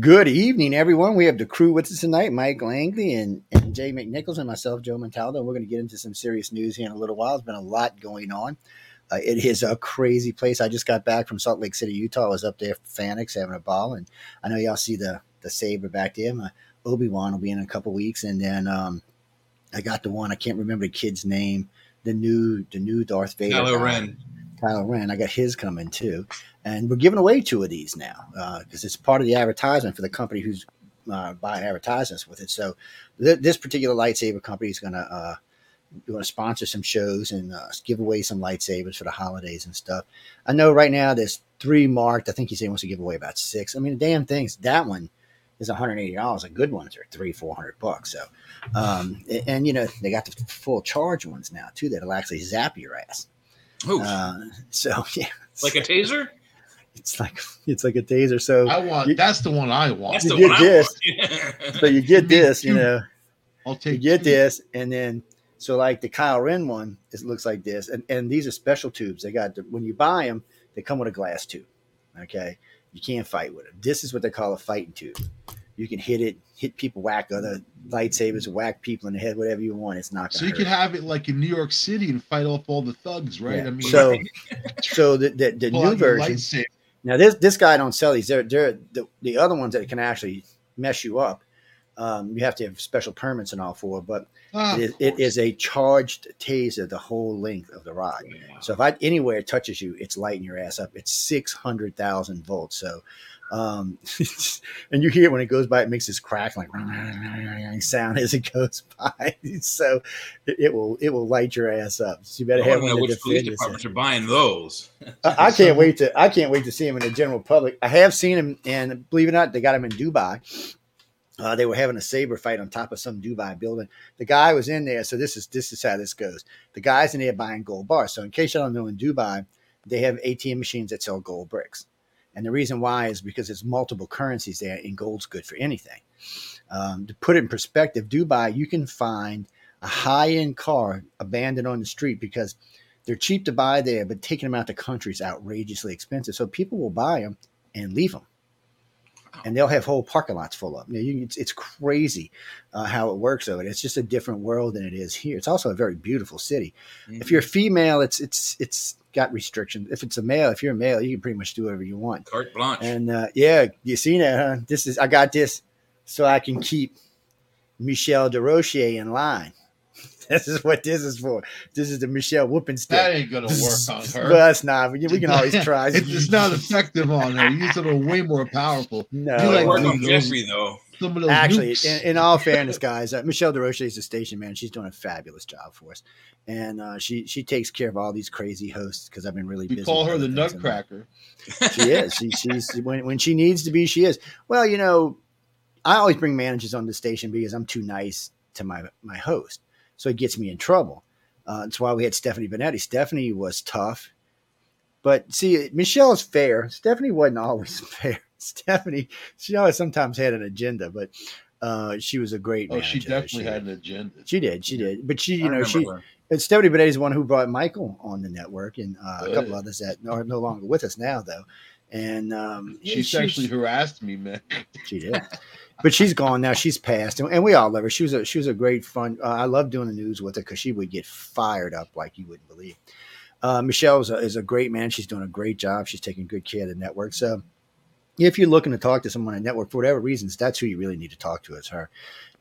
Good evening, everyone. We have the crew with us tonight Mike Langley and, and Jay McNichols and myself, Joe Montaldo. We're going to get into some serious news here in a little while. There's been a lot going on. Uh, it is a crazy place. I just got back from Salt Lake City, Utah. I was up there for FanX having a ball, and I know y'all see the the saber back there. My Obi Wan will be in a couple weeks, and then um, I got the one I can't remember the kid's name. The new the new Darth Vader. Kylo. Ren. Kylo Ren. I got his coming too, and we're giving away two of these now because it's part of the advertisement for the company who's uh, buying advertisements with it. So th- this particular lightsaber company is going to uh, going to sponsor some shows and uh, give away some lightsabers for the holidays and stuff. I know right now there's three marked. I think he said he wants to give away about six. I mean, damn things. That one is 180 dollars. A good ones are three, four hundred bucks. So, um, and, and, you know they got the full charge ones now too that'll actually zap your ass. Ooh, Uh, so yeah, like a taser? it's like it's like a taser. So I want You- that's the one I want. That's You the get one this. I want. so you get this, you know, I'll take. you get two. this, and then so like the Kyle Ren one, it looks like this, and and these are special tubes. They got the, when you buy them, they come with a glass tube. Okay, you can't fight with them. This is what they call a fighting tube. You can hit it, hit people, whack other lightsabers, whack people in the head, whatever you want. It's not So you to can have it like in New York City and fight off all the thugs, right? Yeah. I mean, so so the the, the new version. Now this this guy don't sell these. They're they're the, the other ones that can actually mess you up. Um, you have to have special permits and all for, but Ah, it is, it is a charged taser the whole length of the rod. So if I anywhere it touches you, it's lighting your ass up. It's six hundred thousand volts. So, um, and you hear it when it goes by, it makes this crack like sound as it goes by. so it, it will it will light your ass up. So you better I have know which police departments are buying those. I, I can't wait to I can't wait to see him in the general public. I have seen him, and believe it or not, they got him in Dubai. Uh, they were having a saber fight on top of some Dubai building. The guy was in there, so this is this is how this goes. The guy's in there buying gold bars. So in case you don't know, in Dubai, they have ATM machines that sell gold bricks, and the reason why is because it's multiple currencies there, and gold's good for anything. Um, to put it in perspective, Dubai, you can find a high-end car abandoned on the street because they're cheap to buy there, but taking them out the country is outrageously expensive. So people will buy them and leave them, and they'll have whole parking lots full of them. It's, it's crazy uh, how it works over there. It's just a different world than it is here. It's also a very beautiful city. If you're a female, it's it's it's got restrictions. If it's a male, if you're a male, you can pretty much do whatever you want. carte blanche. And uh, yeah, you see that? Huh? This is I got this so I can keep Michelle DeRoche in line. This is what this is for. This is the Michelle whooping stick. that ain't gonna work on her. Well, it's not. We, we can always try. it's, it's not effective on her. You use something way more powerful. No, You It'll like work on Jeffrey though. Some of those actually, in, in all fairness, guys, uh, Michelle DeRoche is the station man. She's doing a fabulous job for us, and uh, she she takes care of all these crazy hosts because I've been really we busy. call her the other things in life. Nutcracker. She is. She, she's when when she needs to be, she is. Well, you know, I always bring managers on the station because I'm too nice to my my host, so it gets me in trouble. Uh, that's why we had Stephanie Benetti. Stephanie was tough, but see, Michelle is fair. Stephanie wasn't always fair. Stephanie, she always sometimes had an agenda, but uh, she was a great. Oh, she manager. definitely had an agenda. She did. She did. But she, I you know, she her. and Stephanie Benetti is the one who brought Michael on the network, and uh, a couple others that are no longer with us now, though. And um, She she's- sexually harassed me, man. she did, but she's gone now. She's passed, and, and we all love her. She was a she was a great fun. Uh, I love doing the news with her because she would get fired up like you wouldn't believe. Uh, Michelle is a, is a great man. She's doing a great job. She's taking good care of the network. So, if you're looking to talk to someone on network for whatever reasons, that's who you really need to talk to. Is her.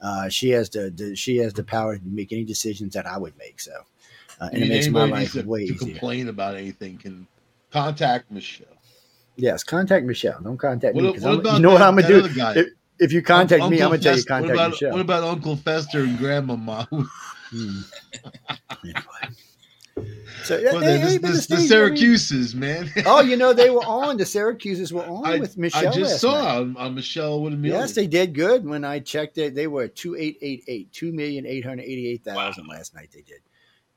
Uh, she has the, the she has the power to make any decisions that I would make. So, uh, and it makes my life to, way to easier. complain about anything can contact Michelle. Yes, contact Michelle. Don't contact me What, 'cause what I'm- about you know what I'm gonna that do. If, if you contact me, I'm gonna tell you contact what about, Michelle. What about Uncle Fester and Grandmama? Hmm. anyway. So Well, hey, the, hey, the, the, the I mean- Syracuse's, man. oh, you know they were on. The Syracuse's were on I, with Michelle. I just saw night. on, Michelle with a million. Yes, they did good. When I checked it, they were two eight eight eight, two million eight hundred eighty eight thousand last night. They did,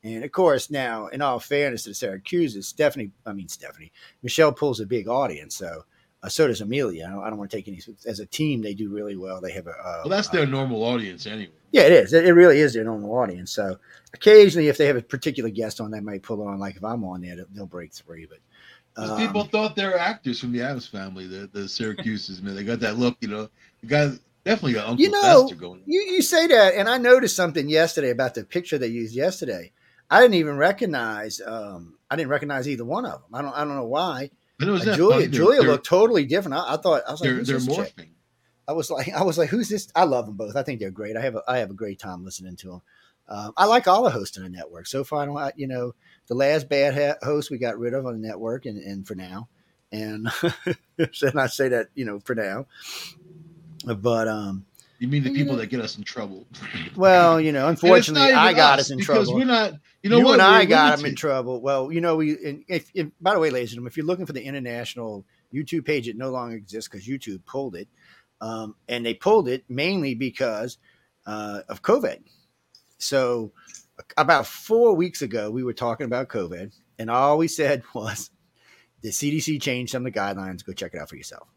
and of course, now in all fairness to the Syracuse's, Stephanie, I mean Stephanie, Michelle pulls a big audience. So. Uh, so does Amelia. I don't, I don't want to take any. As a team, they do really well. They have a. Uh, well, that's uh, their normal audience anyway. Yeah, it is. It it really is their normal audience. So occasionally, if they have a particular guest on, they might pull on. Like if I'm on there, they'll, break three. But Um, people thought they were actors from the Addams family, the the Syracuse's man. They got that look, you know. The guy definitely got Uncle You know. You you say that, and I noticed something yesterday about the picture they used yesterday. I didn't even recognize. Um, I didn't recognize either one of them. I don't. I don't know why. But it was Uh, Julia Julia they're- looked totally different. I, I thought. I was like, They're they're chick? Morphing. I was like, I was like, who's this? I love them both. I think they're great. I have a, I have a great time listening to them. Um, I like all the hosts on the network. So far, I don't, I- you know, the last bad ha- host we got rid of on the network, and, and for now, and and I say that you know for now, but um, You mean the You people know- that get us in trouble? well, you know, unfortunately, I got us, us in because trouble. We're not. You know you what? and I got them in trouble. Well, you know, we and if, if by the way, ladies and gentlemen, if you're looking for the international YouTube page, it no longer exists because YouTube pulled it, um, and they pulled it mainly because uh, of COVID. So, about four weeks ago, we were talking about COVID, and all we said was the CDC changed some of the guidelines. Go check it out for yourself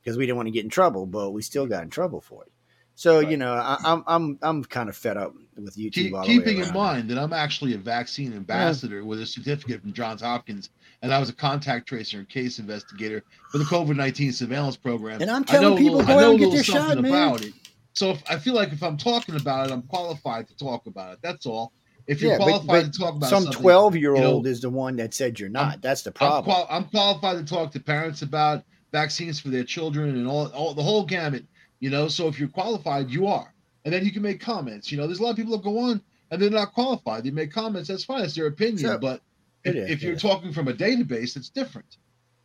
because we didn't want to get in trouble, but we still got in trouble for it. So you know, I, I'm I'm I'm kind of fed up with YouTube. Keep, all the way keeping in mind that I'm actually a vaccine ambassador with a certificate from Johns Hopkins, and I was a contact tracer and case investigator for the COVID 19 surveillance program. And I'm telling people little- go out and get their shot, man. about it. So if, I feel like if I'm talking about it, I'm qualified to talk about it. That's all. If you're Yeah, qualified but to talk about Some twelve year you old know, is the one that said you're not. That's the I'm, problem. qual- I'm qualified to talk to parents about vaccines for their children and all, all the whole gamut. You know, so if you're qualified, you are, and then you can make comments. You know, there's a lot of people that go on and they're not qualified. They make comments. That's fine. It's their opinion. So- but if, is, if you're is. talking from a database, it's different.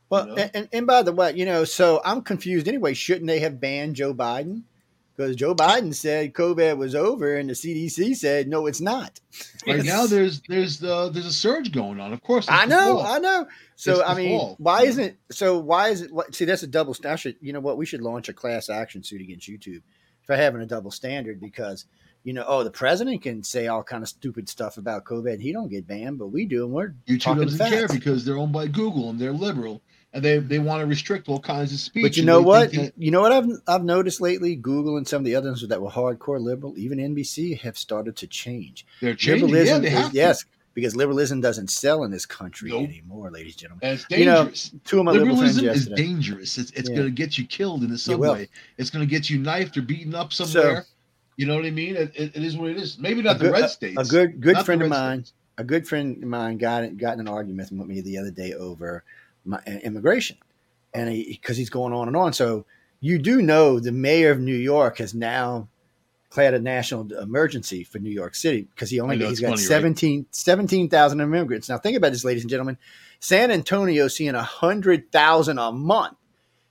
well, you know? and, and by the way, you know, so I'm confused anyway. Shouldn't they have banned Joe Biden? Because Joe Biden said COVID was over, and the CDC said no, it's not. Right now, there's there's uh, there's a surge going on. Of course, I know, fall. I know. So It's I mean, fall, why know? isn't so? Why is it? See, that's a double. standard. Should, you know, what we should launch a class action suit against YouTube for having a double standard because you know, oh, the president can say all kind of stupid stuff about COVID. He don't get banned, but we do, and we're YouTube doesn't care because they're owned by Google and they're liberal and they they want to restrict all kinds of speech. But you know what? You know what I've I've noticed lately. Google and some of the others that were hardcore liberal, even NBC, have started to change. they're changing. Yeah, Liberalism they is to. yes, because liberalism doesn't sell in this country Nope. anymore, ladies and gentlemen. And it's You know, dangerous. Two of my liberal friends Liberalism is yesterday. dangerous. It's, it's Yeah. going to get you killed in the It subway. It's going to get you knifed or beaten up somewhere. you know what I mean? It, it, is what it is. Maybe not A the red states. A good good Not friend of mine, states. a good friend of mine got got in an argument with me the other day over immigration, and because he's going on and on. So you do know the mayor of New York has now declared a national emergency for New York City because he only he's got funny, right? 17 17,000 immigrants. Now think about this, ladies and gentlemen. San Antonio seeing a hundred thousand a month,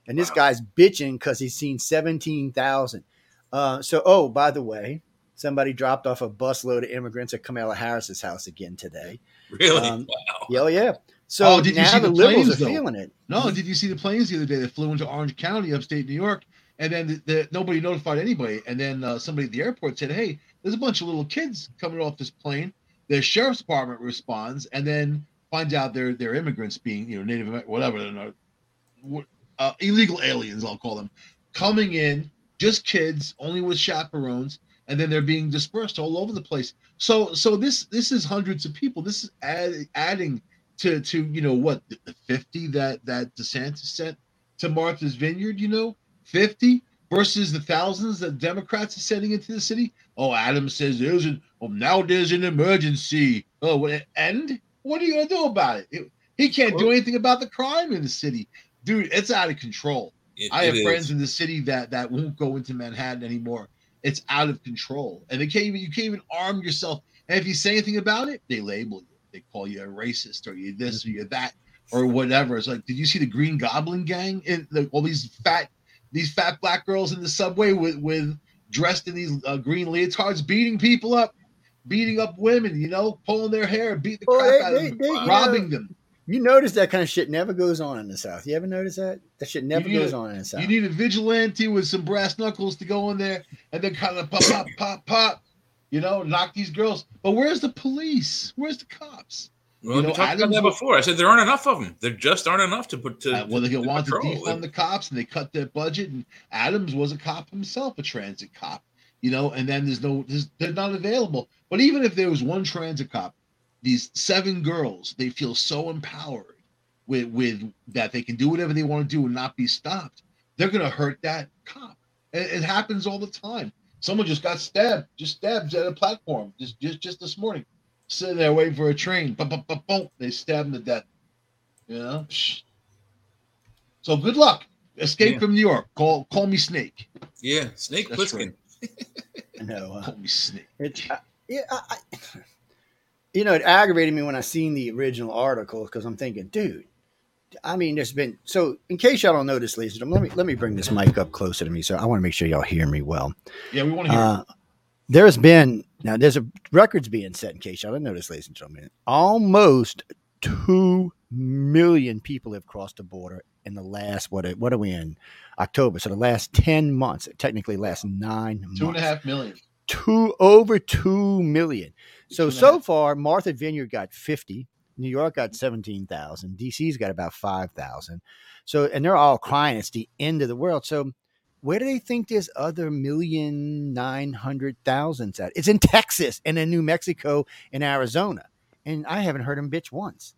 and this Wow. guy's bitching because he's seen seventeen thousand. Uh, so, oh, by the way, somebody dropped off a busload of immigrants at Kamala Harris's house again today. Really? Um, wow. Yeah, oh, yeah. So Oh, did you see the, the liberals planes, are though? feeling it. No, did you see the planes the other day that flew into Orange County, upstate New York? And then the, the, nobody notified anybody. And then uh, somebody at the airport said, "Hey, there's a bunch of little kids coming off this plane." The sheriff's department responds, and then finds out they're they're immigrants, being you know Native whatever, they're not, uh, illegal aliens, I'll call them, coming in, just kids, only with chaperones, and then they're being dispersed all over the place. So so this this is hundreds of people. This is add, adding to to you know what the the 50 that that DeSantis sent to Martha's Vineyard, you know, 50 versus the thousands that Democrats are sending into the city. Oh, Adams says there's an oh now there's an emergency. Oh, and what are you gonna do about it? It- he can't do anything about the crime in the city, dude. It's out of control. It- I have friends is. in the city that that won't go into Manhattan anymore. It's out of control, and they can't even you can't even arm yourself. And if you say anything about it, they label you. They call you a racist or you this or you that or whatever. It's like, did you see the Green Goblin gang and the, all these fat these fat black girls in the subway with with dressed in these uh, green leotards, beating people up, beating up women, you know, pulling their hair, beating the Well, crap they- out of them, they- you robbing know, them. You notice that kind of shit never goes on in the South. You ever notice that? That shit never goes a- on in the South. You need a vigilante with some brass knuckles to go in there and then kind of pop, pop, pop, pop, you know, knock these girls. But where's the police? Where's the cops? Well, you we know, talked about that before. I said there aren't enough of them. There just aren't enough to put to. Uh, well, they to want to defund the cops and they cut their budget. And Adams was a cop himself, a transit cop, you know, and then there's no, there's, they're not available. But even if there was one transit cop, these seven girls, they feel so empowered with with that they can do whatever they want to do and not be stopped, they're gonna hurt that cop. It, it happens all the time. Someone just got stabbed, just stabbed at a platform just just just this morning, sitting there waiting for a train. They stabbed him to death. You know. Psh. So good luck. Escape Yeah. from New York. Call call me Snake. Yeah, Snake That's Plissken. No, uh, Call me Snake. it, I, yeah, I, I, you know, it aggravated me when I seen the original article because I'm thinking, dude. I mean, there's been so. In case y'all don't notice, ladies and gentlemen, let me let me bring this mic up closer to me, so I want to make sure y'all hear me well. Yeah, we want to hear. Uh, there's been now there's a records being set in case y'all didn't notice, ladies and gentlemen. Almost two million people have crossed the border in the last what are- what are we in October? So the last ten months, technically last nine months, Two and a half million. two over two million. So so far, Martha Vineyard got fifty. New York got seventeen thousand. DC's got about five thousand. So and they're all crying it's the end of the world. So where do they think this other million nine hundred thousands at? It's in Texas and in New Mexico and Arizona. And I haven't heard them bitch once.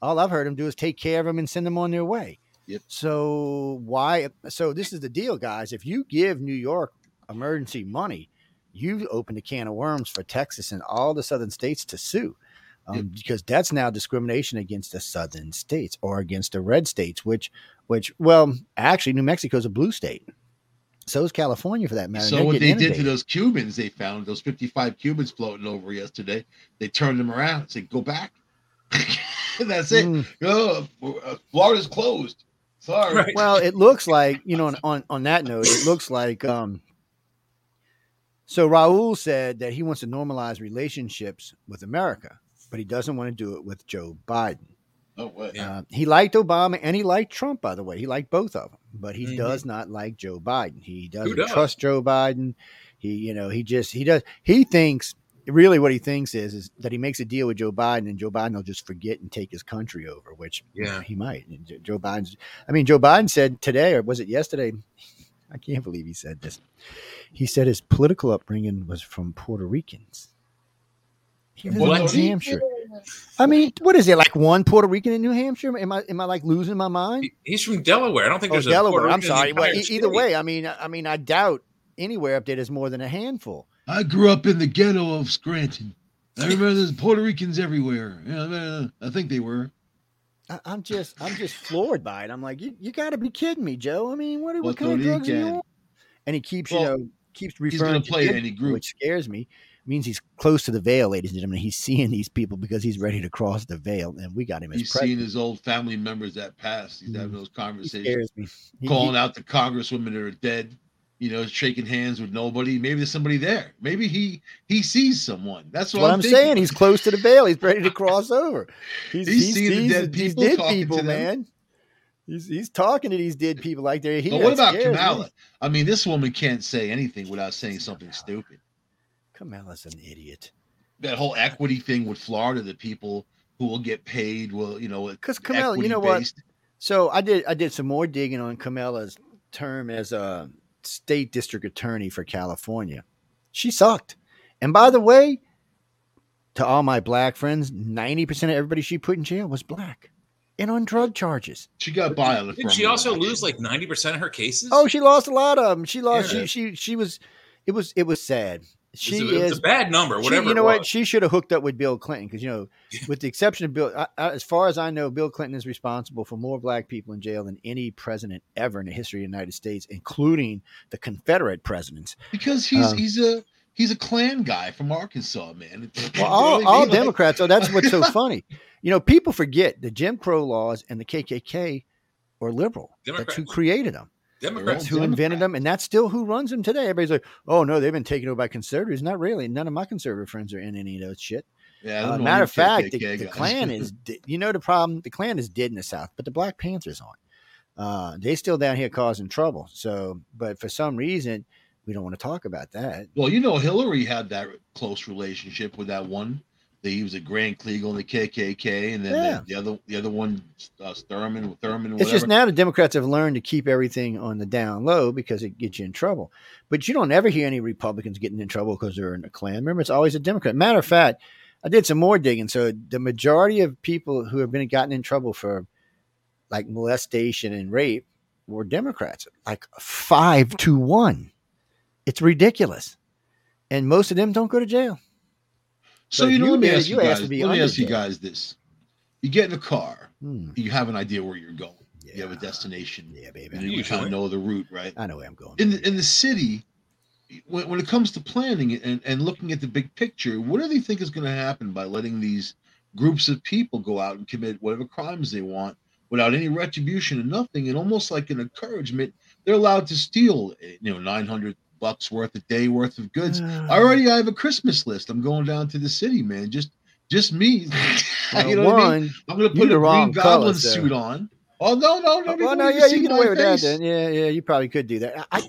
All I've heard them do is take care of them and send them on their way. Yep. So why? So this is the deal, guys. If you give New York emergency money, you open a can of worms for Texas and all the southern states to sue. Um, Yep. Because that's now discrimination against the southern states or against the red states, which, which, well, actually, New Mexico is a blue state. So is California, for that matter. So They're what they getting did to those Cubans they found, those 55 Cubans floating over yesterday, they turned them around and said, go back. and that's it. Mm. Oh, Florida's closed. Sorry. Right. well, it looks like you know. On, on on that note, it looks like um. So Raul said that he wants to normalize relationships with America, but he doesn't want to do it with Joe Biden. Oh, what? Yeah. Uh, he liked Obama and he liked Trump, by the way. He liked both of them, but he Mhm. does not like Joe Biden. He doesn't does? trust Joe Biden. He, you know, he just he does. He thinks really what he thinks is is that he makes a deal with Joe Biden and Joe Biden will just forget and take his country over, which you know, Yeah. he might. And Joe Biden's. I mean, Joe Biden said today, or was it yesterday? I can't believe he said this. He said his political upbringing was from Puerto Ricans. He lives What? New Hampshire. I mean, what is it like one Puerto Rican in New Hampshire? Am I am I like losing my mind? He's from Delaware. I don't think Oh, there's a Delaware. Puerto I'm Rican in sorry. Well, e- either state. way, I mean, I mean, I doubt anywhere up there there's more than a handful. I grew up in the ghetto of Scranton. I remember there's Puerto Ricans everywhere. Yeah, I think they were. I, I'm just I'm just floored by it. I'm like, you, you got to be kidding me, Joe. I mean, what what Puerto kind of drugs are you Rican. on? And he keeps Well, you know keeps gonna referring to play dead any people, group. which scares me. Means he's close to the veil, ladies and gentlemen. He's seeing these people because he's ready to cross the veil, and we got him as He's seeing his old family members that passed. He's having Mhm. those conversations. He- calling he- out the congresswomen that are dead. You know, shaking hands with nobody. Maybe there's somebody there. Maybe he he sees someone. That's what, what I'm, I'm saying. He's close to the veil. He's ready to cross over. He's, He's he's, seeing the dead these people, dead people, man. He's he's talking to these dead people like they're here. But what about scares. Kamala? I mean, this woman can't say anything without saying something stupid. Kamala's an idiot. That whole equity thing with Florida, the people who will get paid will, you know, Because Kamala, you know what? So I did I did some more digging on Kamala's term as a state district attorney for California. She sucked. And by the way, to all my black friends, 90% of everybody she put in jail was black and on drug charges. She got by on the Did she also lose like ninety percent of her cases? Oh, she lost a lot of them. She lost Yeah. she she she was it was it was sad. She It's a, it's is a bad number. she- Whatever. you know what? She should have hooked up with Bill Clinton because you know, with the exception of Bill, I, I, as far as I know, Bill Clinton is responsible for more black people in jail than any president ever in the history of the United States, including the Confederate presidents. because he's Um, he's a he's a Klan guy from Arkansas, man. Well, all, all? Like, Democrats. Oh, that's what's so funny. You know, people forget the Jim Crow laws and the KKK were liberal. That's who created them. Democrats. Who invented them, and that's still who runs them today. Everybody's like, "Oh no, they've been taken over by conservatives." Not really. None of my conservative friends are in any of those shit. Yeah, Uh, matter of fact, the, the. Klan is, you know, the problem. The Klan is dead in the South, but the Black Panthers aren't. Uh, they still down here causing trouble. So, but for some reason, we don't want to talk about that. Well, you know, Hillary had that close relationship with that one. That he was a Grand Kleagle in the KKK, and then Yeah. the, the other the other one, uh, Thurman, Thurman, It's just now the Democrats have learned to keep everything on the down low because it gets you in trouble. But you don't ever hear any Republicans getting in trouble because they're in a Klan. Remember, it's always a Democrat. Matter of fact, I did some more digging. So the majority of people who have been gotten in trouble for like molestation and rape were Democrats, like five to one. It's ridiculous, and most of them don't go to jail. So you know, you let me ask you you guys. Let me ask you guys this: You get in a car, Hmm. you have an idea where you're going. You have a destination. Yeah, baby. And you Usually. kind of know the route, right? I know where I'm going. In the, in the city, when, when it comes to planning and, and looking at the big picture, what do they think is going to happen by letting these groups of people go out and commit whatever crimes they want without any retribution and nothing, and almost like an encouragement, they're allowed to steal, you know, nine hundred bucks worth a day worth of goods. I ah. already I have a Christmas list. I'm going down to the city, man. Just just me. Well, you know what I mean? one, I'm gonna put the a wrong green goblin sir. suit on. Oh no, no, no, well, no, you yeah, you get my away that. Then. Yeah, yeah, you probably could do that. I,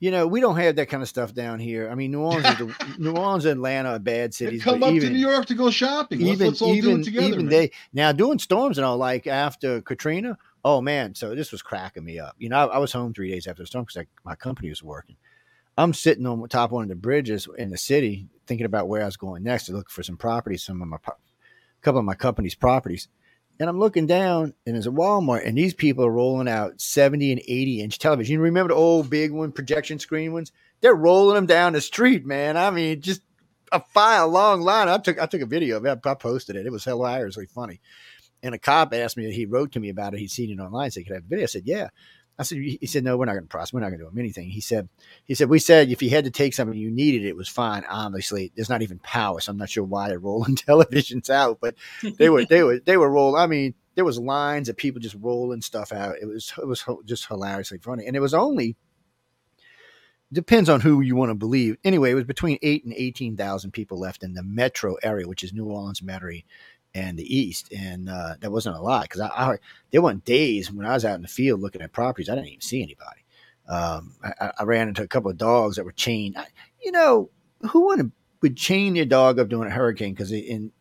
you know, we don't have that kind of stuff down here. I mean, New Orleans, is the, New Orleans, and Atlanta are bad They cities. come up even, to New York to go shopping. Let's, even let's all do even it together. even man. they now doing storms and all like after Katrina. Oh man, so this was cracking me up. You know, I, I was home three days after the storm because my company was working. I'm sitting on top of one of the bridges in the city, thinking about where I was going next to look for some properties, some of my, pro- couple of my company's properties. And I'm looking down, and there's a Walmart, and these people are rolling out 70 and 80 inch television. You remember the old big one, projection screen ones? They're rolling them down the street, man. I mean, just a file long line. I took I took a video of it. I posted it. It was hilariously funny. And a cop asked me, he wrote to me about it. He'd seen it online. So he could have the video. I said, yeah. I said, he said, no, we're not going to process. We're not going to do him anything. He said, he said, we said if you had to take something you needed, it was fine. Obviously, there's not even power, so I'm not sure why they're rolling televisions out, but they were, they were, they were rolling. I mean, there was lines of people just rolling stuff out. It was, it was just hilariously funny, and it was only depends on who you want to believe. Anyway, it was between eight and eighteen thousand people left in the metro area, which is New Orleans, Metairie, and the East, and uh, that wasn't a lot because I, I there weren't days when I was out in the field looking at properties I didn't even see anybody. Um, I, I ran into a couple of dogs that were chained. I, you know, who would would chain their dog up during a hurricane because in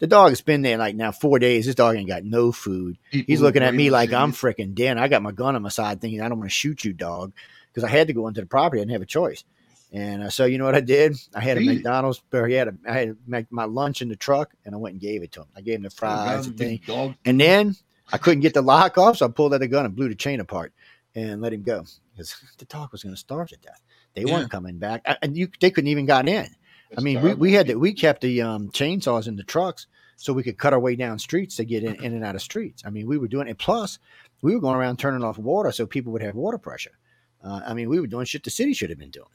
the dog has been there like now four days. This dog ain't got no food. People He's looking at me like I'm freaking dead. I got my gun on my side, thinking I don't want to shoot you, dog, because I had to go into the property. I didn't have a choice. And uh, so you know what I did? I had a. McDonald's. Or he had a, I had my lunch in the truck, and I went and gave it to him. I gave him the fries, the Big thing, dog. and then I couldn't get the lock off, so I pulled out the gun and blew the chain apart and let him go because the dog was going to starve to death. They Yeah. weren't coming back, I- and you they couldn't even got in. I That's mean, we, we had to, we kept the um, chainsaws in the trucks so we could cut our way down streets to get in, in and out of streets. I mean, we were doing it. Plus, we were going around turning off water so people would have water pressure. Uh, I mean, we were doing shit the city should have been doing,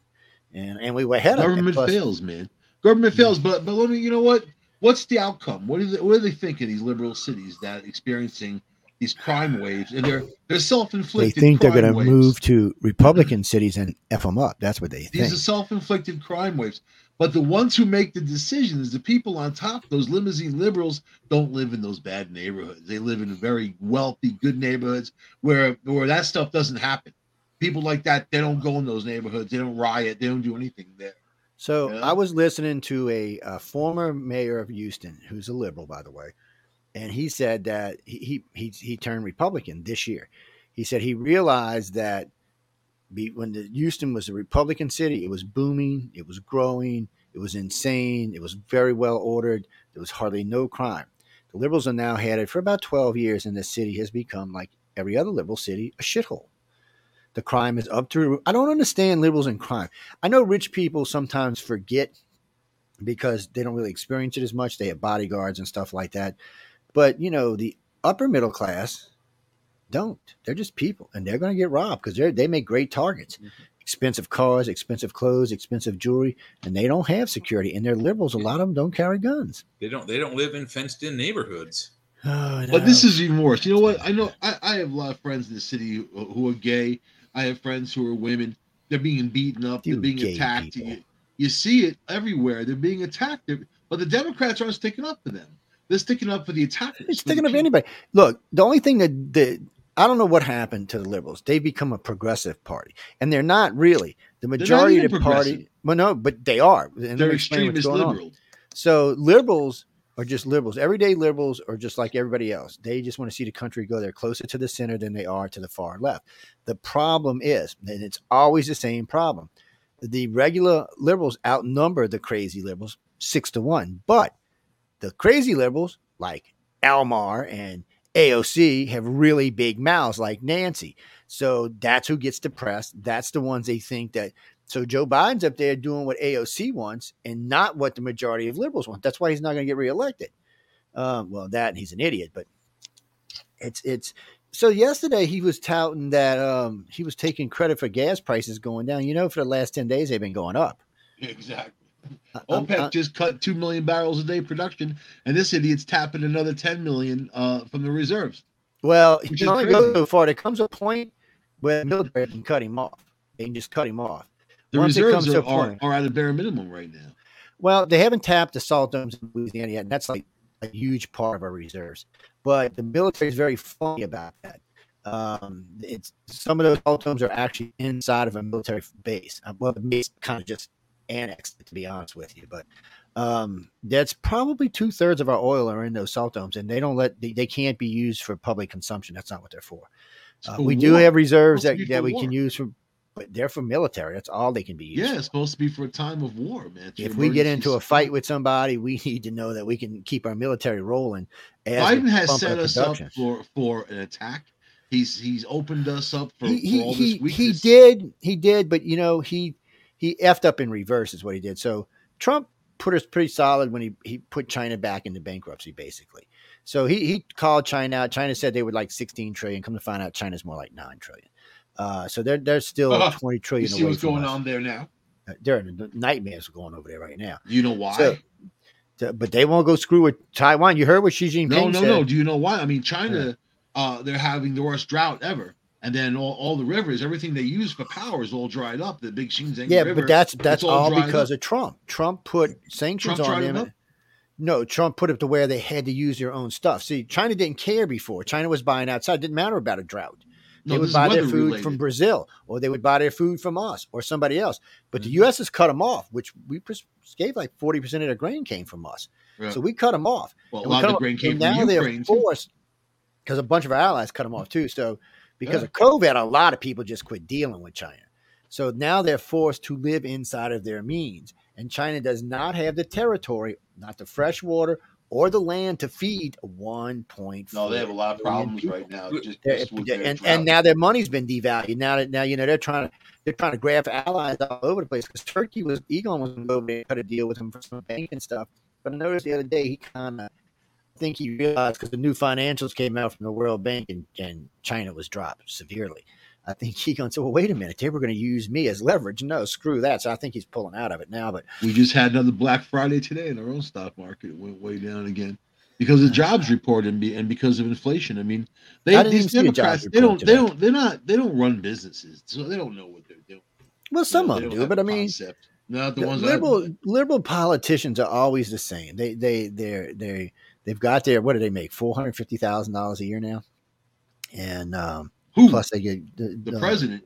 and and we were ahead of. Government Plus- fails, man. Government mm-hmm. fails, but but let me. You know what? What's the outcome? What do they, what do they think of these liberal cities that experiencing these crime waves and they're they're self-inflicted. They think they're going to move to Republican cities and f them up. That's what they think. These are self-inflicted crime waves. But the ones who make the decisions, the people on top, those limousine liberals, don't live in those bad neighborhoods. They live in very wealthy, good neighborhoods where where that stuff doesn't happen. People like that, they don't go in those neighborhoods. They don't riot. They don't do anything there. So Yeah. I was listening to a, a former mayor of Houston, who's a liberal, by the way, and he said that he, he he turned Republican this year. He said he realized that be, when the Houston was a Republican city, it was booming, it was growing, it was insane, it was very well ordered. There was hardly no crime. The liberals are now had it for about twelve years, and the city has become like every other liberal city, a shithole. The crime is up to. I don't understand liberals and crime. I know rich people sometimes forget because they don't really experience it as much. They have bodyguards and stuff like that. But, you know, the upper middle class don't. They're just people and they're going to get robbed because they they make great targets. Mm-hmm. Expensive cars, expensive clothes, expensive jewelry, and they don't have security. And they're liberals. A lot of them don't carry guns. They don't. They don't live in fenced-in neighborhoods. Oh, But this is even worse. You know what? I know I, I have a lot of friends in the city who, who are gay. I have friends who are women. They're being beaten up. You they're being attacked. You, you see it everywhere. They're being attacked. They're- but the Democrats aren't sticking up for them. They're sticking up for the attackers. It's for the up people. anybody. Look, the only thing that the I don't know what happened to the liberals. They've become a progressive party, and they're not really. The majority of the party. Well, no, but they are. And They're extremist on. So liberals are just liberals. Everyday liberals are just like everybody else. They just want to see the country go. They're closer to the center than they are to the far left. The problem is, and it's always the same problem. The regular liberals outnumber the crazy liberals six to one, but the crazy liberals like Omar and AOC have really big mouths like Nancy. So that's who gets depressed. That's the ones they think that. So Joe Biden's up there doing what AOC wants and not what the majority of liberals want. That's why he's not going to get reelected. Um, well, that he's an idiot, but it's it's so yesterday he was touting that um, he was taking credit for gas prices going down. You know, for the last ten days they've been going up. Exactly. I'm- OPEC I'm- just cut two million barrels a day production, and this idiot's tapping another ten million uh, from the reserves. well, he can only go so far. There comes a point where the military can cut him off. They can just cut him off. The Once reserves are, are, are at a bare minimum right now. Well, they haven't tapped the salt domes in Louisiana yet. And that's like a huge part of our reserves. But the military is very funny about that. Um, it's some of those salt domes are actually inside of a military base. Uh, Well, the base kind of just annexed it, to be honest with you. But um, that's probably two thirds of our oil are in those salt domes, and they don't let they, they can't be used for public consumption. That's not what they're for. Uh, we do have reserves that, that we war. can use for, but they're for military. That's all they can be used. Yeah, for. it's supposed to be for a time of war, man. It's if we get into a fight with somebody, we need to know that we can keep our military rolling. Biden has set us up for for an attack. He's he's opened us up for, He for all this he, he did he did, but you know he he effed up in reverse is what he did. So Trump put us pretty solid when he he put China back into bankruptcy, basically. So he he called China out. China said they were like 16 trillion. Come to find out, China's more like nine trillion. Uh, so they're they're still Uh, 20 You see what's going us. on there now. Uh, There are nightmares going over there right now. You know why? So, So- but they won't go screw with Taiwan. You heard what Xi Jinping said? no, no, said. no. Do you know why? I mean, China, uh, they're having the worst drought ever, and then all, all the rivers, everything they use for power is all dried up. The big Xinjiang Yeah, River. but that's that's all all because up. of Trump. Trump put sanctions Trump on them. No, Trump put it to where they had to use their own stuff. See, China didn't care before. China was buying outside. It didn't matter about a drought. No, they this would buy their food related. from Brazil, or they would buy their food from us or somebody else. But the Mhm. U.S. has cut them off, which we gave like forty percent of their grain came from us. Yeah. So we cut them off. well, a And lot of the grain and came now from they're forced because a bunch of our allies cut them off too. So because Yeah. of COVID, a lot of people just quit dealing with China. So now they're forced to live inside of their means, and China does not have the territory, not the fresh water or the land to feed 1.4 No, they have a lot of problems people. right now. Just, just and, and now their money's been devalued. Now that now you know they're trying to they're trying to grab allies all over the place because Turkey was Egon was going to go over there and cut a deal with him for some bank and stuff. But I noticed the other day he kind of I think he realized because the new financials came out from the World Bank and, and China was dropped severely. I think he going to say, well, wait a minute, they were going to use me as leverage. No, screw that. So I think he's pulling out of it now. But we just had another Black Friday today in our own stock market. It went way down again because of jobs report and, be, and because of inflation. I mean, they I these even see a jobs Democrats they don't they don't they're not they don't run businesses, so they don't know what they're doing. well, some You know, of them do. But I mean, concept. not the, the ones liberal liberal politicians are always the same. They they they they they've got their what do they make four hundred fifty thousand dollars a year now, and um, who plus they get the, the uh, president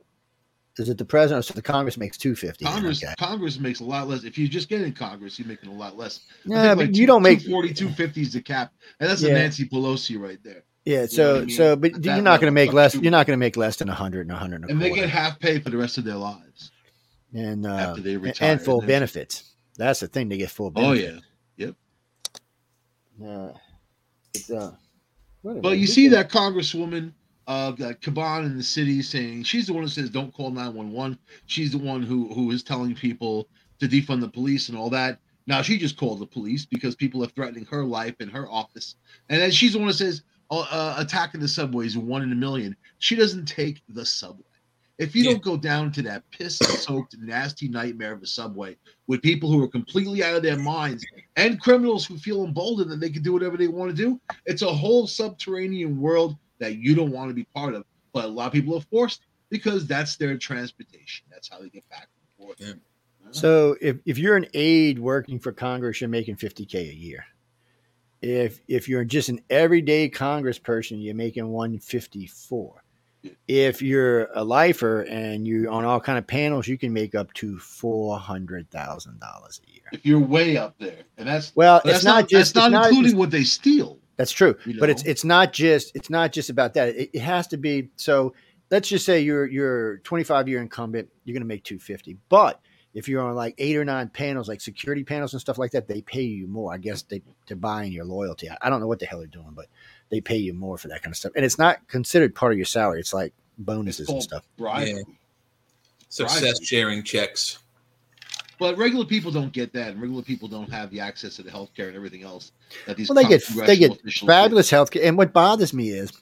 Is it the president? Or so the Congress makes two fifty. Congress Okay. Congress makes a lot less. If you just get in Congress, you're making a lot less. Yeah, but like you don't make 240, 250 is the cap, and that's a Nancy Pelosi right there. yeah. know So what I mean? so, but At you're not going to make less. you. You're not going to make less than a hundred and a hundred and they get half pay for the rest of their lives. and uh, after they retire, and full and benefits. That's the thing. They get full Oh benefits. yeah. Uh, it's, uh, But you see that Congresswoman, uh, that Caban in the city saying she's the one who says don't call 911. She's the one who who is telling people to defund the police and all that. Now she just called the police because people are threatening her life in her office, and then she's the one who says uh, uh, attacking the subways one in a million. She doesn't take the subway. If you Yeah. don't go down to that piss-soaked, nasty nightmare of a subway with people who are completely out of their minds and criminals who feel emboldened that they can do whatever they want to do, it's a whole subterranean world that you don't want to be part of. But a lot of people are forced because that's their transportation. That's how they get back and forth. Yeah. So if, if you're an aide working for Congress, you're making 50k a year. If if you're just an everyday Congress person, you're making 154. Yeah. If you're a lifer and you're on all kind of panels, you can make up to four hundred thousand dollars a year. If you're way up there, and that's Well, that's it's not, just that's it's not not including just- what they steal. That's true, you but it's it's not just it's not just about that. It, it has to be. So let's just say you're you're 25 year incumbent, you're going to make 250. But if you're on like eight or nine panels, like security panels and stuff like that, they pay you more. I guess they they're buying your loyalty. I, I don't know what the hell they're doing, but they pay you more for that kind of stuff, and it's not considered part of your salary. It's like bonuses and stuff. Right. Yeah. Success sharing checks. But regular people don't get that, and regular people don't have the access to the healthcare and everything else that these Well, they get they get fabulous health care. And what bothers me is,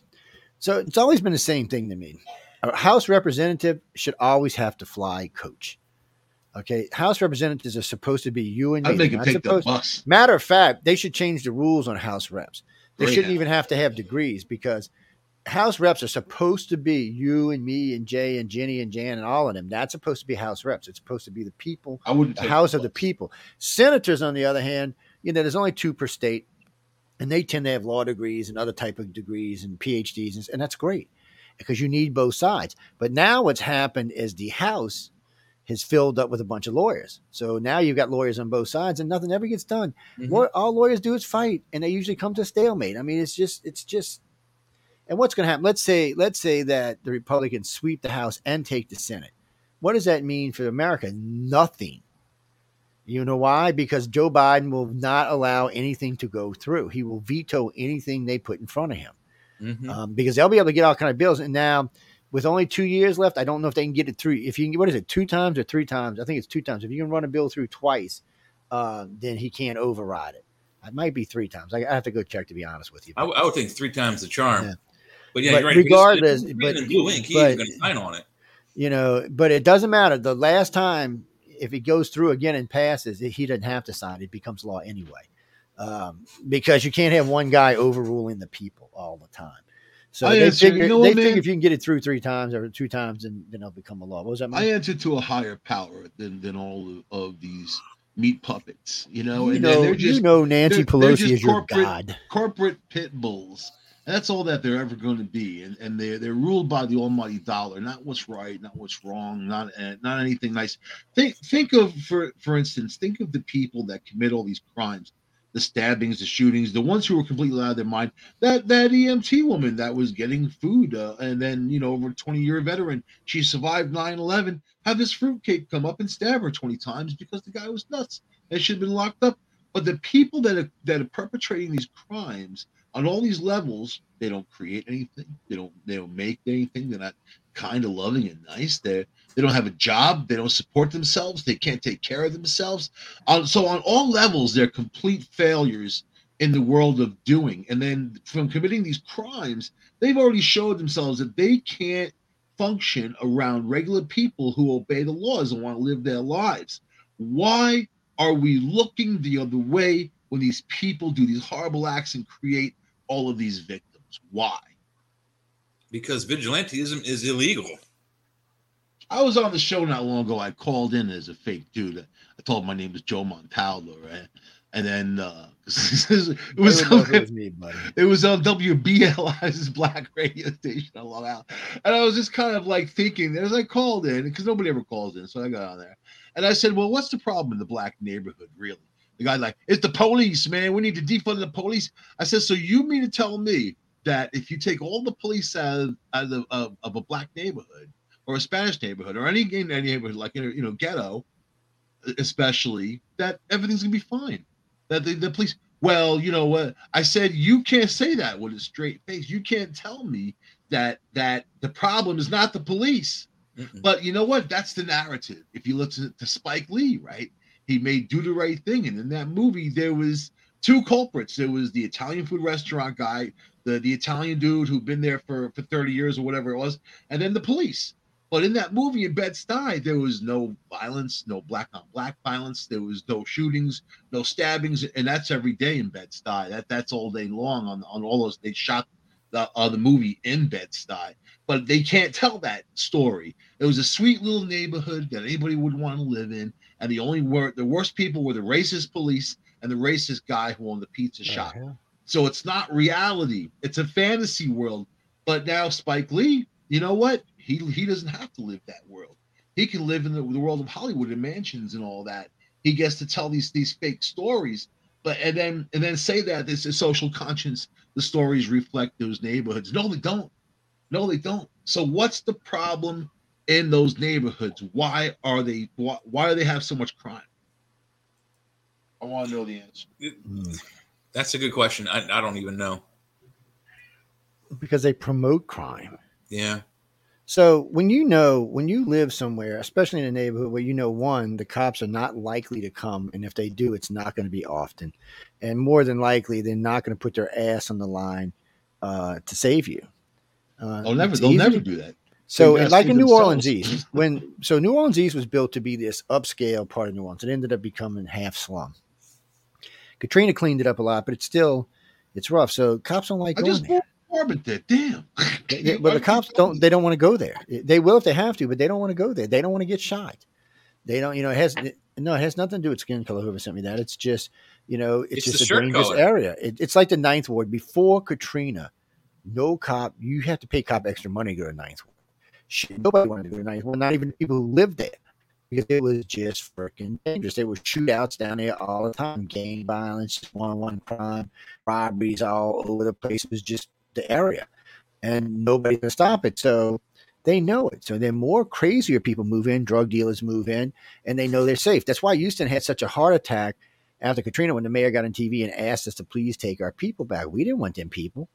so it's always been the same thing to me. A House representative should always have to fly coach. Okay, House representatives are supposed to be you and me. I'd make not take the bus. Matter of fact, they should change the rules on House reps. They Great shouldn't idea. even have to have degrees because House reps are supposed to be you and me and Jay and Jenny and Jan and all of them. That's supposed to be House reps. It's supposed to be the people I wouldn't the house of the people. Senators, on the other hand, you know, there's only two per state, and they tend to have law degrees and other type of degrees and PhDs, and, and that's great because you need both sides. But now what's happened is the House has filled up with a bunch of lawyers. So now you've got lawyers on both sides, and nothing ever gets done. Mhm. All lawyers do is fight, and they usually come to a stalemate. I mean, it's just, it's just. And what's going to happen? Let's say, let's say that the Republicans sweep the House and take the Senate. What does that mean for America? Nothing. You know why? Because Joe Biden will not allow anything to go through. He will veto anything they put in front of him Mhm. um, because they'll be able to get all kind of bills. And now, with only two years left, I don't know if they can get it through. If you can, what is it, two times or three times? I think it's two times. If you can run a bill through twice, uh, then he can't override it. It might be three times. I, I have to go check to be honest with you. I would think three times the charm. Yeah. But yeah, But you're right. regardless- He's but- in blue ink. He but- ain't going to sign on it. you know, but it doesn't matter. The last time, if it goes through again and passes, he doesn't have to sign. It becomes law anyway, um, because you can't have one guy overruling the people all the time. So I they answer- figure you know they what, figure if you can get it through three times or two times, then then it'll become a law. What was that? I answer to a higher power than than all of, of these meat puppets. You know, you and know, they're you know, Nancy they're- they're Pelosi just is your god. corporate pit bulls. That's all that they're ever going to be, and and they're they're ruled by the almighty dollar, not what's right, not what's wrong, not uh, not anything nice. Think think of for for instance, think of the people that commit all these crimes, the stabbings, the shootings, the ones who were completely out of their mind. That that EMT woman that was getting food, uh, and then you know, over twenty year veteran, she survived 9-11, Have this fruitcake come up and stab her twenty times because the guy was nuts and should have been locked up. But the people that are that are perpetrating these crimes on all these levels, they don't create anything. They don't they don't make anything. They're not kind of loving and nice. They they don't have a job. They don't support themselves. They can't take care of themselves. So on all levels, they're complete failures in the world of doing. And then from committing these crimes, they've already showed themselves that they can't function around regular people who obey the laws and want to live their lives. Why are we looking the other way when these people do these horrible acts and create all of these victims? Why? Because vigilantism is illegal. I was on the show not long ago. I called in as a fake dude. I told my name was Joe Montaldo, right? And then uh, it was Everyone knows it was me, it was on WBLI's black radio station on Long Island. And I was just kind of like thinking as I called in, because nobody ever calls in. So I got on there. And I said, Well, what's the problem in the black neighborhood, really? The guy like, it's the police, man. We need to defund the police. I said, So you mean to tell me that if you take all the police out of, out of, of, of a black neighborhood or a Spanish neighborhood or any, any neighborhood like you know, ghetto, especially, that everything's gonna be fine. That the, the police well, you know what? I said you can't say that with a straight face. You can't tell me that that the problem is not the police. Mm-mm. But you know what? That's the narrative. If you listen to Spike Lee, right? He made do the right thing, and in that movie there was two culprits. There was the Italian food restaurant guy, the the Italian dude who'd been there for for thirty years or whatever it was, and then the police. But in that movie in Bed Stuy, there was no violence, no black on black violence. There was no shootings, no stabbings, and that's every day in Bed Stuy. That that's all day long on on all those. They shot the uh, the movie in Bed Stuy, but they can't tell that story. It was a sweet little neighborhood that anybody would want to live in, and the only wor the worst people were the racist police and the racist guy who owned the pizza shop. Uh-huh. So it's not reality. It's a fantasy world. But now Spike Lee, you know what? He he doesn't have to live that world. He can live in the, the world of Hollywood and mansions and all that. He gets to tell these these fake stories, but and then and then say that this is social conscience. The stories reflect those neighborhoods. No, they don't. No, they don't. So what's the problem in those neighborhoods? Why are they? Why, why do they have so much crime? I want to know the answer. Mm. That's a good question. I, I don't even know. because they promote crime. Yeah. So when you know, when you live somewhere, especially in a neighborhood where you know, one, the cops are not likely to come, and if they do, it's not going to be often, and more than likely, they're not going to put their ass on the line uh, to save you. Uh, They'll never. They'll easy never do that. So, They like save in New Orleans. East, when so New Orleans East was built to be this upscale part of New Orleans, it ended up becoming half slum. Katrina cleaned it up a lot, but it's still it's rough. So cops don't like I going just there. bought apartment there. Damn. They- they- but the cops don't. They don't want to go there. They will if they have to, but they don't want to go there. They don't want to get shot. They don't. You know, it has no. It has nothing to do with skin color. Whoever sent me that, it's just you know, it's, It's just a dangerous color. area. It, it's like the Ninth Ward before Katrina. No cop. You have to pay cop extra money to go to Ninth Ward. Shit, nobody wanted to go to Ninth Ward. Not even people who lived there. Because it was just freaking dangerous. There were shootouts down there all the time, gang violence, one-on-one crime, robberies all over the place. It was just the area and nobody could stop it. So they know it. So then more crazier people move in, drug dealers move in, and they know they're safe. That's why Houston had such a heart attack after Katrina when the mayor got on TV and asked us to please take our people back. We didn't want them people.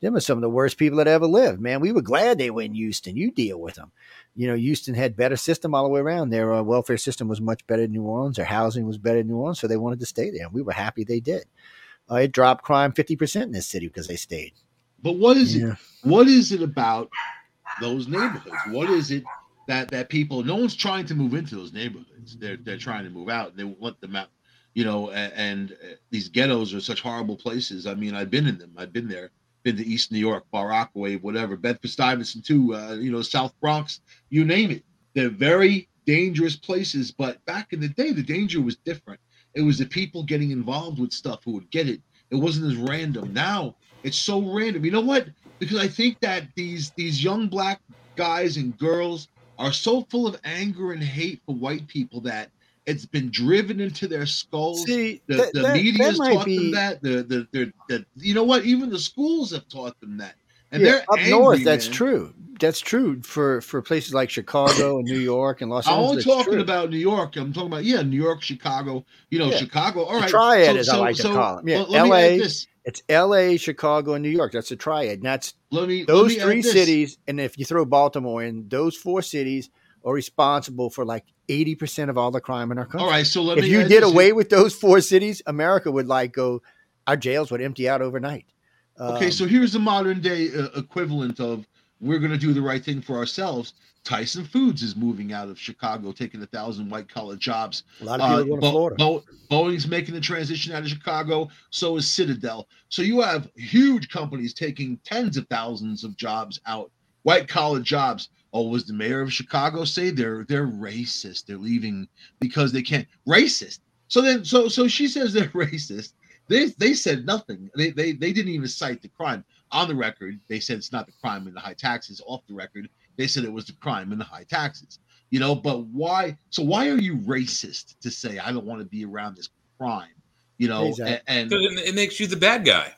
Them were some of the worst people that ever lived. Man, we were glad they were in Houston. You deal with them. You know, Houston had better system all the way around. Their uh, welfare system was much better than New Orleans. Their housing was better than New Orleans, so they wanted to stay there. And we were happy they did. Uh, it dropped crime 50% in this city because they stayed. But what is it? What is it about those neighborhoods? What is it that that people? No one's trying to move into those neighborhoods. They're they're trying to move out. They want them out. You know, and, and uh, these ghettos are such horrible places. I mean, I've been in them. I've been there. Been to East New York, Far Rockaway, whatever, Bedford Stuyvesant too. Uh, you know, South Bronx. You name it. They're very dangerous places. But back in the day, the danger was different. It was the people getting involved with stuff who would get it. It wasn't as random. Now it's so random. You know what? Because I think that these these young black guys and girls are so full of anger and hate for white people that it's been driven into their skulls. See, the that, the that- media has taught be them that. The, the the the you know what? Even the schools have taught them that. And yeah, they're up angry, north. That's man. true. That's true for for places like Chicago and New York and Los Angeles. I'm only talking true. about New York. I'm talking about yeah, New York, Chicago. You know, Yeah. Chicago. All The right, triad, as I like to call 'em. Yeah, let LA. It's L.A., Chicago, and New York. That's a triad. And that's Let me those three cities. And if you throw Baltimore in, those four cities are responsible for like eighty percent of all the crime in our country. All right, so let if me. you did away with those four cities, America would like go. Our jails would empty out overnight. Okay, Um, so here's the modern day uh, equivalent of we're going to do the right thing for ourselves. Tyson Foods is moving out of Chicago, taking a thousand white collar jobs. a lot of people Uh, going to Bo- Florida. Bo- Boeing's making the transition out of Chicago. So is Citadel. So you have huge companies taking tens of thousands of jobs out, white collar jobs. Oh, was the mayor of Chicago say they're they're racist? They're leaving because they can't racist. So then, so so she says they're racist. They they said nothing. They they they didn't even cite the crime on the record. They said it's not the crime in the high taxes. Off the record, they said it was the crime in the high taxes. You know, but why? So why are you racist to say I don't want to be around this crime? You know, Exactly. a- and, Because it, it makes you the bad guy.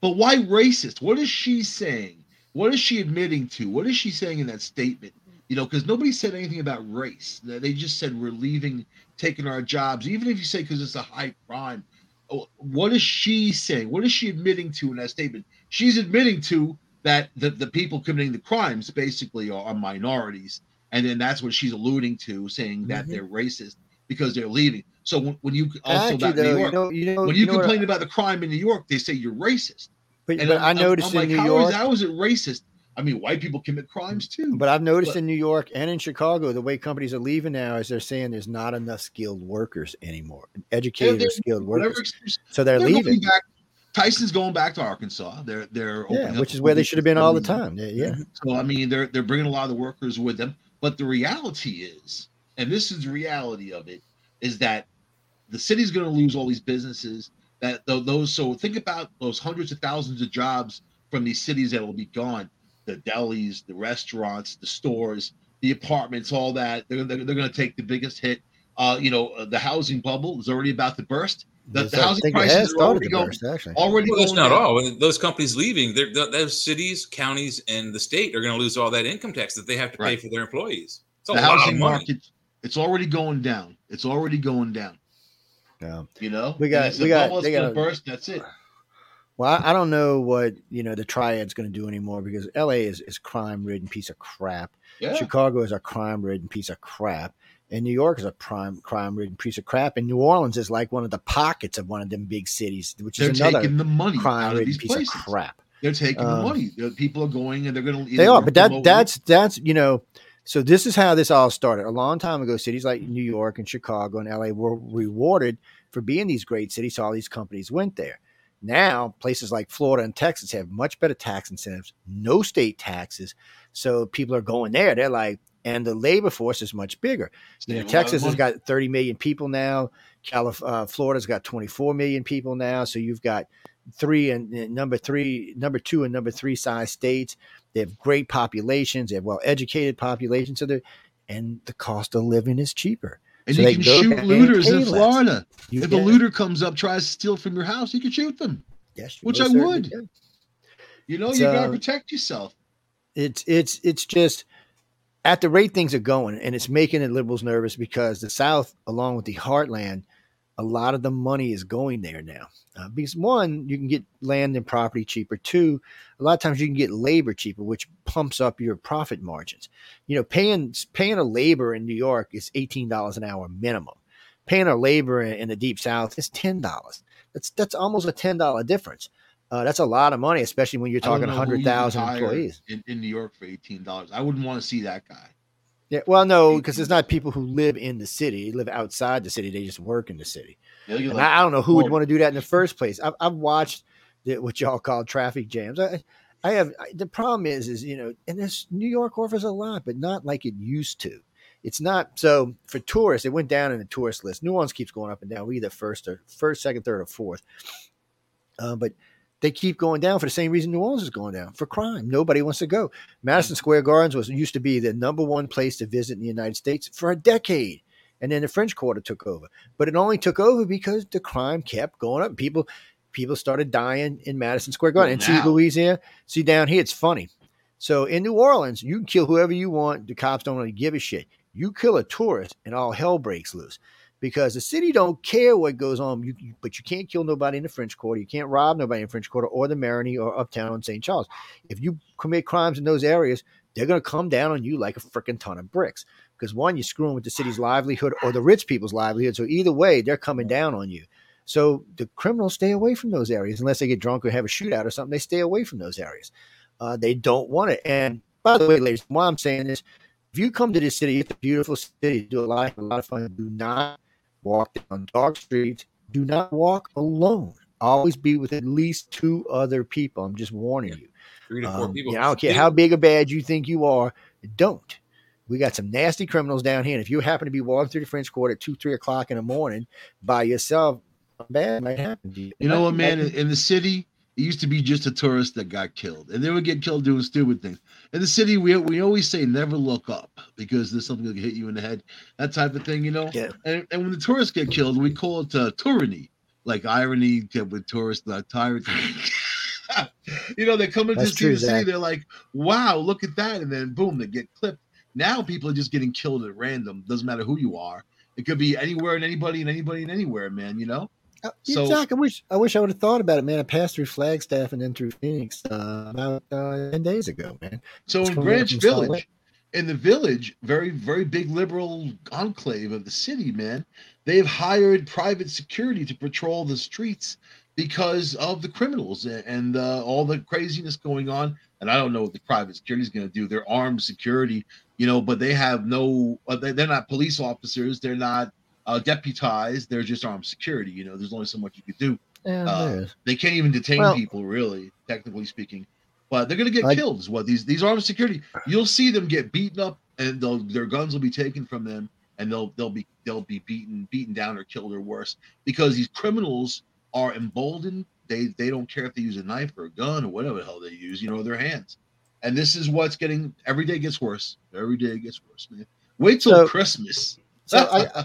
but why racist? What is she saying? What is she admitting to? What is she saying in that statement? You know, because nobody said anything about race. They just said we're leaving, taking our jobs. Even if you say because it's a high crime, oh, what is she saying? What is she admitting to in that statement? She's admitting to that the, the people committing the crimes basically are, are minorities, and then that's what she's alluding to, saying that Mhm. they're racist because they're leaving. So when, when you also Actually, about though, New you York, know, you know, when you, know what- complain about the crime in New York, they say you're racist. But, And but I noticed I'm in like, New how is- York. how is it racist? I mean, white people commit crimes too. But I've noticed But- in New York and in Chicago, the way companies are leaving now is they're saying there's not enough skilled workers anymore, educated or skilled workers. So they're, they're leaving. back. Tyson's going back to Arkansas. They're they're Yeah, which is where they should have been all the time. Yeah, yeah. So I mean, they're they're bringing a lot of the workers with them. But the reality is, and this is the reality of it, is that the city's going to lose all these businesses. That tho- those so think about those hundreds of thousands of jobs from these cities that will be gone. The delis, the restaurants, the stores, the apartments, all that. They're they're, they're going to take the biggest hit. Uh, you know, uh, the housing bubble is already about to burst. The, Yes, the housing think it prices are already going, burst, actually. already Well, that's not down. all. When those companies leaving, they're, th- those cities, counties, and the state are going to lose all that income tax that they have to pay for their employees. It's a The lot of housing money. market, it's already going down. It's already going down. Yeah. You know, We got- we got- they got- burst. That's it. Well, I, I don't know what you know the triad's going to do anymore because L.A. is is crime ridden piece of crap. Yeah. Chicago is a crime ridden piece of crap, and New York is a prime crime ridden piece of crap, and New Orleans is like one of the pockets of one of them big cities, which They're is another the money crime ridden piece places. of crap. They're taking Um, the money. The people are going and they're going to. They are, but that that's that's you know. So this is how this all started. A long time ago, cities like New York and Chicago and LA were rewarded for being these great cities. So all these companies went there. Now places like Florida and Texas have much better tax incentives, no state taxes. So people are going there. They're like, and the labor force is much bigger. You know, Texas has got 30 million people now. Calif- uh, Florida's got 24 million people now. So you've got three and, and number three, number two, and number three size states. They have great populations. They have well educated populations. So they and the cost of living is cheaper. and so you can shoot looters in. Florida. You If a looter comes up tries to steal from your house, you can shoot them. yes, which I would. can. You know, It's, you got to uh, protect yourself. it's it's it's just at the rate things are going, and it's making the liberals nervous because the South, along with the heartland, a lot of the money is going there now. Uh, because one, you can get land and property cheaper. Two, a lot of times you can get labor cheaper, which pumps up your profit margins. You know, paying paying a labor in New York is eighteen dollars an hour minimum. Paying a labor in, in the deep South is ten dollars. That's that's almost a ten dollar difference. Uh, that's a lot of money, especially when you're talking know who you hundred thousand employees. in, in New York for eighteen dollars. I wouldn't want to see that guy. Yeah, well, no, because it's not people who live in the city. Live outside the city. They just work in the city. Yeah, And like- I, I don't know who would want to do that in the first place. I've, I've watched the, what y'all call traffic jams. I, I have I, the problem is, is you know, and this New York offers a lot, but not like it used to. It's not so for tourists. It went down in the tourist list. New Orleans keeps going up and down. We either first or first, second, third, or fourth. Uh, but they keep going down for the same reason New Orleans is going down for crime. Nobody wants to go. Madison mm. Square Gardens was used to be the number one place to visit in the United States for a decade, and then the French Quarter took over. But it only took over because the crime kept going up. People people started dying in Madison Square Garden. And see Louisiana, see down here, it's funny. So in New Orleans, you can kill whoever you want. The cops don't really give a shit. You kill a tourist, and all hell breaks loose because the city don't care what goes on. You, you- but you can't kill nobody in the French Quarter. You can't rob nobody in the French Quarter or the Marigny or Uptown in St. Charles. If you commit crimes in those areas, they're going to come down on you like a freaking ton of bricks. Because one, you're screwing with the city's livelihood or the rich people's livelihood. So either way, they're coming down on you. So the criminals stay away from those areas unless they get drunk or have a shootout or something. They stay away from those areas. Uh, they don't want it. And by the way, ladies, why I'm saying this, if you come to this city, it's a beautiful city, do a lot, a lot of fun. Do not walk down dark streets. Do not walk alone. Always be with at least two other people. I'm just warning you. Three to four Um, people. yeah, I don't care how big or bad you think you are. Don't. We got some nasty criminals down here. And if you happen to be walking through the French Quarter at two, three o'clock in the morning by yourself, bad might happen to you. You know what, man? In, in the city, it used to be just a tourist that got killed, and they would get killed doing stupid things. In the city, we we always say never look up because there's something that can hit you in the head, that type of thing, you know. Yeah. And, and when the tourists get killed, we call it uh, tyranny, like irony with tourists, like tyrant. you know, they come into That's see true, the city, they're like, "Wow, look at that!" And then boom, they get clipped. Now people are just getting killed at random. Doesn't matter who you are. It could be anywhere and anybody and anybody and anywhere, man. You know. Uh, So- Zach, I wish I wish I would have thought about it, man. I passed through Flagstaff and then through Phoenix uh, about uh, ten days ago, man. So in Greenwich from Salt Lake. Village, in the village, very very big liberal enclave of the city, man, they've hired private security to patrol the streets because of the criminals and, and uh, all the craziness going on. And I don't know what the private security is going to do. They're armed security, you know, but they have no. Uh, they're not police officers. They're not uh, deputized. They're just armed security. You know, there's only so much you could do. Yeah, Uh. They can't even detain Well- people, really, technically speaking. But they're going to get I- killed. Is what these these armed security. You'll see them get beaten up, and they'll, their guns will be taken from them, and they'll they'll be they'll be beaten beaten down or killed or worse because these criminals are emboldened. They they don't care if they use a knife or a gun or whatever the hell they use, you know, their hands. And this is what's getting every day gets worse. Every day gets worse, man. Wait till So- Christmas. So I,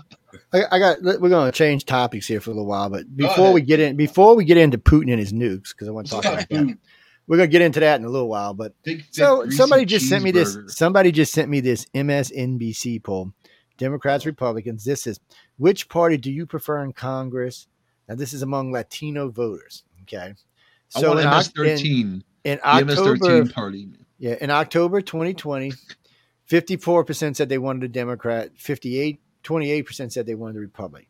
I, I got. We're going to change topics here for a little while, but before we get in, before we get into Putin and his nukes, because I want to talk about that. We're going to get into that in a little while, but Big, So somebody just sent me this. Somebody just sent me this MSNBC poll. Democrats, Republicans. This is which party do you prefer in Congress? Now this is among Latino voters. Okay. So in, MS-13. in, in October, MS-13 party. yeah, in October 2020, 54% said they wanted a Democrat. 58, 28% said they wanted a Republican.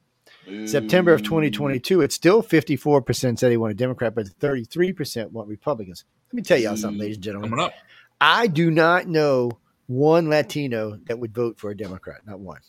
September of 2022, it's still 54% said they want a Democrat, but 33% want Republicans. Let me tell y'all something, ladies and gentlemen. Coming up. I do not know one Latino that would vote for a Democrat. Not one.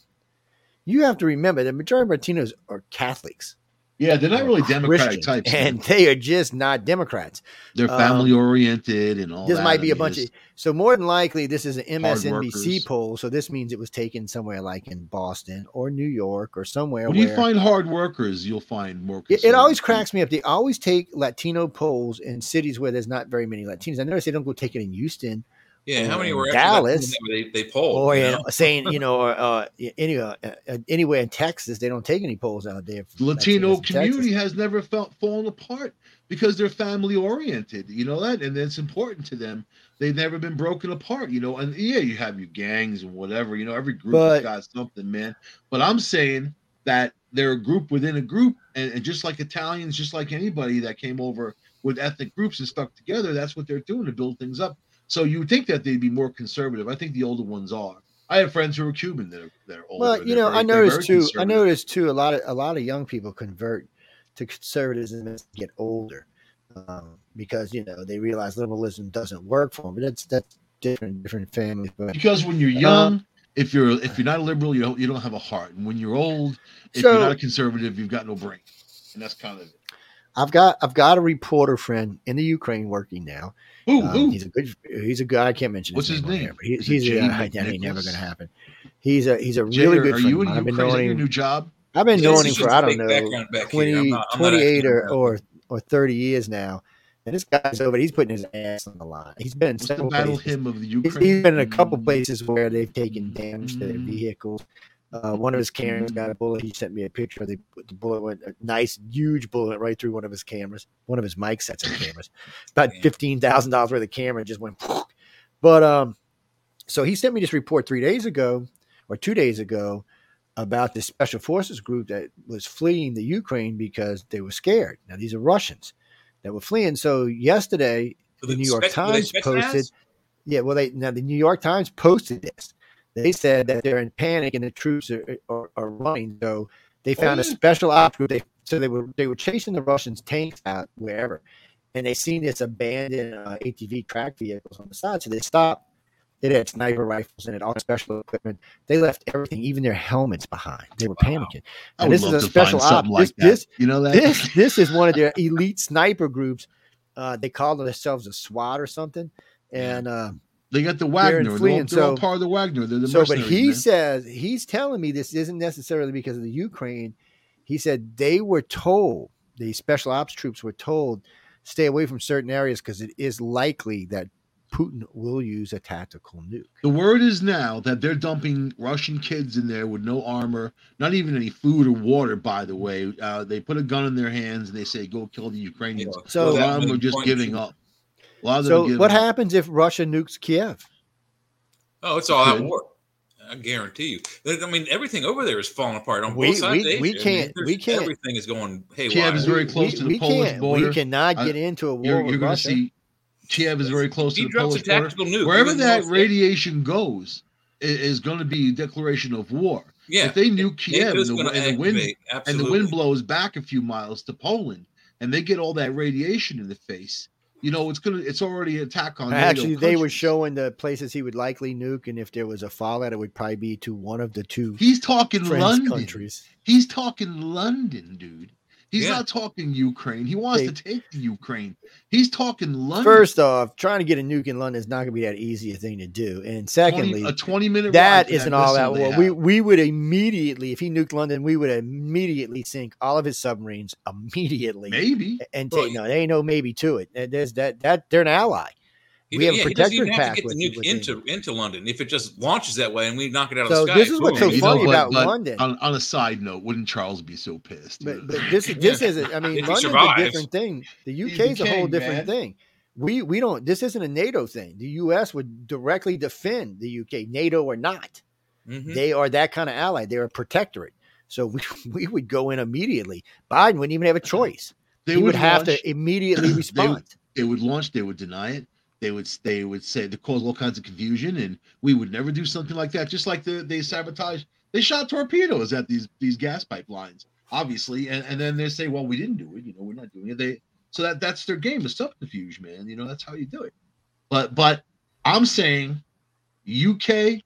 You have to remember the majority of Latinos are Catholics, Yeah, they're not really Democratic Christian, types. and they are just not Democrats. they're um, family oriented and all this that. might be I a mean, bunch of so more than likely this is an MSNBC poll. So this means it was taken somewhere like in Boston or New York or somewhere When where you find hard workers, you'll find more. it, it always cracks me up. They always take Latino polls in cities where there's not very many Latinos. I notice they don't go take it in Houston Yeah, how many were Dallas, actually Latino that they, they polled? or you know? saying you know, uh, any, uh, uh, anywhere in Texas, they don't take any polls out there. Latino Latinos Texas. community has never felt fallen apart because they're family oriented. You know that, and it's important to them. They've never been broken apart. You know, and yeah, you have your gangs and whatever. You know, every group But- has got something, man. But I'm saying that they're a group within a group, and, and just like Italians, just like anybody that came over with ethnic groups and stuck together, that's what they're doing to build things up. So you would think that they'd be more conservative. I think the older ones are. I have friends who are Cuban that are that are older. Well, you know, very- I noticed too. I noticed too. A lot of a lot of young people convert to conservatism as they get older, um, because you know they realize liberalism doesn't work for them. But that's that's different different families. But because when you're Uh, young if you're if you're not a liberal you don't you don't have a heart and when you're old if So- you're not a conservative you've got no brain and that's kind of it I've got I've got a reporter friend in the Ukraine working now. Ooh, Um, ooh. he's a good he's a guy. I can't mention What's his his name. on name? here, he, he's Jay a, that ain't never going to happen. He's a he's a Jay, really are, good are friend. you in. I've been Ukraine knowing your him. new job I've been knowing him for a I don't know background 20, I'm not- I'm 28 or, or or 30 years now. And this guy's over. He's putting his ass on the line. He's been in what's the several battle places. hymn of the He's, ukraine he's been in a couple places where they've taken damage to their Mm. vehicles. Uh, one of his cameras got a bullet. He sent me a picture. The, the bullet went a nice, huge bullet right through one of his cameras, one of his mic sets of cameras. About fifteen thousand dollars worth of camera just went. But um, so he sent me this report three days ago or two days ago about this special forces group that was fleeing the Ukraine because they were scared. Now these are Russians that were fleeing. So yesterday Were the New York spec- Times posted. Yeah, well, they now the New York Times posted this. They said that they're in panic and the troops are are, are running. So they found a special ops group. They so they were they were chasing the Russians tanks out wherever, and they seen this abandoned uh, ATV track vehicles on the side. So they stopped. It had sniper rifles in it, all special equipment. They left everything, even their helmets behind. They were Wow. panicking. And this is a special op. like This- this- you know that This this is one of their elite sniper groups. Uh, they call themselves a SWAT or something, and. Uh, they got the in wagner they're, all, fleeing, they're all so- part of the wagner they're the so, but he man. says he's telling me this isn't necessarily because of the Ukraine. He said they were told the special ops troops were told stay away from certain areas because it is likely that Putin will use a tactical nuke. The word is now that they're dumping Russian kids in there with no armor, not even any food or water. By the way, uh, they put a gun in their hands and they say, "Go kill the Ukrainians." Yeah. So- a Well, lot of them are just giving up. So, what up. happens if Russia nukes Kiev? Oh, it's all out war. I guarantee you. I mean, everything over there is falling apart on We- both sides. we- of we Asia. I can't- there's- we can't- Everything is going haywire. Kiev is very close we, to the we Polish can't, border. We cannot I- get into a war You're, you're going to see Kiev is very close he to the drops a Polish border. nuke. Wherever even that though- radiation goes i- is going to be a declaration of war. yeah, If they nuke Kiev and the, and the wind activate, and the wind blows back a few miles to Poland, and they get all that radiation in the face, you know it's gonna it's already an attack on. Actually, they were showing the places he would likely nuke, and if there was a fallout, it would probably be to one of the two He's talking London. countries. He's talking London, dude. He's Yeah. not talking Ukraine. He wants Hey. to take the Ukraine. He's talking London. First off, trying to get a nuke in London is not going to be that easy a thing to do. And 20 secondly, a twenty minute that ride for isn't all that missile they well. We we would immediately, if he nuked London, we would immediately sink all of his submarines immediately. maybe And Well, take, no, there ain't no maybe to it. There's that that they're an ally. He, We have a yeah, he doesn't even have pack to get the with- nuke into into London. If it just launches that way and we knock it out of the sky, this is what's boom, so you funny know, about London. On, on a side note, wouldn't Charles be so pissed? But, but this is this is I mean If he London's a survives. different thing. The He's UK is a whole different man. thing. We we don't. This isn't a NATO thing. The US would directly defend the UK, NATO or not. Mhm. They are that kind of ally. They're a protectorate. So we we would go in immediately. Biden wouldn't even have a choice. they he would have launch- to immediately they- respond. they would launch, they would deny it. They would they would say they cause all kinds of confusion, and we would never do something like that. Just like the, they sabotage, they shot torpedoes at these these gas pipelines, obviously, and, and then they say, well, we didn't do it. You know, we're not doing it. They so that that's their game is subterfuge, man. You know, that's how you do it. But but I'm saying, UK,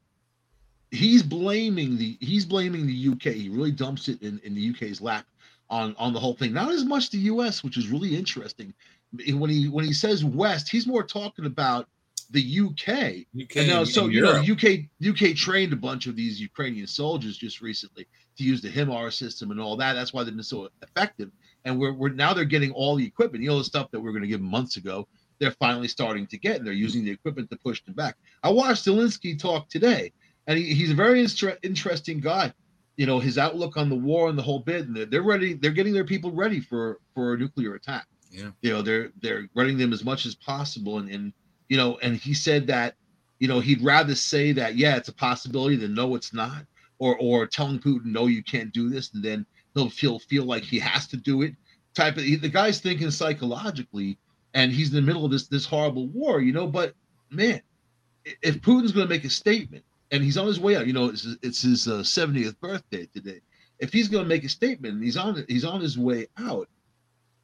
he's blaming the he's blaming the UK. He really dumps it in in the UK's lap on on the whole thing. Not as much the US, which is really interesting when he when he says West, he's more talking about the UK. UK And now, so you know, UK UK trained a bunch of these Ukrainian soldiers just recently to use the HIMARS system and all that. That's why they've been so effective. And we're, we're now they're getting all the equipment. You know the stuff that we are going to give them months ago. They're finally starting to get, and they're using the equipment to push them back. I watched Zelensky talk today, and he, he's a very inter- interesting guy. You know his outlook on the war and the whole bit, and they're, they're ready. They're getting their people ready for for a nuclear attack Yeah. you know they're they're running them as much as possible. And, and you know and he said that you know he'd rather say that yeah it's a possibility than no it's not. Or or telling putin no you can't do this and then he'll feel feel like he has to do it type of he, the guy's thinking psychologically and he's in the middle of this this horrible war you know but man if putin's going to make a statement and he's on his way out you know it's, it's his uh, 70th birthday today. If he's going to make a statement and he's on he's on his way out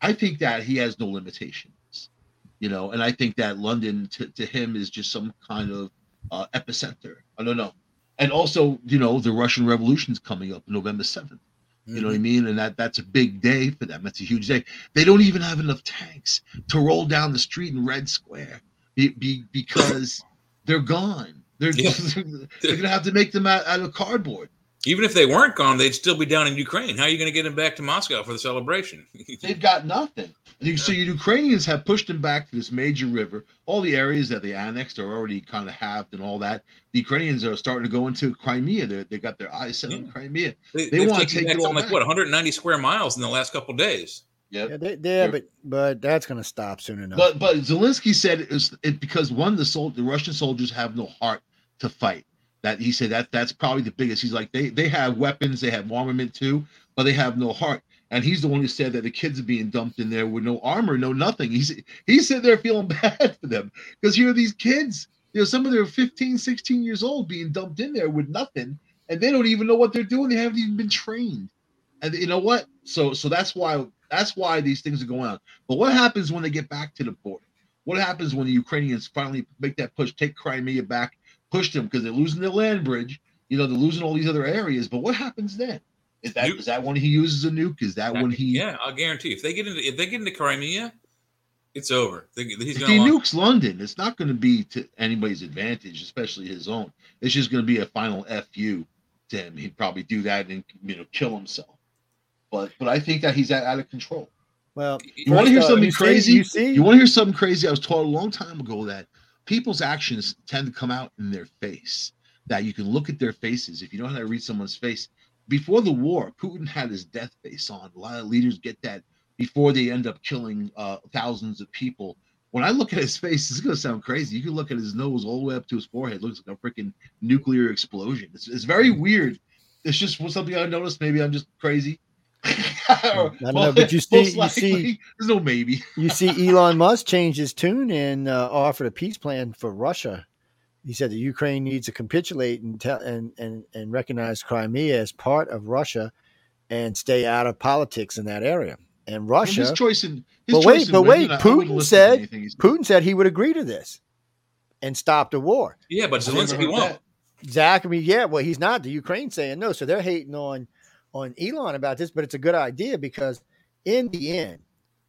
I think that he has no limitations, you know, and I think that London to, to him is just some kind of uh, epicenter. I don't know. And also, you know, the Russian Revolution's coming up November 7th. You know what I mean? And that that's a big day for them. That's a huge day. They don't even have enough tanks to roll down the street in Red Square be, be, because they're gone. They're, Yeah. they're gonna have to make them out, out of cardboard. Even if they weren't gone, they'd still be down in Ukraine. How are you going to get them back to Moscow for the celebration? They've got nothing. And you- So your Ukrainians have pushed them back to this major river. All the areas that they annexed are already kind of halved and all that. The Ukrainians are starting to go into Crimea. They they got their eyes set on Crimea. They, They wanna take back it all something like back. what 190 square miles in the last couple of days. Yep. Yeah, they, yeah, but but that's going to stop soon enough. But but Zelensky said it was it because one the sol- the Russian soldiers have no heart to fight. That he said that that's probably the biggest. He's like they they have weapons, they have armament too, but they have no heart. And he's the one who said that the kids are being dumped in there with no armor, no nothing. He's he's sitting there feeling bad for them because here are these kids. You know, some of them are 15, 16 years old being dumped in there with nothing, and they don't even know what they're doing. They haven't even been trained. And you know what? So so that's why that's why these things are going on. But what happens when they get back to the border? What happens when the Ukrainians finally make that push, take Crimea back, push them because they're losing their land bridge? You know, they're losing all these other areas. But what happens then? Is that Nuke. is that when he uses a nuke? Is that when he yeah, I'll guarantee if they get into if they get into Crimea, it's over. They, he's if going he to nukes London, it's not going to be to anybody's advantage, especially his own. It's just going to be a final fu to him. He'd probably do that and you know kill himself. But but I think that he's out, out of control. well, You want to hear uh, something you see- crazy? you see, You want to hear something crazy? I was taught a long time ago that people's actions tend to come out in their face. That you can look at their faces. If you know how to read someone's face, before the war, Putin had his death face on. A lot of leaders get that before they end up killing uh, thousands of people. When I look at his face, it's going to sound crazy. You can look at his nose all the way up to his forehead. It looks like a freaking nuclear explosion. It's, it's very weird. It's just something I noticed. Maybe I'm just crazy. I don't know, but you see- you see- there's no maybe. you see Elon Musk changed his tune and uh, offered a peace plan for Russia. He said that Ukraine needs to capitulate and tell and, and and recognize Crimea as part of Russia and stay out of politics in that area. And Well, his Russia, choice in his but wait, in but women, wait, I- I wouldn't Putin said- he. Putin said he would agree to this and stop the war. yeah, but I Zelensky won't. that. Exactly. Yeah. Well, he's not. The Ukraine saying no, so they're hating on on Elon about this, but it's a good idea because in the end,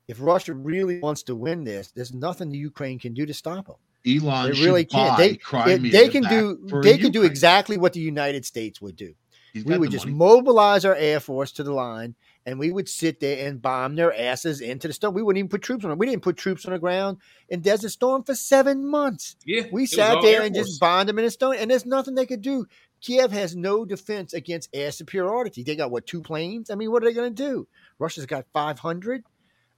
if Russia really wants to win this, there's nothing the Ukraine can do to stop them. Elon They really can't. They- If Crimea they can do they can do exactly what the United States would do. He's We would just money. mobilize our air force to the line and we would sit there and bomb their asses into the storm. We wouldn't even put troops on them. We didn't put troops on the ground in Desert Storm for seven months. Yeah, We sat there and Force. just bombed them in the stone, and there's nothing they could do. Kiev has no defense against air superiority. They got what two planes? I mean, what are they going to do? Russia's got 500.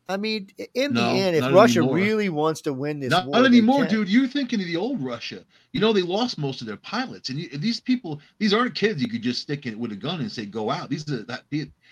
I mean, in No, the end, if Russia anymore. really wants to win this Not, war, not anymore, dude. You're thinking of the old Russia. You know they lost most of their pilots, and you, these people, these aren't kids you could just stick it with a gun and say go out. These are that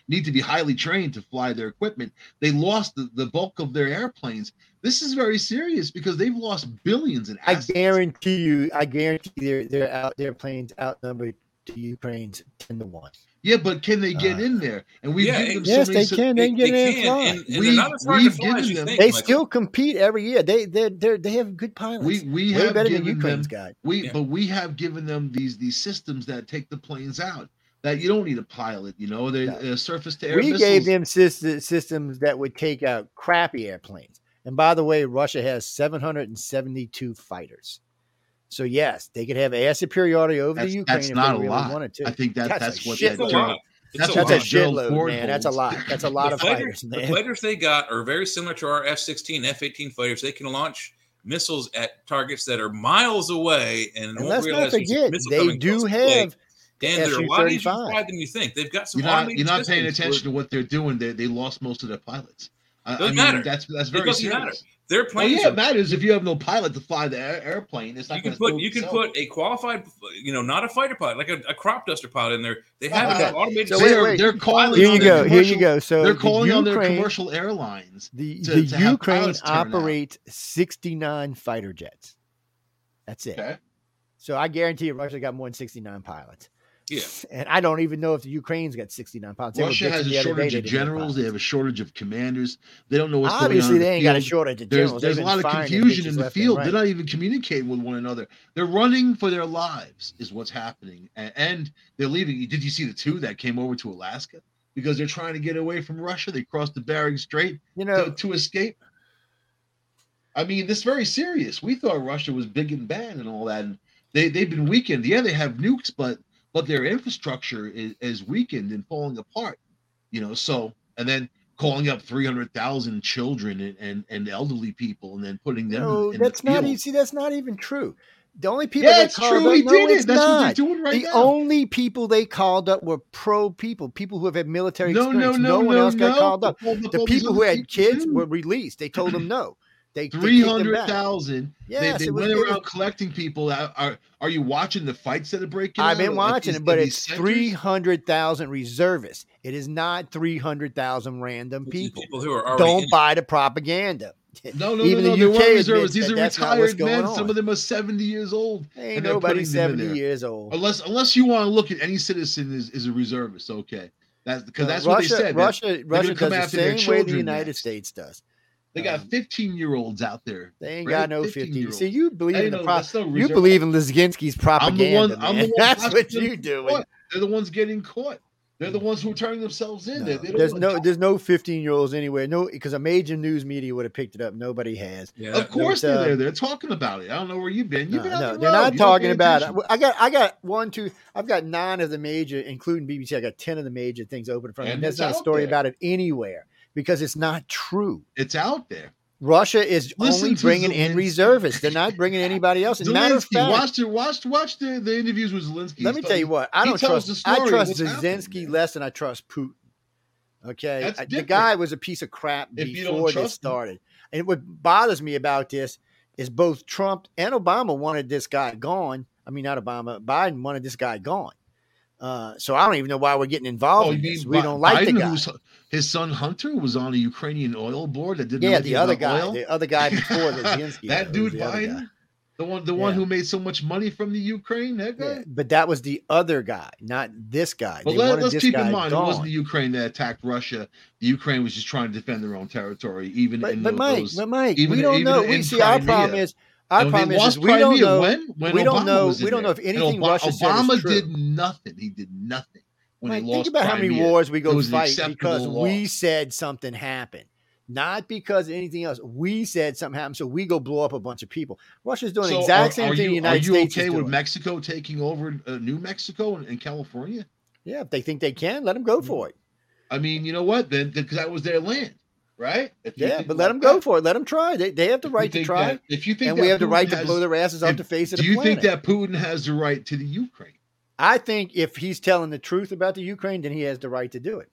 need to be highly trained to fly their equipment. They lost the, the bulk of their airplanes. This is very serious because they've lost billions in I guarantee you, I guarantee their their out their planes outnumbered the Ukraine's ten to one. Yeah, but can they get Uh, in there? And we've Yeah, given them yes, so many. they can. They can get in and fly. and, and they're We've- not as hard to we've given them- think. They Michael. still compete every year. They they they they have good pilots. We we Way have better than given them Ukraine's. We Yeah. but we have given them these these systems that take the planes out. That you don't need a pilot. You know, the No. uh, surface to air. We missiles. gave them systems that would take out crappy airplanes. And by the way, Russia has 772 fighters. So yes, they could have air superiority over That's- the Ukraine that's if not they a really lot. wanted to. I think that That's that's, what shit It's that a Gerald- lot. That's a a lot. Shitload, Ford man. That's a lot. That's a lot the of fighters, fighters, the man. fighters they got are very similar to our F-16, F-18 fighters. They can launch missiles at targets that are miles away, and, And won't let's not realize there's forget, they do have. to play, have and they're a lot easier to fly than you think. They've got some You're not you're not paying systems attention to what they're doing. They they lost most of their pilots. I, I Doesn't mean matter. that's that's It very doesn't serious. matter. Their oh, Well, planes yeah, are it matters if you have no pilot to fly the air, airplane. It's not you can put you can put a qualified, you know, not a fighter pilot, like a, a crop duster pilot in there. They have Okay. enough automated. So So wait, they're, wait. they're calling Here you their go. Here you go. So they're the calling on their commercial airlines. The, to- the to Ukraine pilots turn out. operates 69 fighter jets. That's it. Okay. So I guarantee you Russia got more than 69 pilots. Yeah. And I don't even know if the Ukraine's got 69 pounds. They Russia has a other shortage of have generals. They have a shortage of commanders. They don't know what's Obviously, going on. Obviously, they in ain't the got a shortage of There's generals. there's a lot of confusion in the field. right. They're not even communicating with one another. They're running for their lives, is what's happening, and, and they're leaving. Did you see the two that came over to Alaska because they're trying to get away from Russia? They crossed the Bering Strait You to, know, to escape. I mean, this is very serious. We thought Russia was big and bad and all that, and they they've been weakened. Yeah, they have nukes, but but their infrastructure is, is weakened and falling apart. You know, so and then calling up three hundred thousand children and, and and elderly people, and then putting them. no, in that's the not. See, that's not even true. The only people Yeah, that it's true. up, He no, did it. That's what they're not. doing right the now. only people they called up were pro people, people who have had military no, no, experience. no, one no, else got called up. Up The people who had kids too. were released. They told them no. They, they Three kicked them hundred back. thousand. Yes, they they went it was- around collecting people. Are, are are you watching the fights that are breaking? I've out been at watching these- it, but it's three hundred thousand reservists. It is not three hundred thousand random people. people who are already Don't buy the propaganda. No, no, Even no, the no. They UK weren't admits reservists. These are that's not what's retired men. on. Some of them are seventy years old. Ain't and they're nobody putting them in seventy years old. Unless unless you want to look at any citizen is, is a reservist, okay. That's because No, uh, that's Russia, what they said. Russia, Russia come does after the their same way the United next. States does. They got um, fifteen year olds out there. They ain't right? got no 15 year olds. See, you believe in the no, pro- no you believe in Zelensky's propaganda. I'm the one man. That's what you them doing. They're the ones getting caught. They're the ones who are turning themselves in. They- No, they don't there's no talk. there's no 15 year olds anywhere. No, because a major news media would have picked it up. Nobody has. Yeah, Of course But, they're uh, there. They're talking about it. I don't know where you've been. You've been out no, the they're road. not You talking pay about it. I got I got one, two, I've got nine of the major, including BBC. I got ten of the major things open in front of me. And There's not a story there. about it anywhere because it's not true. It's out there. Russia is Listen only bringing in reservists. They're not bringing anybody else. As a matter of Zelensky, fact, watch the watch watch the, the interviews with Zelensky. let me tell you what. I don't trust. I trust Zelensky less than I trust Putin. Okay, I- the guy was a piece of crap If before this trust him. started. And what bothers me about this is both Trump and Obama wanted this guy gone. I mean, not Obama. Biden wanted this guy gone. Uh, so I don't even know why we're getting involved Oh, in this. mean We don't like the guy. his son Hunter was on a Ukrainian oil board that didn't. Yeah, the other guy, oil? the other guy before the Zelensky. that dude the. Biden, the one, the one who made so much money from the Ukraine. That guy. Yeah, but that was the other guy, not this guy. But They let, us keep in mind, gone. it wasn't the Ukraine that attacked Russia. The Ukraine was just trying to defend their own territory, even But, in but tho- Mike, but Mike, even- we don't know. We see our problem is our problem is, we don't know. when, when we don't know- we don't know if anything Ob- Russia Obama did nothing. He did nothing when he think lost about how many wars we go fight because we said something happened, not because anything else. We said something happened, so we go blow up a bunch of people. Russia's doing the exact are, same are thing you, the United are you States okay with doing. Mexico taking over uh, New Mexico and, and California? Yeah, if they think they can, let them go for it. I mean, you know what? Then because that was their land, right? Yeah, but let like them go that, for it. Let them try. They, they have the right to try, that- if you think and we have the Putin right to blow their asses off if- the face of the planet. Do you think that Putin has the right to the Ukraine? I think if he's telling the truth about the Ukraine, then he has the right to do it.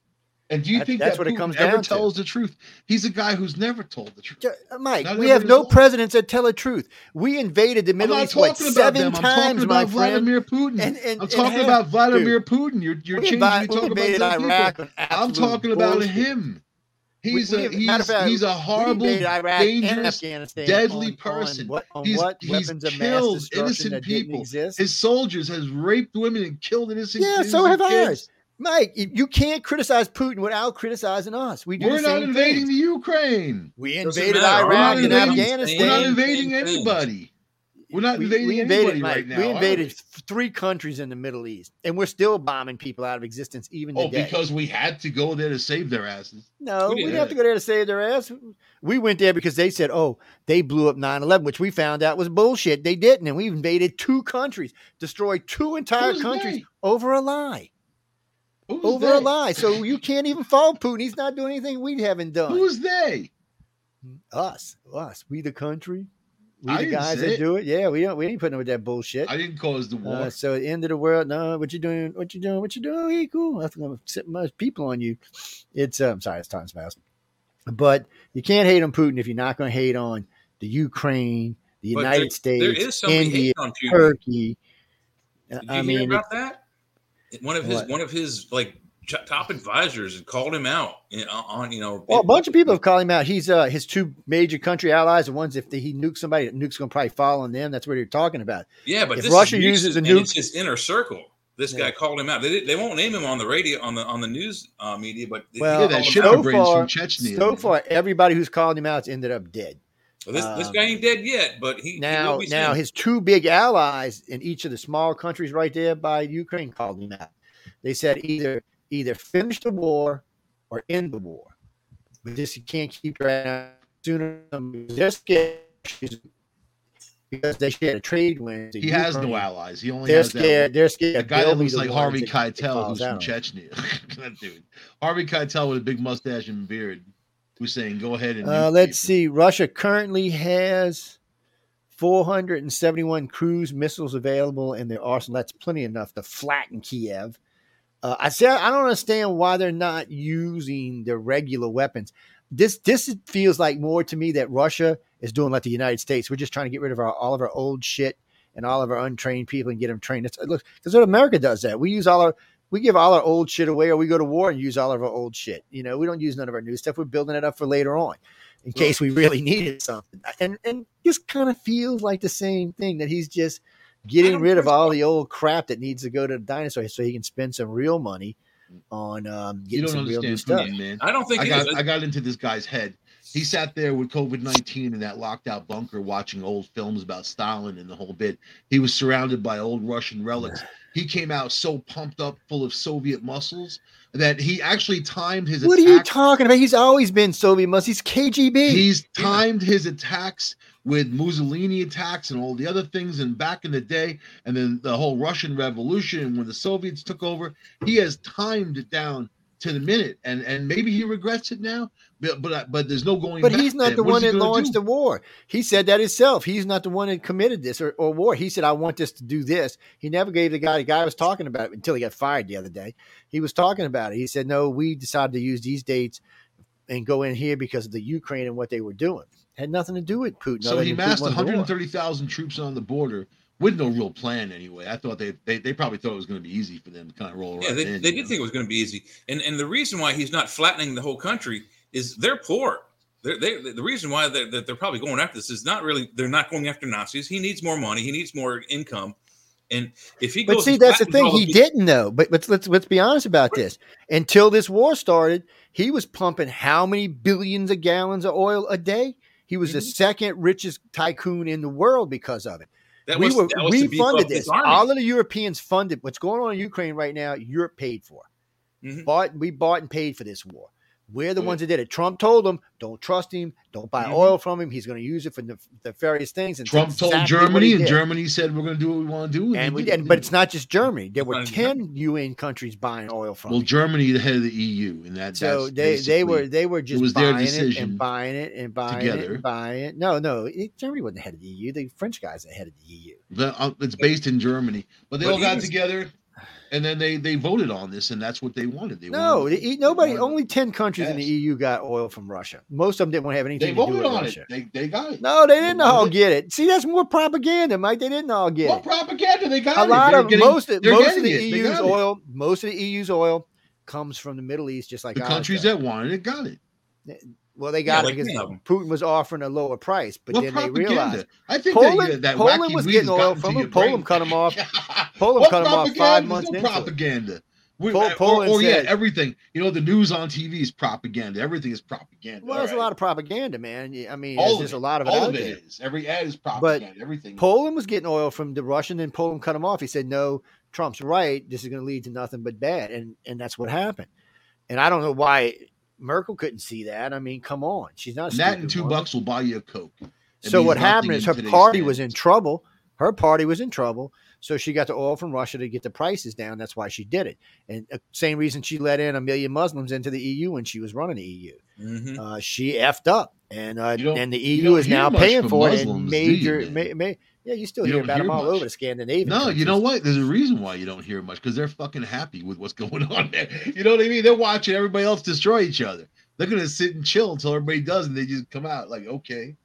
And do you That- think that's that what it Putin comes ever down to. tells the truth? He's a guy who's never told the truth. Uh, Mike, Not we have no presidents that tell the truth. We invaded the Middle East what talking seven talking times, my about friend. Vladimir Putin. And- and- I'm talking about Vladimir Putin. You're you're changing. invi- You we talk about. Iraq I'm talking about him. He's We- a we- he's, matter fact, he's a horrible, invaded Iraq and dangerous, deadly on- on person. what, on He's- what he's weapons of mass killed innocent people. His soldiers has raped women and killed innocent. People. Yeah, so have kids. ours. Mike, you you can't criticize Putin without criticizing us. We do We're the not invading things. the Ukraine. We invaded Iraq and Afghanistan. We're not invading same thing. anybody. We're not We- invading we invaded, Mike, right now. We invaded th- three countries in the Middle East, and we're still bombing people out of existence even Oh, today. because we had to go there to save their asses. no, We we didn't have to go there to save their ass. We went there because they said, "Oh, they blew up 9/11," which we found out was bullshit. They didn't, and we invaded two countries, destroyed two entire countries they? over a lie. Who's Over they? a lie. So you can't even fault Putin. He's not doing anything we haven't done. Who's they? us? Us? We the country? We I the guys that do it? Yeah, we don't. We ain't putting up with that bullshit. I didn't cause the war. Uh, so at the end of the world, no, what you doing? What you doing? What you doing? Hey, cool. I'm gonna sit my people on you. It's um, sorry, it's time's fast. But you can't hate on Putin if you're not going to hate on the Ukraine, the But United there- States, there is somebody India, on Turkey. Uh, Did you I hear mean, about that? One of his What? one of his like ch- top advisors had called him out on you know. well, a bunch of people have called him out. He's uh, his two major country allies. The ones if he nukes somebody, nuke's going to probably fall on them. That's what they're talking about. yeah, but if this Russia is uses a nuke- it's his inner circle. This Yeah. guy called him out. They, they won't name him on the radio on the on the news uh, media, but Well, yeah, called that him shit so far- from Chechnya. So man. far, everybody who's called him out ended up dead. Well, this this um, guy ain't dead yet, but he he Now, will be now his two big allies in each of the small countries right there by Ukraine called him out. They said either either finish the war or end the war. But this you can't keep out sooner. They're scared because they share a trade win. he has no allies. He only They're has scared. that. They're scared. The guy that looks like Harvey Keitel, who's from. Chechnya. that dude. Harvey Keitel with a big mustache and beard, who's saying, "Go ahead and." Uh, let's people." see. Russia currently has 471 cruise missiles available in their arsenal. That's plenty enough to flatten Kiev. Uh, I say I don't understand why they're not using the regular weapons. This this feels like more to me that Russia is doing like the United States. We're just trying to get rid of our, all of our old shit and all of our untrained people and get them trained. It's, look, because what America does that. We use all our we give all our old shit away, or we go to war and use all of our old shit. You know, we don't use none of our new stuff. We're building it up for later on in case we really needed something. And and just kind of feels like the same thing that he's just getting rid of all the old crap that needs to go to the dinosaur so he can spend some real money on um, You getting don't some real new stuff. Putin, man. I don't think I got is. I got into this guy's head. He sat there with COVID nineteen in that locked out bunker, watching old films about Stalin and the whole bit. He was surrounded by old Russian relics. He came out so pumped up, full of Soviet muscles, that he actually timed his. What are you talking about? He's always been Soviet Mus. He's KGB. He's timed his attacks with Mussolini attacks and all the other things, and back in the day, and then the whole Russian Revolution when the Soviets took over. He has timed it down to the minute, and and maybe he regrets it now, but but, uh, but there's no going. Back but he's not the What one that launched do? the war. He said that himself. He's not the one that committed this or, or war. He said, I want this to do this. He never gave the guy, the guy was talking about it until he got fired the other day. He was talking about it. He said, No, we decided to use these dates and go in here because of the Ukraine and what they were doing. Had nothing to do with Putin. So he massed wanted the war. 130,000 troops on the border with no real plan anyway. I thought they they, they probably thought it was going to be easy for them to kind of roll Yeah, right they, in. they did know? think it was going to be easy, and and the reason why he's not flattening the whole country is they're poor. They're, they the reason why they're, that they're probably going after this is not really they're not going after Nazis. He needs more money. He needs more income, and if he goes, But see, that's the thing. He people- didn't though. But let's let's let's be honest about this. Until this war started, he was pumping how many billions of gallons of oil a day? He was the Mhm. second richest tycoon in the world because of it. That we was, were that we funded this. All of the Europeans funded what's going on in Ukraine right now. Europe paid for. Mhm. Bought we bought and paid for this war. We're the Oh, ones that did it. Trump told them, don't trust him, don't buy Mhm. oil from him. He's going to use it for the, the various things. And Trump told exactly Germany, and. Germany said we're going to do what we want to do, and they we did. did. But it's not just Germany. There were ten UN countries buying oil from. well, him. Germany, the head of the EU, and that So they they were they were just was their buying it and buying it and buying it together. and buying it. No, no, it, Germany wasn't the head of the EU. The French guys are the head of the EU. the, uh, it's based in Germany, but they But all got together, and then they they voted on this, and that's what they wanted. They No, wanted, the, nobody. they wanted- Only ten countries in the EU got oil from Russia. Most of them didn't want to have anything they to do voted with on Russia. it. They they got it. No, they didn't all get it. See, that's more propaganda, Mike. They didn't all get it. What it. propaganda? They got A lot of getting- most of, most of the it. EU's it. oil, most of the EU's oil comes from the Middle East, just like the countries does. that wanted it got it. Well, they Yeah, got like it because. Putin was offering a lower price, but what then they propaganda? realized I think Poland- that, that Poland was getting oil from him. Poland cut 'em off. Poland cut 'em off five months no into it. propaganda. We, Pol- or, Poland or yeah, said- everything. You know, the news on TV is propaganda. Everything is propaganda. Well, there's a lot of propaganda, man. I mean, All there's a lot of it All of there. it is. Every ad is propaganda. But Everything. Poland was getting oil from the Russian, and Poland cut him off. He said, "No, Trump's right. This is going to lead to nothing but bad," and and that's what happened. And I don't know why Merkel couldn't see that. I mean, come on, she's not. That and two woman. bucks will buy you a coke. It So what happened is her party was in trouble. Her party was in trouble, so she got the oil from Russia to get the prices down. That's why she did it, and uh, same reason she let in a million Muslims into the EU when she was running the EU. Mhm. Uh, she effed up, and uh, and the EU is now paying for it. Muslims, And do you, major, ma- ma- yeah, you still You hear about them all much. over the Scandinavian. No, you know what? There's a reason why you don't hear much because they're fucking happy with what's going on there. You know what I mean? They're watching everybody else destroy each other. They're gonna sit and chill until everybody does, and they just come out like, okay.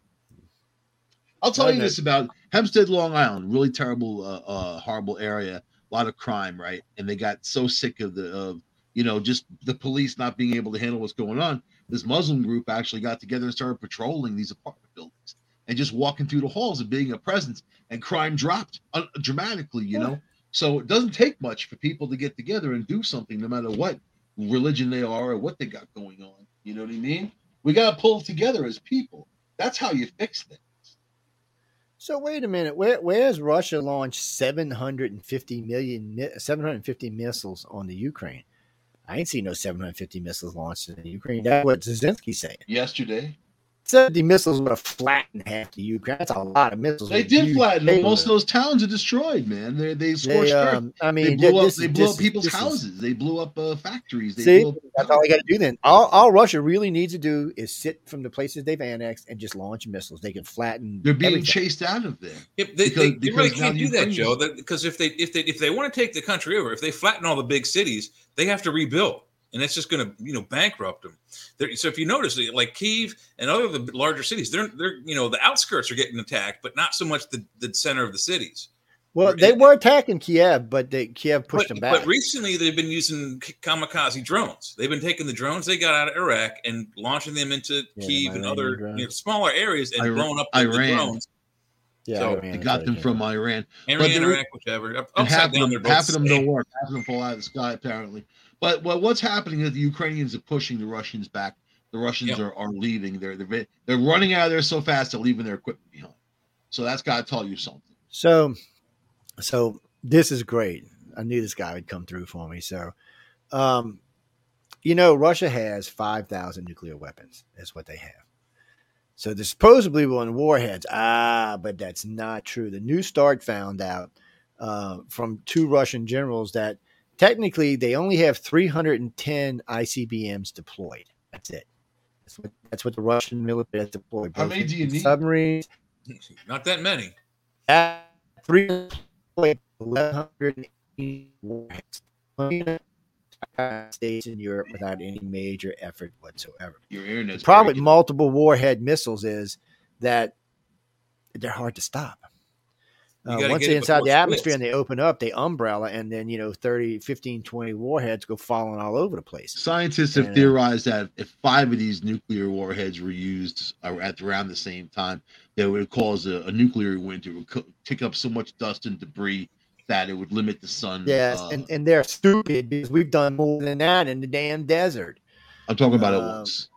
I'll tell No, you no. this about Hempstead, Long Island. Really terrible, uh, uh, horrible area. A lot of crime, right? And they got so sick of the, of you know, just the police not being able to handle what's going on. This Muslim group actually got together and started patrolling these apartment buildings and just walking through the halls and being a presence. And crime dropped uh, dramatically, you know. So it doesn't take much for people to get together and do something, no matter what religion they are or what they got going on. You know what I mean? We got to pull together as people. That's how you fix things. So wait a minute. Where where's Russia launched 750 million 750 missiles on the Ukraine? I ain't seen no 750 missiles launched in the Ukraine. That's what Zelensky's saying. Yesterday, 70 missiles would have flattened half the Ukraine. That's a lot of missiles. they did flatten them. Most of those towns are destroyed, man. They they They, scorched earth. um, I They mean, blew up. They blew this up is- people's this is- houses. They blew up uh, factories. They See, blew up that's all they got to do then. All, all Russia really needs to do is sit from the places they've annexed and just launch missiles. They can flatten. They're being everything. chased out of there. If they, Because- they, they really because now can't do that, Joe. because if they if they if they want to take the country over, if they flatten all the big cities, they have to rebuild, and that's just going to you know bankrupt them. They're, so if you notice, like Kiev and other the larger cities, they're they're you know the outskirts are getting attacked, but not so much the, the center of the cities. Well, they were attacking Kiev, but they, Kiev pushed but, them back. but recently they've been using kamikaze drones. They've been taking the drones they got out of Iraq and launching them into Yeah, Kiev and other you know, smaller areas and Ira- blowing up the, the Iran. drones. yeah, so Iran They got them from. Iran. Iran, But the Iraq, whichever. And Upside half of down, them, they're both half of them don't work. Half of them fall out of the sky, apparently. But what, what's happening is the Ukrainians are pushing the Russians back. The Russians Yep. are, are leaving. They're, they're they're running out of there so fast they're leaving their equipment behind. So that's got to tell you something. So, so this is great. I knew this guy would come through for me. So, um, you know, Russia has five thousand nuclear weapons. That's what they have. So they're supposedly on warheads. Ah, but that's not true. The New Start found out uh, from two Russian generals that technically they only have 310 ICBMs deployed. That's it. That's what, that's what the Russian military has deployed. How many do you need? Submarines. Not that many. At three eleven hundred warheads. States in Europe without any major effort whatsoever. Your internet's The problem with multiple warhead missiles is that they're hard to stop. You Uh, once they're inside the atmosphere and they open up, they umbrella, and then, you know, 30, 15, 20 warheads go falling all over the place. Scientists have Yeah. theorized that if five of these nuclear warheads were used uh, at around the same time, that would cause a, a nuclear winter. It would co- kick up so much dust and debris that it would limit the sun. Yes, uh, and, and they're stupid because we've done more than that in the damn desert. I'm talking about it um, once.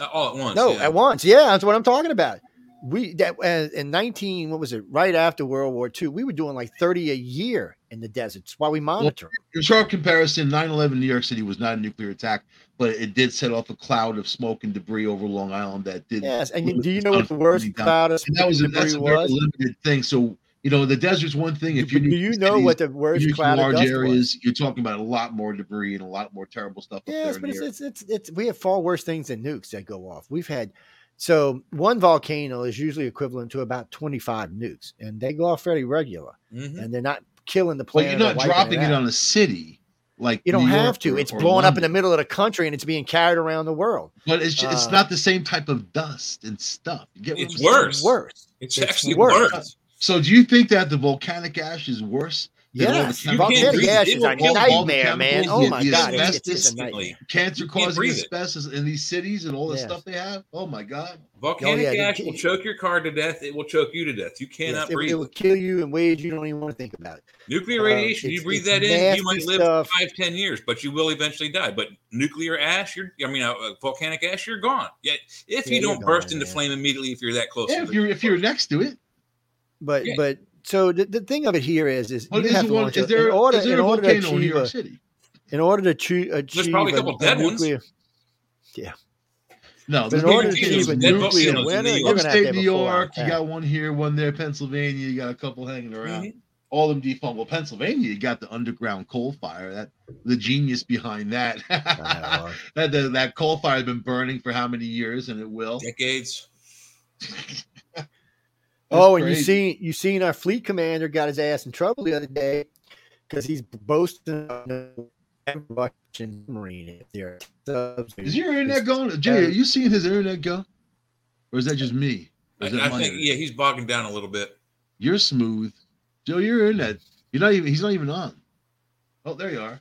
Uh, All at once. No, yeah. at once. Yeah, that's what I'm talking about. We that uh, in 19 what was it right after world war ii we were doing like 30 a year in the deserts while we monitor. In sharp comparison, 9/11 New York City was not a nuclear attack, but it did set off a cloud of smoke and debris over Long Island that did. yes and do you know what the worst cloud of And that was a, that's a very was limited thing. So you know, the desert's one thing. If you do you know what the worst cloud of large dust areas, was? you're talking about a lot more debris and a lot more terrible stuff up Yes, but it's, it's it's it's we have far worse things than nukes that go off. We've had so one volcano is usually equivalent to about 25 nukes, and they go off fairly regular, Mhm. and they're not killing the Well, planet. you're not dropping it out. on a city like You don't New have York to. or- It's or blowing up in the middle of the country, and it's being carried around the world. But it's ju- it's uh, not the same type of dust and stuff. You get It's worse. Worse. It's, It's actually worse. worse. So do you think that the volcanic ash is worse? Then all the Yes, chemicals- volcanic it. ash It is will a kill all the nightmare, man. Oh my the god, it's, asbestos, it's a nightmare. Instantly. Cancer causing breathe it. asbestos in these cities and all the Yeah. stuff they have. Oh my god! Volcanic Oh, yeah, ash will choke your car to death. It will choke you to death. You cannot Yes, it, breathe. it will kill you in ways you don't even want to think about. Nuclear uh, radiation, you breathe that in, you might live stuff. five, ten years, but you will eventually die. But nuclear ash, you're, I mean, uh, uh, volcanic ash, you're gone. Yeah, if Yeah, you don't burst gone, into man. flame immediately, if you're that close. Yeah, to if the- you're if you're next to it, But Yeah. but so the, the thing of it here is is but you is, have to one, launch is there in order is there in a order to volcano in New achieve York a, City? in order to achieve, achieve probably a couple dead ones. nuclear, No, But there's in order to achieve a dead nuclear City. in winter, New York. gonna have to Upstate New York, you got one here, one there. Pennsylvania, you got a couple hanging around. Mhm. All them defunct. Well, Pennsylvania, you got the underground coal fire. That the genius behind that. I that the, that coal fire has been burning for how many years, and it will. decades. That's Oh, and you crazy. see, you seen our fleet commander got his ass in trouble the other day because he's boasting on the Russian marine up there. Is your internet going? Jay, are you seeing his internet go? Or is that just me? Or I, I think, yeah, he's bogging down a little bit. You're smooth. Joe, your internet. You're not even he's not even on. Oh, there you are.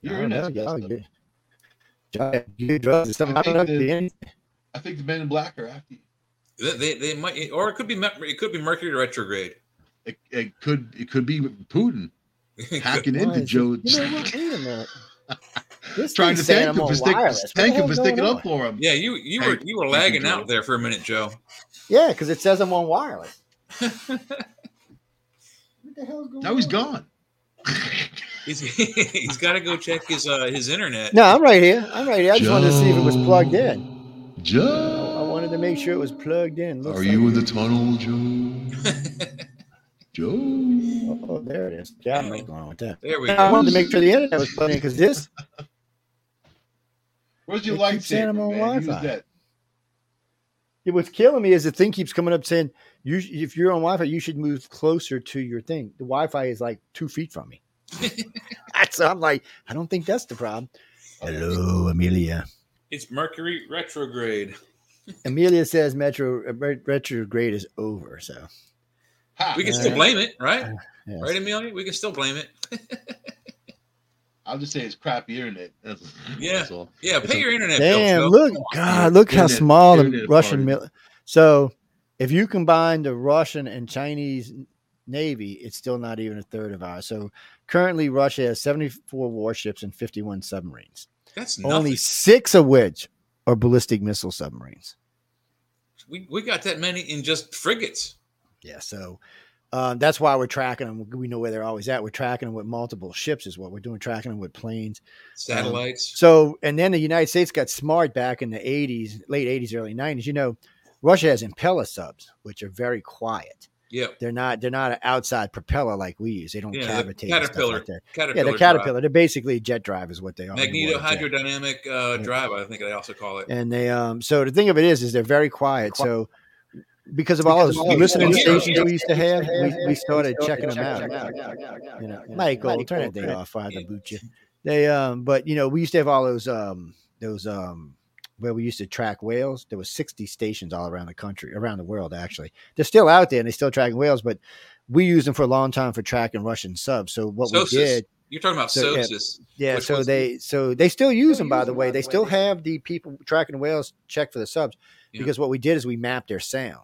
Your I don't know, y'all messed up. get- y'all got good drugs or something. I I don't know. think if the- any- I think the men in black are after you. They, they, they might, or it could be, it could be Mercury retrograde. It, it could it could be Putin hacking into is it- Joe, You know what? Wait a minute. This trying to thank him for on sticking wireless. What the thank him for sticking going up for him. Yeah, you you were you were thank you, lagging out there for a minute, Joe. Yeah, because it says I'm on wireless. what the hell's going Now he's on? gone. He's he's got to go check his uh his internet. No, I'm right here. I'm right here. I just wanted to see if it was plugged in. Joe, wanted to make sure it was plugged in. Looks are like you it in the tunnel, Joe? Joe. Oh, there it is. Yeah, I'm going on with that. There we go. I wanted to make sure the internet was plugged in because this Where's your It keeps lightsaber, on man? Use Wi-Fi. that. it what's killing me is the thing keeps coming up saying you if you're on Wi-Fi, you should move closer to your thing. The Wi-Fi is like two feet from me. so I'm like, I don't think that's the problem. Oh, Hello, Amelia. It's Mercury retrograde. Amelia says Metro uh, retrograde is over. So Ha! We can Uh, still blame it, right? yes. Right, Amelia? We can still blame it. I'll just say it's crappy internet. That's, Yeah. that's all. Yeah, It's pay a- your internet Damn, bill. look, Phil. God, look how small the Russian mil- So, if you combine the Russian and Chinese navy, it's still not even a third of ours. So, currently, Russia has 74 warships and 51 submarines. That's nothing. Only six of which are ballistic missile submarines. we, we got that many in just frigates. Yeah, so uh, that's why we're tracking them. We know where they're always at. We're tracking them with multiple ships, is what we're doing. Tracking them with planes. Satellites. So, and then the United States got smart back in the 80s, late 80s, early 90s. You know, Russia has impeller subs, which are very quiet. Yep. They're not they're not an outside propeller like we use. They don't Yeah, cavitate. and Caterpillar. like that. Caterpillar. Yeah, they're drive. caterpillar. They're basically jet drive is what they are. Magneto hydrodynamic uh, drive, I think they also call it. And they um so the thing of it is is they're very quiet. So because of all those Because of all listening stations we used to have, we, we started checking them out. You know, Michael, turn that thing off. I to boot you. They um, but you know, we used to have all those um, those um, where we used to track whales. There was sixty stations all around the country, around the world. Actually, they're still out there and they're still tracking whales. But we used them for a long time for tracking Russian subs. So what SOSUS. we did, You're talking about So, yeah. SOSUS. yeah. Which So was- they so they still use them by the way. They still have the people tracking whales check for the subs Yeah. because what we did is we mapped their sound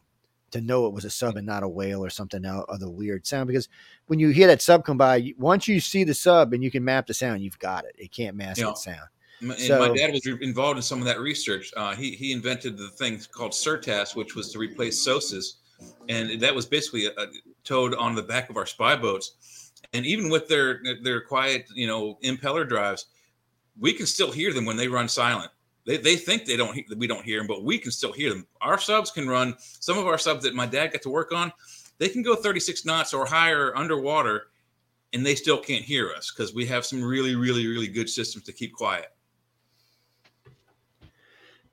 to know it was a sub and not a whale or something else, other weird sound. Because when you hear that sub come by, once you see the sub and you can map the sound, you've got it. It can't mask Yeah. that sound. My, and So- my dad was re- involved in some of that research. Uh, he he invented the thing called SURTASS, which was to replace SOSUS, and that was basically a, a towed on the back of our spy boats. And even with their their quiet, you know, impeller drives, we can still hear them when they run silent. They, they think they don't we don't hear them, but we can still hear them. Our subs can run. Some of our subs that my dad got to work on, they can go 36 knots or higher underwater, and they still can't hear us because we have some really really really good systems to keep quiet.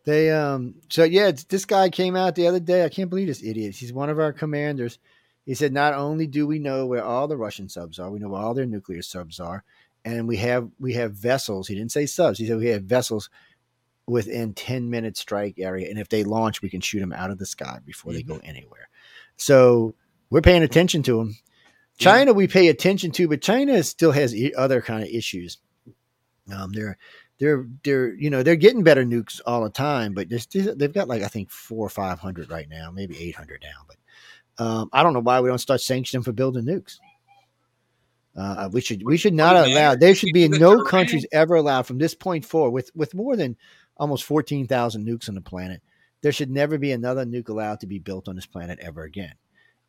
They um so yeah, it's, this guy came out the other day. I can't believe this idiot. He's one of our commanders. He said not only do we know where all the Russian subs are, we know where all their nuclear subs are, and we have we have vessels. He didn't say subs. He said we have vessels within 10 minute strike area and if they launch we can shoot them out of the sky before they go anywhere. So we're paying attention to them. Yeah. China we pay attention to, but China still has other kind of issues. Um, they're they're they're you know they're getting better nukes all the time, but they've got like I think four or five hundred right now, maybe eight hundred now. But um, I don't know why we don't start sanctioning for building nukes. Uh, we should we should not allow. There should be no countries ever allowed from this point forward with with more than almost fourteen thousand nukes on the planet. There should never be another nuke allowed to be built on this planet ever again.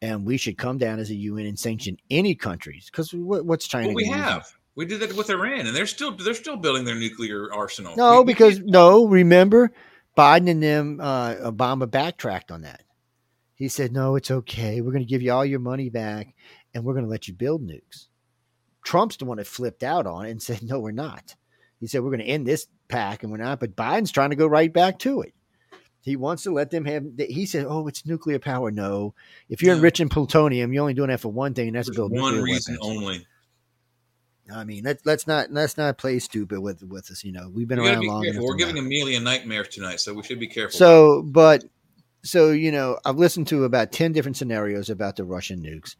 And we should come down as a UN and sanction any countries because what, what's China? Well, we have. We did that with Iran, and they're still they're still building their nuclear arsenal. No, We- we because did- no, remember Biden and them uh Obama backtracked on that. He said, No, it's okay. We're gonna give you all your money back and we're gonna let you build nukes. Trump's the one that flipped out on it and said, No, we're not. He said, We're gonna end this pack and we're not, but Biden's trying to go right back to it. He wants to let them have he said, Oh, it's nuclear power. No. If you're No. enriching plutonium, you're only doing that for one thing, and that's there's build one nuclear reason weapons. only. I mean, let's let's not let's not play stupid with with us. You know, we've been We around be long careful. enough. We're giving. Amelia nightmares tonight, so we should be careful. So, but so you know, I've listened to about ten different scenarios about the Russian nukes.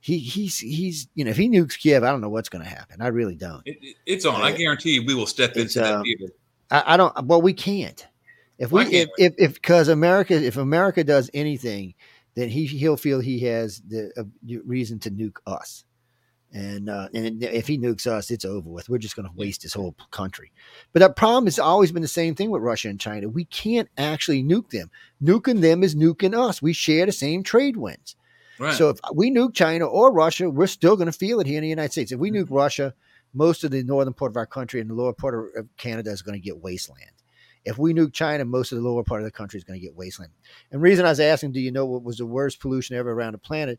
He he's he's you know, if he nukes Kiev, I don't know what's going to happen. I really don't. It, it- it's on. I Uh, guarantee you we will step into that um, theater. I, I don't. Well, we can't. If we if can't if if because America if America does anything, then he he'll feel he has the uh, reason to nuke us. And uh, and if he nukes us, it's over with. We're just going to waste his whole country. But the problem has always been the same thing with Russia and China. We can't actually nuke them. Nuking them is nuking us. We share the same trade winds. Right. So if we nuke China or Russia, we're still going to feel it here in the United States. If we Mm-hmm. nuke Russia, most of the northern part of our country and the lower part of of Canada is going to get wasteland. If we nuke China, most of the lower part of the country is going to get wasteland. And the reason I was asking, do you know what was the worst pollution ever around the planet?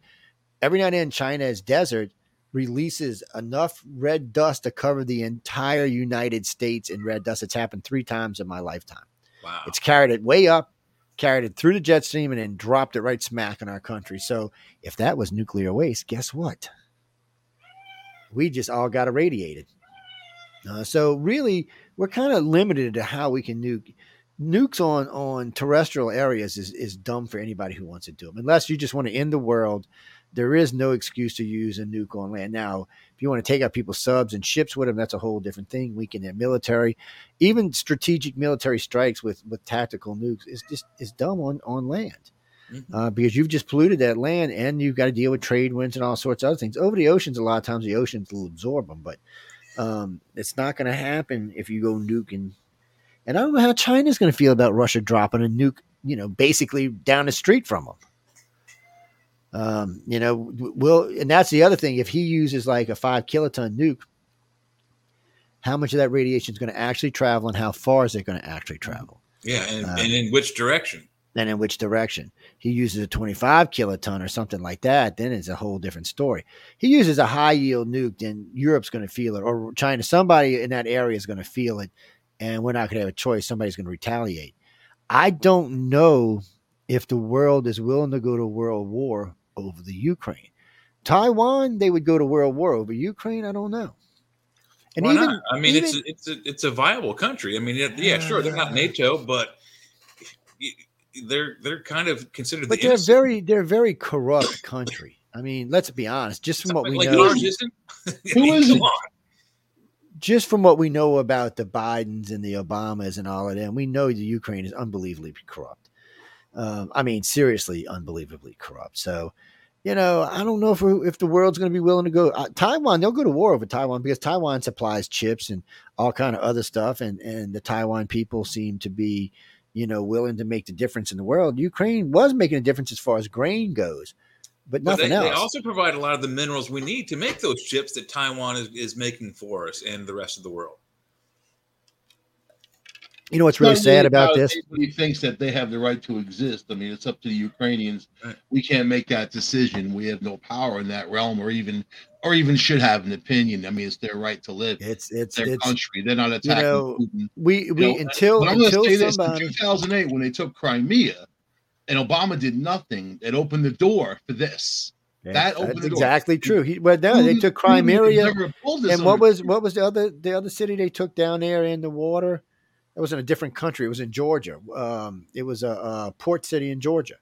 Every now and then, China is desert releases enough red dust to cover the entire United States in red dust. It's happened three times in my lifetime. wow. It's carried it way up, carried it through the jet stream, and then dropped it right smack in our country. So if that was nuclear waste, guess what? We just all got irradiated. Uh, so really, we're kind of limited to how we can nuke. Nukes on on terrestrial areas is is dumb for anybody who wants to do them. Unless you just want to end the world, there is no excuse to use a nuke on land. Now, if you want to take out people's subs and ships with them, that's a whole different thing. Weaken their military, even strategic military strikes with with tactical nukes is just is dumb on on land Mhm. uh, because you've just polluted that land and you've got to deal with trade winds and all sorts of other things over the oceans. A lot of times the oceans will absorb them, but um, it's not going to happen if you go nuking. And I don't know how China's going to feel about Russia dropping a nuke, you know, basically down the street from them. Um, you know, will and that's the other thing. If he uses like a five kiloton nuke, how much of that radiation is going to actually travel, and how far is it going to actually travel? yeah, and, uh, and in which direction? and in which direction. He uses a 25 kiloton or something like that, then it's a whole different story. He uses a high yield nuke, then Europe's going to feel it, or China, somebody in that area is going to feel it, and we're not going to have a choice. Somebody's going to retaliate. I don't know if the world is willing to go to world war over the Ukraine. Taiwan, they would go to world war over Ukraine. I don't know. And Why even, not? I mean, even- it's a, it's a, it's a viable country. I mean, yeah, yeah, sure, they're not Uh. NATO, but they're they're kind of considered but the they're innocent- very they're a very corrupt country. I mean, let's be honest. Just from what we like know, ours isn't. I Who mean, is it? just from what we know about the Bidens and the Obamas and all of them, we know the Ukraine is unbelievably corrupt. Um, I mean, seriously, unbelievably corrupt. So, you know, I don't know if if the world's going to be willing to go. Uh, Taiwan, they'll go to war over Taiwan because Taiwan supplies chips and all kind of other stuff, and and the Taiwan people seem to be, you know, willing to make the difference in the world. Ukraine was making a difference as far as grain goes, but nothing they, else. They also provide a lot of the minerals we need to make those chips that Taiwan is, is making for us and the rest of the world. You know what's really sad about this? He thinks that they have the right to exist. I mean, it's up to the Ukrainians. Right. We can't make that decision. We have no power in that realm, or even, or even should have an opinion. I mean, it's their right to live. It's it's their it's country. They're not attacking You know, Putin. we we You know, until I'm until say this: in 2008, when they took Crimea, and Obama did nothing, it opened the door for this. That opened that's the door. exactly true. He well no, they took Crimea never have and what was what was the other the other city they took down there in the water? It was in a different country. It was in Georgia. Um, it was a, a port city in Georgia.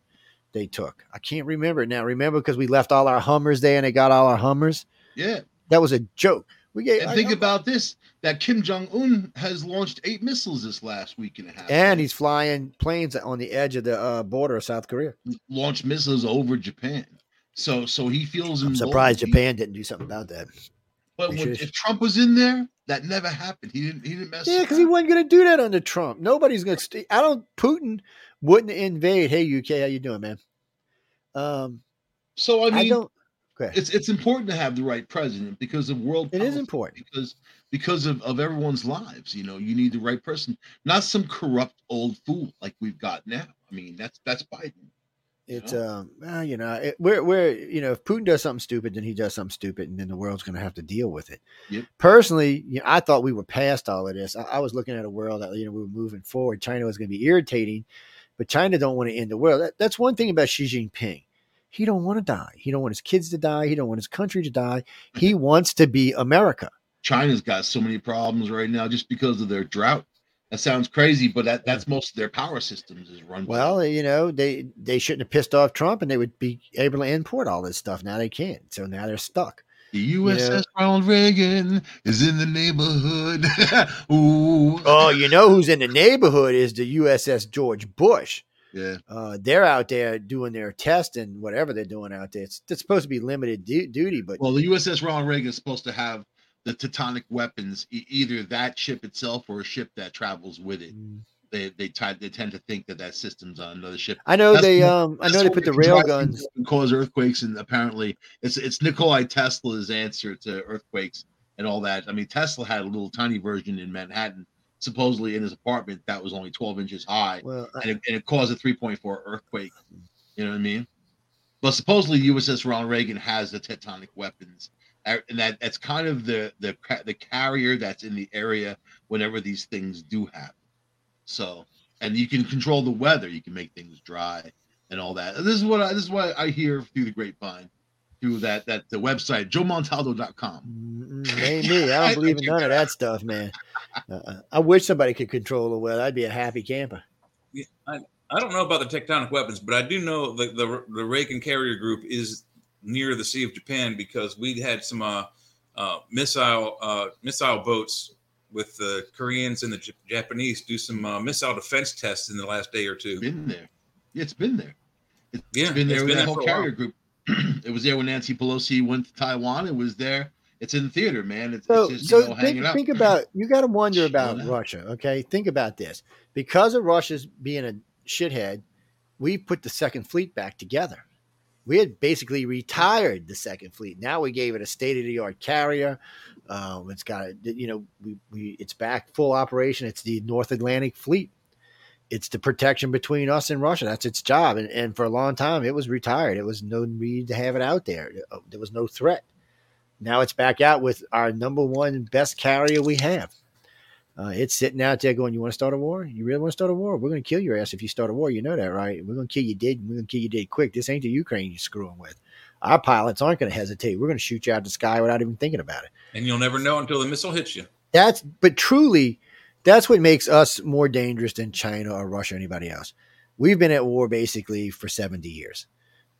They took. I can't remember now. Remember because we left all our Hummers there and they got all our Hummers. Yeah. That was a joke. We gave. And I- think I- about this: that Kim Jong Un has launched eight missiles this last week and a half, and he's flying planes on the edge of the uh, border of South Korea. launched missiles over Japan. So, so he feels. I'm surprised Japan didn't do something about that. But when, if Trump was in there, that never happened. He didn't. He didn't mess. Yeah, because he wasn't going to do that under Trump. Nobody's going to. St- I don't. Putin wouldn't invade. Hey, UK, how you doing, man? Um, So I mean, I, don't. It's it's important to have the right president because of world. It is important. because because of of everyone's lives. You know, you need the right person, not some corrupt old fool like we've got now. I mean, that's that's Biden. It's know? um, well, you know, it, we're we're you know, if Putin does something stupid, then he does something stupid, and then the world's going to have to deal with it. Yep. Personally, you know, I thought we were past all of this. I, I was looking at a world that you know we were moving forward. China was going to be irritating, but China don't want to end the world. That, that's one thing about Xi Jinping. He don't want to die. He don't want his kids to die. He don't want his country to die. He wants to be America. China's got so many problems right now just because of their drought. That sounds crazy, but that, that's most of their power systems is run. by Well, you know, they they shouldn't have pissed off Trump, and they would be able to import all this stuff. Now they can't, so now they're stuck. the USS Ronald Reagan is in the neighborhood. Oh, you know who's in the neighborhood is the USS George Bush. yeah. Uh, they're out there doing their test and whatever they're doing out there. It's, it's supposed to be limited du- duty, but Well, the USS Ronald Reagan is supposed to have the tectonic weapons, e- either that ship itself or a ship that travels with it. Mm. They they try, they tend to think that that system's on another ship. I know That's they the- um I know they put the rail guns. and cause earthquakes, and apparently it's it's Nikolai Tesla's answer to earthquakes and all that. I mean, Tesla had a little tiny version in Manhattan, supposedly in his apartment that was only 12 inches high, Well, I- and it, and it caused a 3.4 earthquake. You know what I mean? But supposedly USS Ronald Reagan has the tectonic weapons, and that that's kind of the the the carrier that's in the area whenever these things do happen. So, and you can control the weather. You can make things dry and all that. And this is what I, this is what I hear through the grapevine, through that that the website joemontaldo.com. Ain't me. I I- don't believe in none of that stuff, man. Uh, I wish somebody could control the weather. I'd be a happy camper. Yeah, I, I don't know about the tectonic weapons, but I do know that the the Reagan carrier group is near the Sea of Japan because we had some uh, uh, missile uh, missile boats with the Koreans and the J- Japanese do some uh, missile defense tests in the last day or two. Been there. Yeah, it's been there. It's Yeah, been there it's with been that there whole for while. carrier group. it was there when Nancy Pelosi went to Taiwan. It was there. It's in the theater, man. It's, So, it's just so you know, think, hanging out. think about you got to wonder about Chilling out. Russia. Okay, think about this. Because of Russia's being a shithead, we put the Second Fleet back together. We had basically retired the Second Fleet. Now we gave it a state of the art carrier. Um, it's got you know we, we it's back full operation. It's the North Atlantic Fleet. It's the protection between us and Russia. That's its job. And, and for a long time, it was retired. It was no need to have it out there. There was no threat. Now it's back out with our number one best carrier we have. Uh, it's sitting out there going, You want to start a war? You really want to start a war? We're going to kill your ass if you start a war. You know that, right? We're going to kill you dead. We're going to kill you dead quick. This ain't the Ukraine you're screwing with. Our pilots aren't going to hesitate. We're going to shoot you out of the sky without even thinking about it. And you'll never know until the missile hits you. That's, but truly, that's what makes us more dangerous than China or Russia or anybody else. We've been at war basically for 70 years.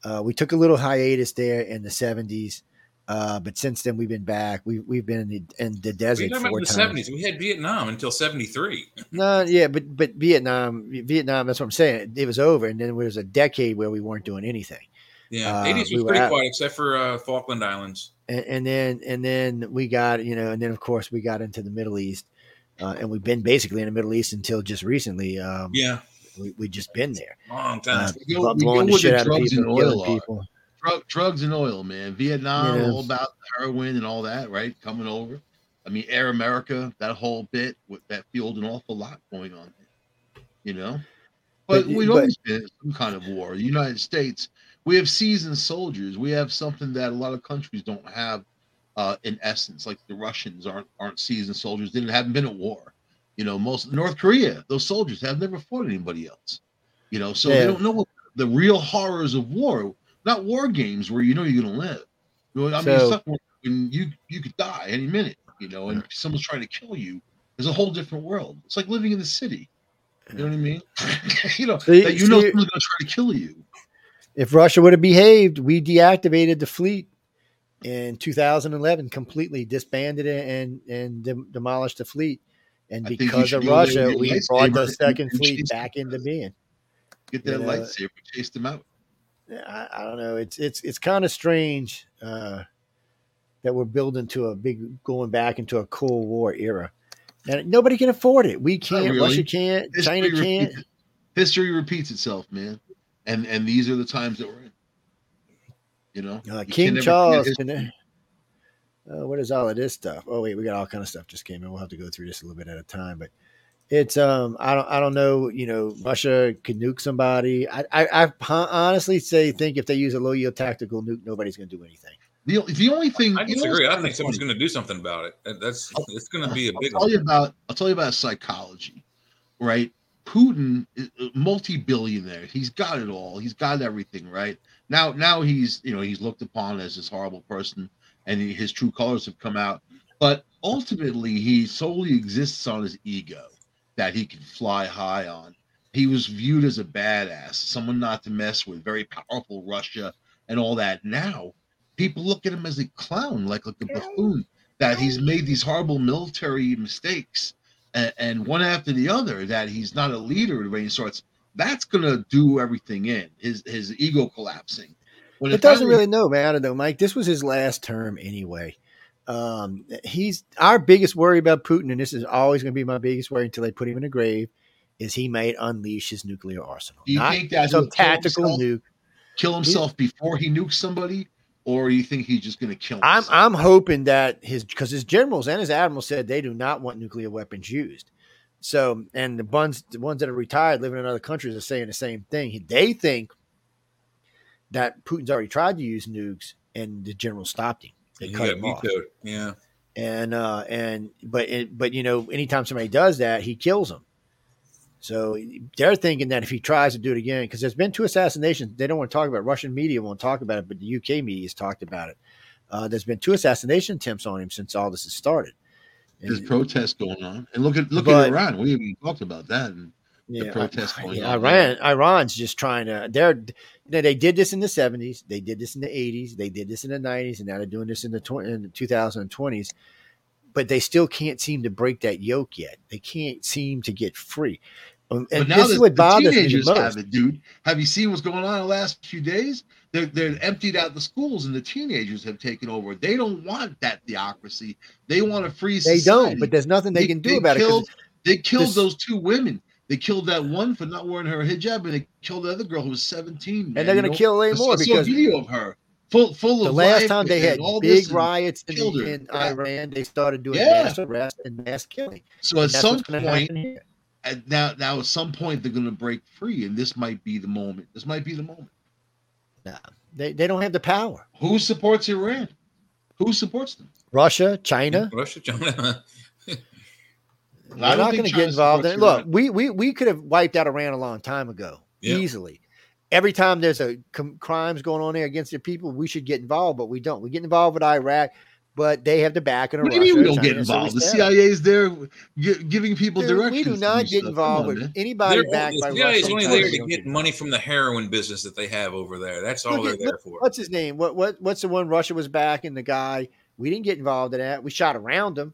Uh, we took a little hiatus there in the 70s. Uh, but since then, we've been back. We've we've been in the, in the desert about four in the times. seventies. We had Vietnam until seventy three. No, yeah, but but Vietnam, Vietnam. That's what I'm saying. It was over, and then there was a decade where we weren't doing anything. Yeah, Uh, 80s was we were pretty at- quiet except for uh, Falkland Islands. and, and then and then we got you know and then of course we got into the middle east uh, and we've been basically in the middle east until just recently um Yeah, we, we just been there long time. uh, We go- we go the the out of drugs and oil people. Drug, drugs and oil, man. Vietnam, Yeah. all about heroin and all that, right? Coming over. I mean, Air America, that whole bit with that fueled an awful lot going on. You know, but, But- we've but- always been in some kind of war. The United States, we have seasoned soldiers. We have something that a lot of countries don't have. Uh, in essence, like the Russians aren't aren't seasoned soldiers. They haven't been at war. You know, most North Korea, those soldiers have never fought anybody else. You know, so Yeah. they don't know what the real horrors of war. Not war games where you know you're gonna live. You know, I mean, So- stuff when you you could die any minute. You know, and someone's trying to kill you. There's a whole different world. It's like living in the city. You know what I mean? you know See- that you know someone's gonna try to kill you. if russia would have behaved we deactivated the fleet in 2011 completely disbanded it and and dem- demolished the fleet and I think you because of go there with russia we brought the second fleet back into being Get that You know, lightsaber, chase them out. I, I don't know. It's it's it's kind of strange uh, that we're building to a big going back into a Cold War era, and nobody can afford it. We can't. really. Russia can't. History China can't. repeats- History repeats itself, man. And and these are the times that we're in. You know, Uh, You King Charles. uh, what is all of this stuff? Oh wait, we got all kind of stuff just came in. We'll have to go through this a little bit at a time, but it's um I don't I don't know. You know, Russia could nuke somebody. I I, I honestly say think if they use a low yield tactical nuke, nobody's going to do anything. The, the only thing I you disagree. I kinda think someone's going to do something about it. That- That's it's going to be a big I'll tell one. you about I'll tell you about psychology, right? Putin, is a multi-billionaire. He's got it all. He's got everything, right? Now, now he's you know he's looked upon as this horrible person, and he, his true colors have come out. But ultimately, he solely exists on his ego that he can fly high on. He was viewed as a badass, someone not to mess with, very powerful Russia and all that. Now, people look at him as a clown, like like a buffoon that he's made these horrible military mistakes and, and one after the other that he's not a leader of any sorts that's gonna do everything in his his ego collapsing when It doesn't really know matter though, Mike. This was his last term anyway. Um, he's our biggest worry about Putin, and this is always going to be my biggest worry until they put him in a grave. Is he might unleash his nuclear arsenal? Do you Not think that's some he'll kill tactical himself? nuke? kill himself before he nukes somebody or you think he's just gonna kill I'm himself? I'm hoping that his because his generals and his admirals said they do not want nuclear weapons used. So and the ones the ones that are retired living in other countries are saying the same thing. They think that Putin's already tried to use nukes and the general stopped him. They He cut him off. vetoed. Yeah. and uh and but it, but you know anytime somebody does that he kills them so they're thinking that if he tries to do it again because there's been two assassinations they don't want to talk about it. russian media won't talk about it but the uk media has talked about it uh, there's been two assassination attempts on him since all this has started There's protests going on and look at look But- at iran we haven't even talked about that and yeah, protests I- going yeah, on Iran, Iran's just trying to. They're know, they did this in the seventies, they did this in the eighties, they did this in the nineties, and now they're doing this in the tw- in the two thousand twenties. But they still can't seem to break that yoke yet. They can't seem to get free. Um, And now this the, is what the bothers me the teenagers most. have it, dude. Have you seen what's going on in the last few days? They're they're emptied out the schools and the teenagers have taken over. They don't want that theocracy. They want a free They society. don't, but there's nothing they, can do about killed, it. They killed this- those two women. They killed that one for not wearing her hijab, and they killed the other girl who was 17. And man, they're going to kill way I saw- more I saw a because video of her full full the of last time they had all big riots in, in Yeah. Iran, they started doing Yeah. mass arrest and mass killing. So at that's some point, at now now at some point they're going to break free, and this might be the moment. This might be the moment. They, they don't have the power. Who supports Iran? Who supports them? Russia, China, Russia, China. We're I don't going to get involved in it. Look, we, we we could have wiped out Iran a long time ago, Yeah. easily. Every time there's a com- crimes going on there against the people, we should get involved, but we don't. We get involved with Iraq, but they have the backing of What do you mean we don't China, get so involved? the. CIA is there gi- giving people Dude, directions. we do not get stuff. involved on, with man. anybody They're- backed by CIA Russia. is only there to get money from the heroin business that they have over there. That's all Look they're at- there for. What's his name? What what what's the one Russia was backing? The guy we didn't get involved in that. We shot around him.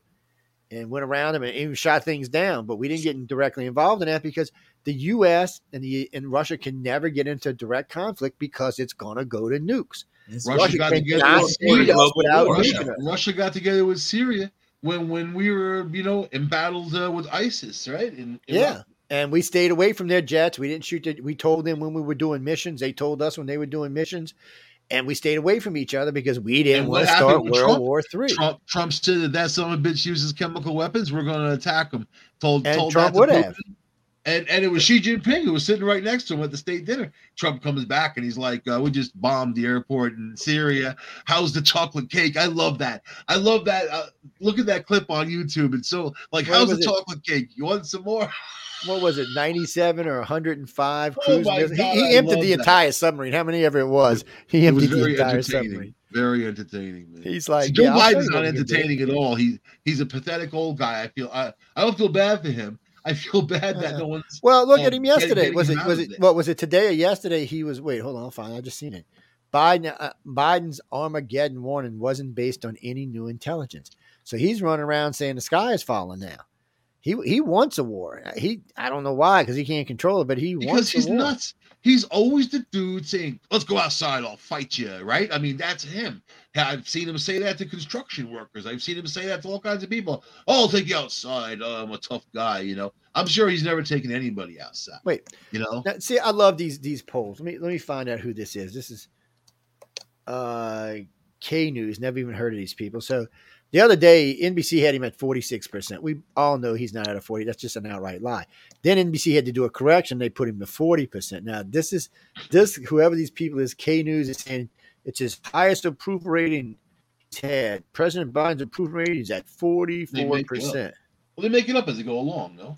And went around them and even shot things down. But we didn't get directly involved in that because the U.S. and the and Russia can never get into direct conflict because it's going to go to nukes. Russia, Russia got together with Russia, Russia got together with Syria when when we were you know embattled uh, with ISIS, right? In, in yeah. And we stayed away from their jets. We didn't shoot. The, we told them when we were doing missions. They told us when they were doing missions and we stayed away from each other because we didn't want to start World Trump, War Three. Trump, Trump said that that son of a bitch uses chemical weapons. We're going to attack him. Told, and told Trump would have. And and it was Xi Jinping who was sitting right next to him at the state dinner. Trump comes back and he's like, uh, "We just bombed the airport in Syria. How's the chocolate cake? I love that. I love that. Uh, look at that clip on YouTube. It's so like, how's the it? chocolate cake? You want some more?" what was it, 97 or 105 cruise oh he, he emptied the that. entire submarine. How many ever it was, he emptied was the entire submarine. Very entertaining, man. He's like, Joe yeah, Biden's not entertaining at all. He he's a pathetic old guy. I feel I, I don't feel bad for him. I feel bad that no one's. Well, look um, at him yesterday. Was it was it, what was it today or yesterday? He was wait, hold on, fine. I just seen it. Biden uh, Biden's Armageddon warning wasn't based on any new intelligence. So he's running around saying the sky is falling now. He he wants a war. He I don't know why because he can't control it, but he because wants he's war. nuts. He's always the dude saying, "Let's go outside. I'll fight you." Right? I mean, that's him. I've seen him say that to construction workers. I've seen him say that to all kinds of people. Oh, I'll take you outside. Oh, I'm a tough guy. You know. I'm sure he's never taken anybody outside. Wait, you know. Now, see, I love these these polls. Let me let me find out who this is. This is uh K News. Never even heard of these people. So the other day, NBC had him at 46%. We all know he's not at a 40. That's just an outright lie. Then NBC had to do a correction. They put him to 40%. Now, this is this whoever these people is, K News is saying it's his highest approval rating he's had. President Biden's approval rating is at 44%. Well, they make it up as they go along, no?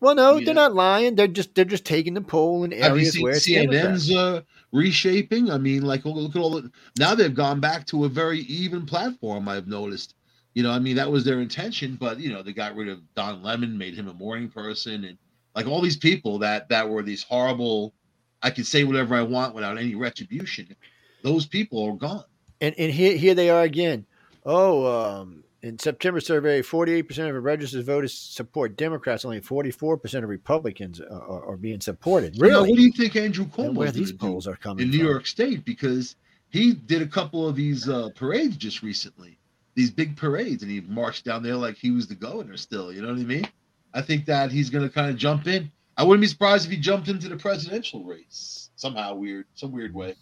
Well, no, yeah. they're not lying. They're just they're just taking the poll in areas where CNN's uh, reshaping. I mean, like look at all the now they've gone back to a very even platform. I've noticed. You know, I mean that was their intention, but you know they got rid of Don Lemon, made him a morning person, and like all these people that that were these horrible. I can say whatever I want without any retribution. Those people are gone. And and here here they are again. Oh, um, in September survey, 48% of registered voters support Democrats. Only 44% of Republicans are, are being supported. Really? You know, what do you think Andrew Cuomo? Where these polls are coming in New York State because he did a couple of these uh, parades just recently, these big parades, and he marched down there like he was the governor. Still, you know what I mean? I think that he's going to kind of jump in. I wouldn't be surprised if he jumped into the presidential race somehow weird, some weird way.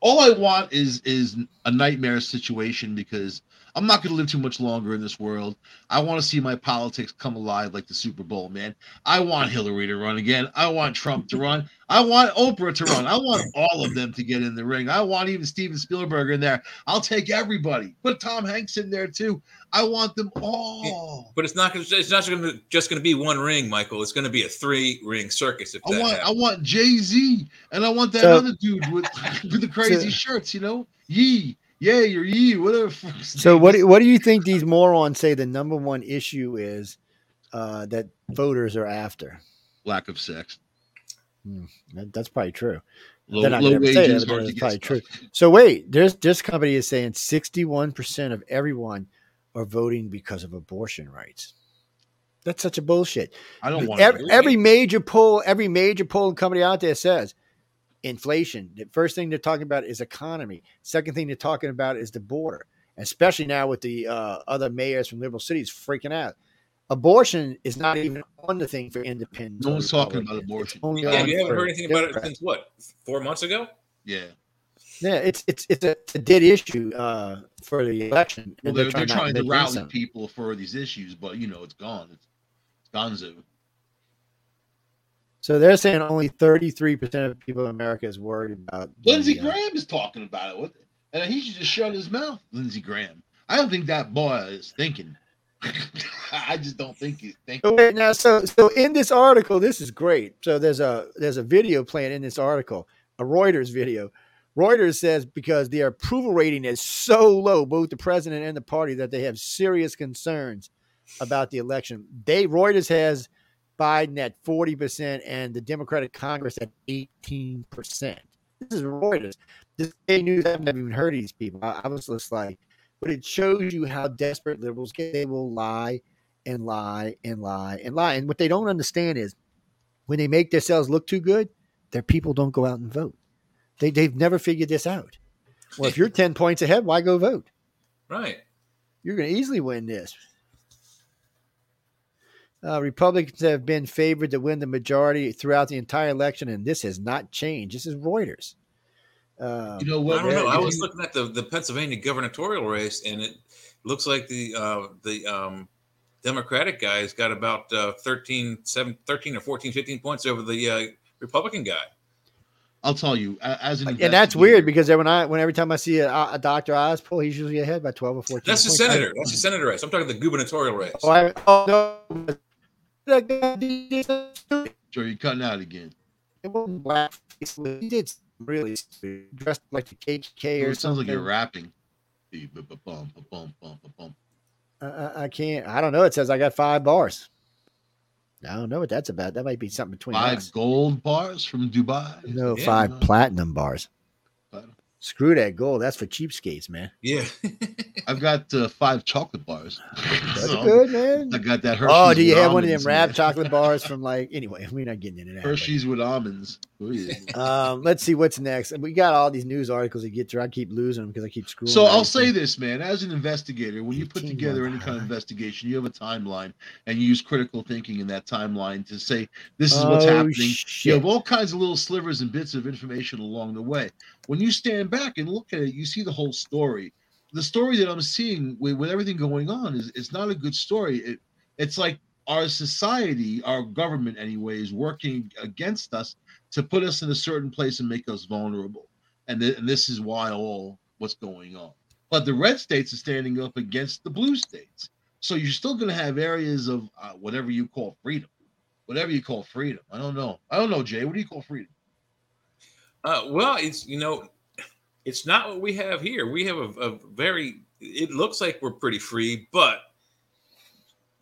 All I want is is a nightmare situation because I'm not going to live too much longer in this world. I want to see my politics come alive like the Super Bowl, man. I want Hillary to run again. I want Trump to run. I want Oprah to run. I want all of them to get in the ring. I want even Steven Spielberg in there. I'll take everybody. Put Tom Hanks in there too. I want them all. But it's not. It's not going to just going to be one ring, Michael. It's going to be a three ring circus. If I want, happens. I want Jay Z, and I want that so, other dude with with the crazy so, shirts. You know, Yee yay or ye, whatever. So what do, what do you think these morons say the number one issue is uh, that voters are after? Lack of sex. Hmm, that, that's probably true. Low, They're not to say that, it's probably true. So wait, there's this company is saying 61% of everyone are voting because of abortion rights. That's such a bullshit. I don't want every, every major poll, every major polling company out there says inflation. The first thing they're talking about is economy. Second thing they're talking about is the border, especially now with the uh, other mayors from liberal cities freaking out. Abortion is not even on the thing for independence. No one's talking about abortion. Yeah, you haven't heard anything about it since what? Four months ago? Yeah. Yeah, it's it's it's a, a dead issue uh, for the election. Well, they're, they're, trying, they're trying to rally people for these issues, but you know it's gone. It's, it's gonzo. So they're saying only 33% of people in America is worried about. Lindsey Graham is talking about it. And he should just shut his mouth, Lindsey Graham. I don't think that boy is thinking. I just don't think he's thinking. Oh, wait, now, so so in this article, this is great. So there's a there's a video playing in this article, a Reuters video. Reuters says because their approval rating is so low, both the president and the party, that they have serious concerns about the election. They Reuters has Biden at 40% and the Democratic Congress at 18%. This is Reuters. This day news, I've never even heard of these people. I, I was just like, but it shows you how desperate liberals get. They will lie and lie and lie and lie. And what they don't understand is when they make themselves look too good, their people don't go out and vote. They, they've never figured this out. Well, if you're 10 points ahead, why go vote? Right. You're going to easily win this. Uh, Republicans have been favored to win the majority throughout the entire election, and this has not changed. This is Reuters. Uh, you know what? I don't know. I was looking at the, the Pennsylvania gubernatorial race, and it looks like the uh, the um, Democratic guys got about uh, 13, 7, 13 or 14, 15 points over the uh, Republican guy. I'll tell you, as an and that's weird because when I when every time I see a, a Dr. Oz poll, he's usually ahead by twelve or fourteen. That's the senator. That's the senator race. I'm talking the gubernatorial race. Oh, I, oh no. Sure, you're cutting out again. It wasn't black. He did really dressed like the KKK or it sounds like you're rapping. I, I can't. I don't know. It says I got five bars. I don't know what that's about. That might be something between five us. gold bars from Dubai. No, yeah, five no. platinum bars. Screw that gold. That's for cheapskates, man. Yeah. I've got uh, five chocolate bars. That's so good, man. I got that Hershey's. Oh, do you have one of them wrapped chocolate bars from like? Anyway, we're not getting into that. Hershey's but. with almonds. Um, let's see what's next. We got all these news articles to get through. I keep losing them because I keep screwing. So I'll say this, man. As an investigator, when you put together any kind of investigation, you have a timeline, and you use critical thinking in that timeline to say this is what's oh, happening. Shit. You have all kinds of little slivers and bits of information along the way. When you stand back and look at it, you see the whole story. The story that I'm seeing with, with everything going on is it's not a good story. It, it's like our society, our government anyway, is working against us to put us in a certain place and make us vulnerable. And, th- and this is why all what's going on. But the red states are standing up against the blue states. So you're still going to have areas of uh, whatever you call freedom, whatever you call freedom. I don't know. I don't know, Jay. What do you call freedom? Uh, well, it's you know, it's not what we have here. We have a, a very. It looks like we're pretty free, but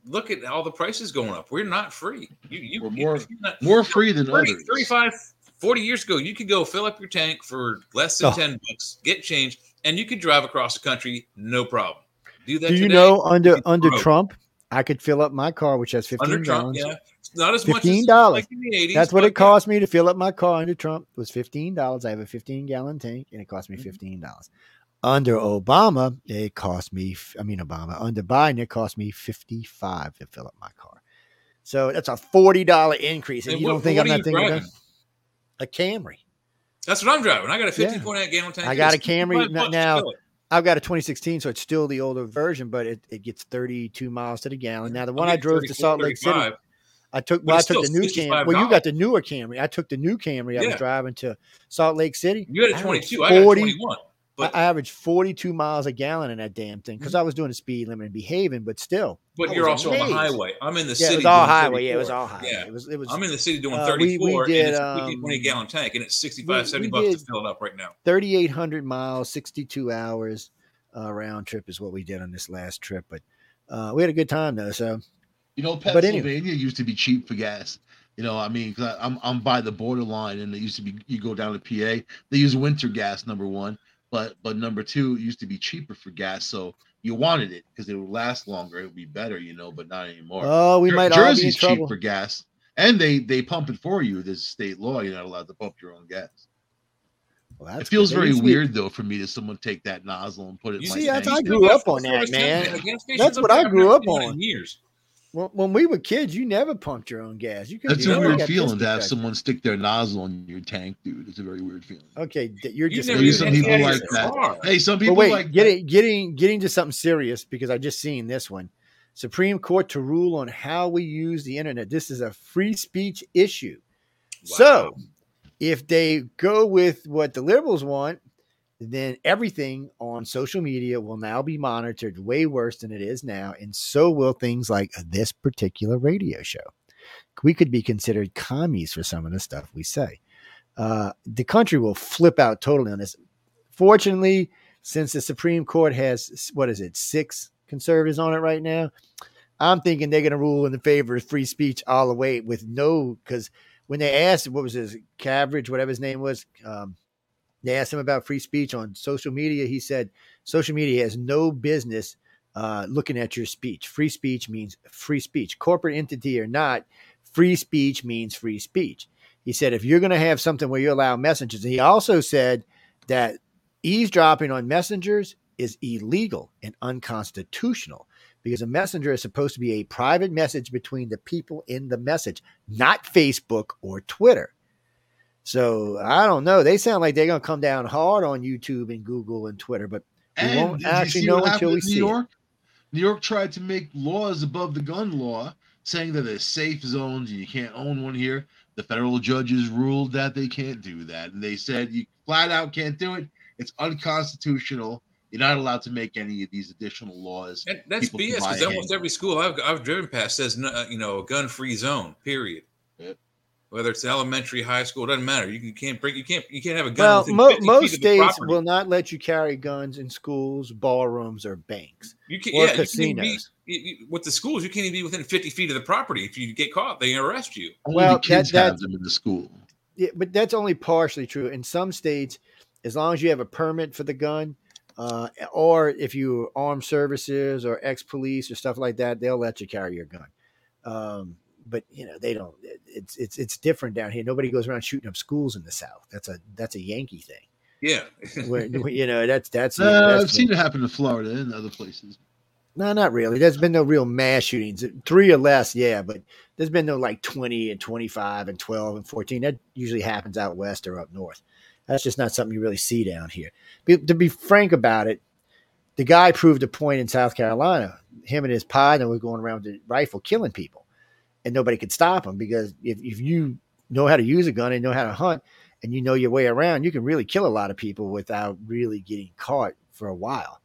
look at all the prices going up. We're not free. You, you, We're more, not, more free than 30, others. 35, 40 years ago, you could go fill up your tank for less than oh. 10 bucks, get change, and you could drive across the country no problem. Do that. Do you today, know under under Trump, I could fill up my car, which has 15 under Trump, gallons. Yeah not as much as like 80s. That's what it cost me to fill up my car under Trump was fifteen dollars. I have a fifteen gallon tank, and it cost me mm-hmm. fifteen dollars. Under Obama, it cost me. I mean, Obama under Biden, it cost me fifty five to fill up my car. So that's a forty dollar increase, and, and you what, don't think I'm not thinking driving? a Camry? That's what I'm driving. I got a fifteen point eight gallon tank. I got a Camry now. I've got a 2016, so it's still the older version, but it, it gets 32 miles to the gallon. Now, the one I drove to Salt Lake City, I took well, I took the new Camry. Well, you got the newer Camry. I took the new Camry. I yeah. was driving to Salt Lake City. You had a 22. 40, I got 21. But I averaged 42 miles a gallon in that damn thing because mm-hmm. I was doing the speed limit and behaving, but still. But you're also amazed. on the highway. I'm in the yeah, city. It was all highway. Yeah, it was all highway. Yeah. It was, it was, I'm in the city doing 34 uh, we, we did, and it's a 50, 20 um, gallon tank and it's 65, we, 70 bucks to fill it up right now. 3,800 miles, 62 hours uh, round trip is what we did on this last trip. But uh, we had a good time though. So you know, Pennsylvania anyway. used to be cheap for gas. You know, I mean, cause I, am I'm by the borderline, and it used to be you go down to PA. They use winter gas number one, but but number two it used to be cheaper for gas, so you wanted it because it would last longer. It would be better, you know, but not anymore. Oh, we Jer- might Jersey's cheap trouble. for gas, and they they pump it for you. There's state law; you're not allowed to pump your own gas. Well, it feels very weird though for me to someone take that nozzle and put it. You see, that's I grew up on that, man. That's what I grew up on. Years. Well, when we were kids, you never pumped your own gas. You could. That's a weird feeling to have someone stick their nozzle in your tank, dude. It's a very weird feeling. Okay, you're just maybe some people like that. Hey, some people wait, like getting getting getting to something serious because I just seen this one. Supreme Court to rule on how we use the internet. This is a free speech issue. Wow. So, if they go with what the liberals want, then everything on social media will now be monitored way worse than it is now. And so will things like this particular radio show. We could be considered commies for some of the stuff we say. Uh, the country will flip out totally on this. Fortunately, since the Supreme Court has, what is it, six conservatives on it right now, I'm thinking they're going to rule in the favor of free speech all the way with no, because when they asked, what was his, Cavridge, whatever his name was, um, they asked him about free speech on social media. He said social media has no business uh, looking at your speech. Free speech means free speech. Corporate entity or not, free speech means free speech. He said if you're going to have something where you allow messengers, he also said that eavesdropping on messengers is illegal and unconstitutional because a messenger is supposed to be a private message between the people in the message, not Facebook or Twitter. So I don't know. They sound like they're going to come down hard on YouTube and Google and Twitter, but we And won't actually see know until we in see New it. York. New York tried to make laws above the gun law, saying that there's safe zones and you can't own one here. The federal judges ruled that they can't do that, and they said you flat out can't do it. It's unconstitutional. You're not allowed to make any of these additional laws. That, that's People BS because almost every school I've, I've driven past says uh, you know a gun free zone. Period. Yep. Whether it's elementary, high school, doesn't matter. You, can, you can't bring you can't you can't have a gun. Well, mo- 50 feet most of states property. will not let you carry guns in schools, ballrooms, or banks. You can, or yeah, you can't be, casinos. you, you, with the schools, you can't even be within 50 feet of the property. If you get caught, they arrest you. Well, the kids that- have them in the school. Yeah, but that's only partially true. In some states, as long as you have a permit for the gun, uh, or if you armed services or ex police or stuff like that, they'll let you carry your gun. Um, but you know they don't. It's it's it's different down here. Nobody goes around shooting up schools in the South. That's a that's a Yankee thing. Yeah. Where you know that's that's, Uh, that's I've seen it happen in Florida and other places. No, not really. There's been no real mass shootings. Three or less, yeah, but there's been no like 20 and 25 and 12 and 14. That usually happens out west or up north. That's just not something you really see down here. Be, to be frank about it, the guy proved a point in South Carolina. Him and his partner were going around with a rifle killing people, and nobody could stop them because if, if you know how to use a gun and know how to hunt and you know your way around, you can really kill a lot of people without really getting caught for a while.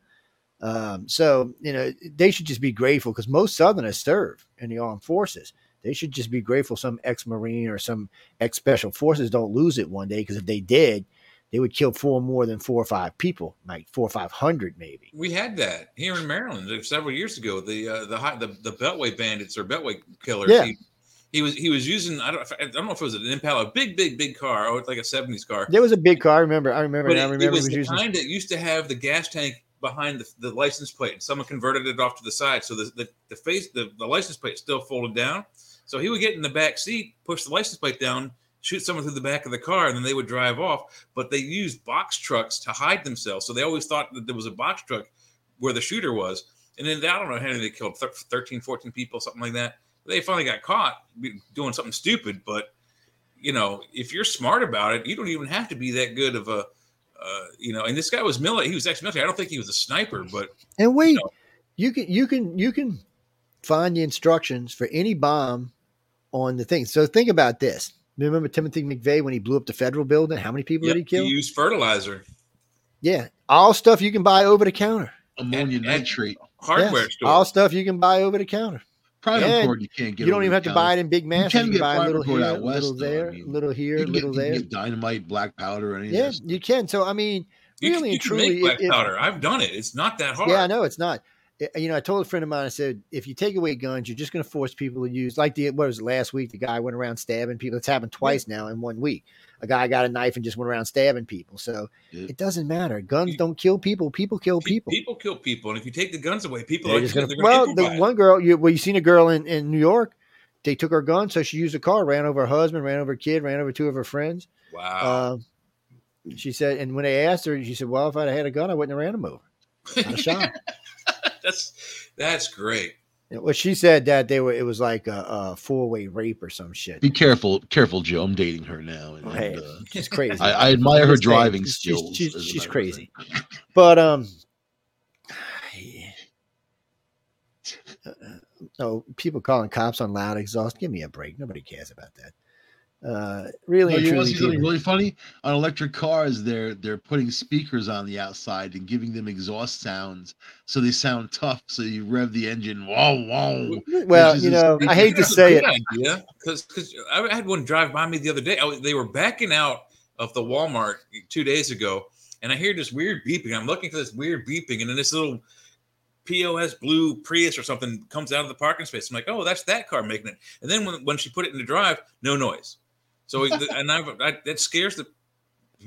Um, so you know they should just be grateful because most Southerners serve in the armed forces. They should just be grateful some ex-marine or some ex-special forces don't lose it one day because if they did, they would kill four more than four or five people, like four or five hundred maybe. We had that here in Maryland uh, several years ago. The uh, the high, the the Beltway bandits or Beltway killers. Yeah. He, he was he was using I don't I don't know if it was an Impala, a big big big car, oh it's like a seventies car. There was a big car. I remember. I remember. But and I it, remember it it was was the using. kind that used to have the gas tank behind the, the license plate, and someone converted it off to the side, so the the, the face the, the license plate still folded down. So he would get in the back seat, push the license plate down, shoot someone through the back of the car, and then they would drive off. But they used box trucks to hide themselves, so they always thought that there was a box truck where the shooter was. And then I don't know how many they killed, thir- 13, 14 people, something like that. They finally got caught doing something stupid, but you know, if you're smart about it, you don't even have to be that good of a, uh, you know. And this guy was military; he was ex-military. I don't think he was a sniper, but And wait, know. you can you can you can find the instructions for any bomb on the thing. So think about this. Remember Timothy McVeigh when he blew up the federal building? How many people yep, did he kill? he used fertilizer, yeah, all stuff you can buy over the counter. Ammonia And- and- nitrate. hardware Yes, store. all stuff you can buy over the counter. Private And cord you can't get. you don't over even the have to buy it in big masses. can You, can buy a little here, out west, little though, I there, mean. little here, You can, little get, you can there. get dynamite, black powder, anything. Yeah, you can. So I mean, you really can, you and can truly, make black it- it- powder. I've done it. It's not that hard. Yeah, I know it's not. I- You know, I told a friend of mine. I said, if you take away guns, you're just going to force people to use like the what was it, last week? The guy went around stabbing people. It's happened twice now in one week. A guy got a knife and just went around stabbing people. So Yeah. it doesn't matter. Guns don't kill people. People kill people. People kill people, and if you take the guns away, people are just gonna, gonna well, the one girl, you, well, you seen a girl in, in New York. They took her gun, so she used a car, ran over her husband, ran over a kid, ran over two of her friends. wow. Um, she said, and when they asked her, she said, "Well, if I'd had a gun, I wouldn't have ran him over. I'd have shot him." that's that's great. Well, she said that they were. It was like a, a four way rape or some shit. Be careful, careful, Joe. I'm dating her now, and, Hey, and, uh, she's crazy. I, I admire her driving she's- skills. she's- as a she's crazy. but um, uh, no people calling cops on loud exhaust. Give me a break. Nobody cares about that. Uh, really, No, you want to see something really funny? On electric cars, they're they're putting speakers on the outside and giving them exhaust sounds, so they sound tough. So you rev the engine, whoa, whoa. well, you know, insane. I hate to say it. good idea because I had one drive by me the other day. I they were backing out of the Walmart two days ago, and I hear this weird beeping. I'm looking for this weird beeping, and then this little POS blue Prius or something comes out of the parking space. I'm like, oh, that's that car making it. And then when, when she put it in the drive, no noise. So and I, I, that scares the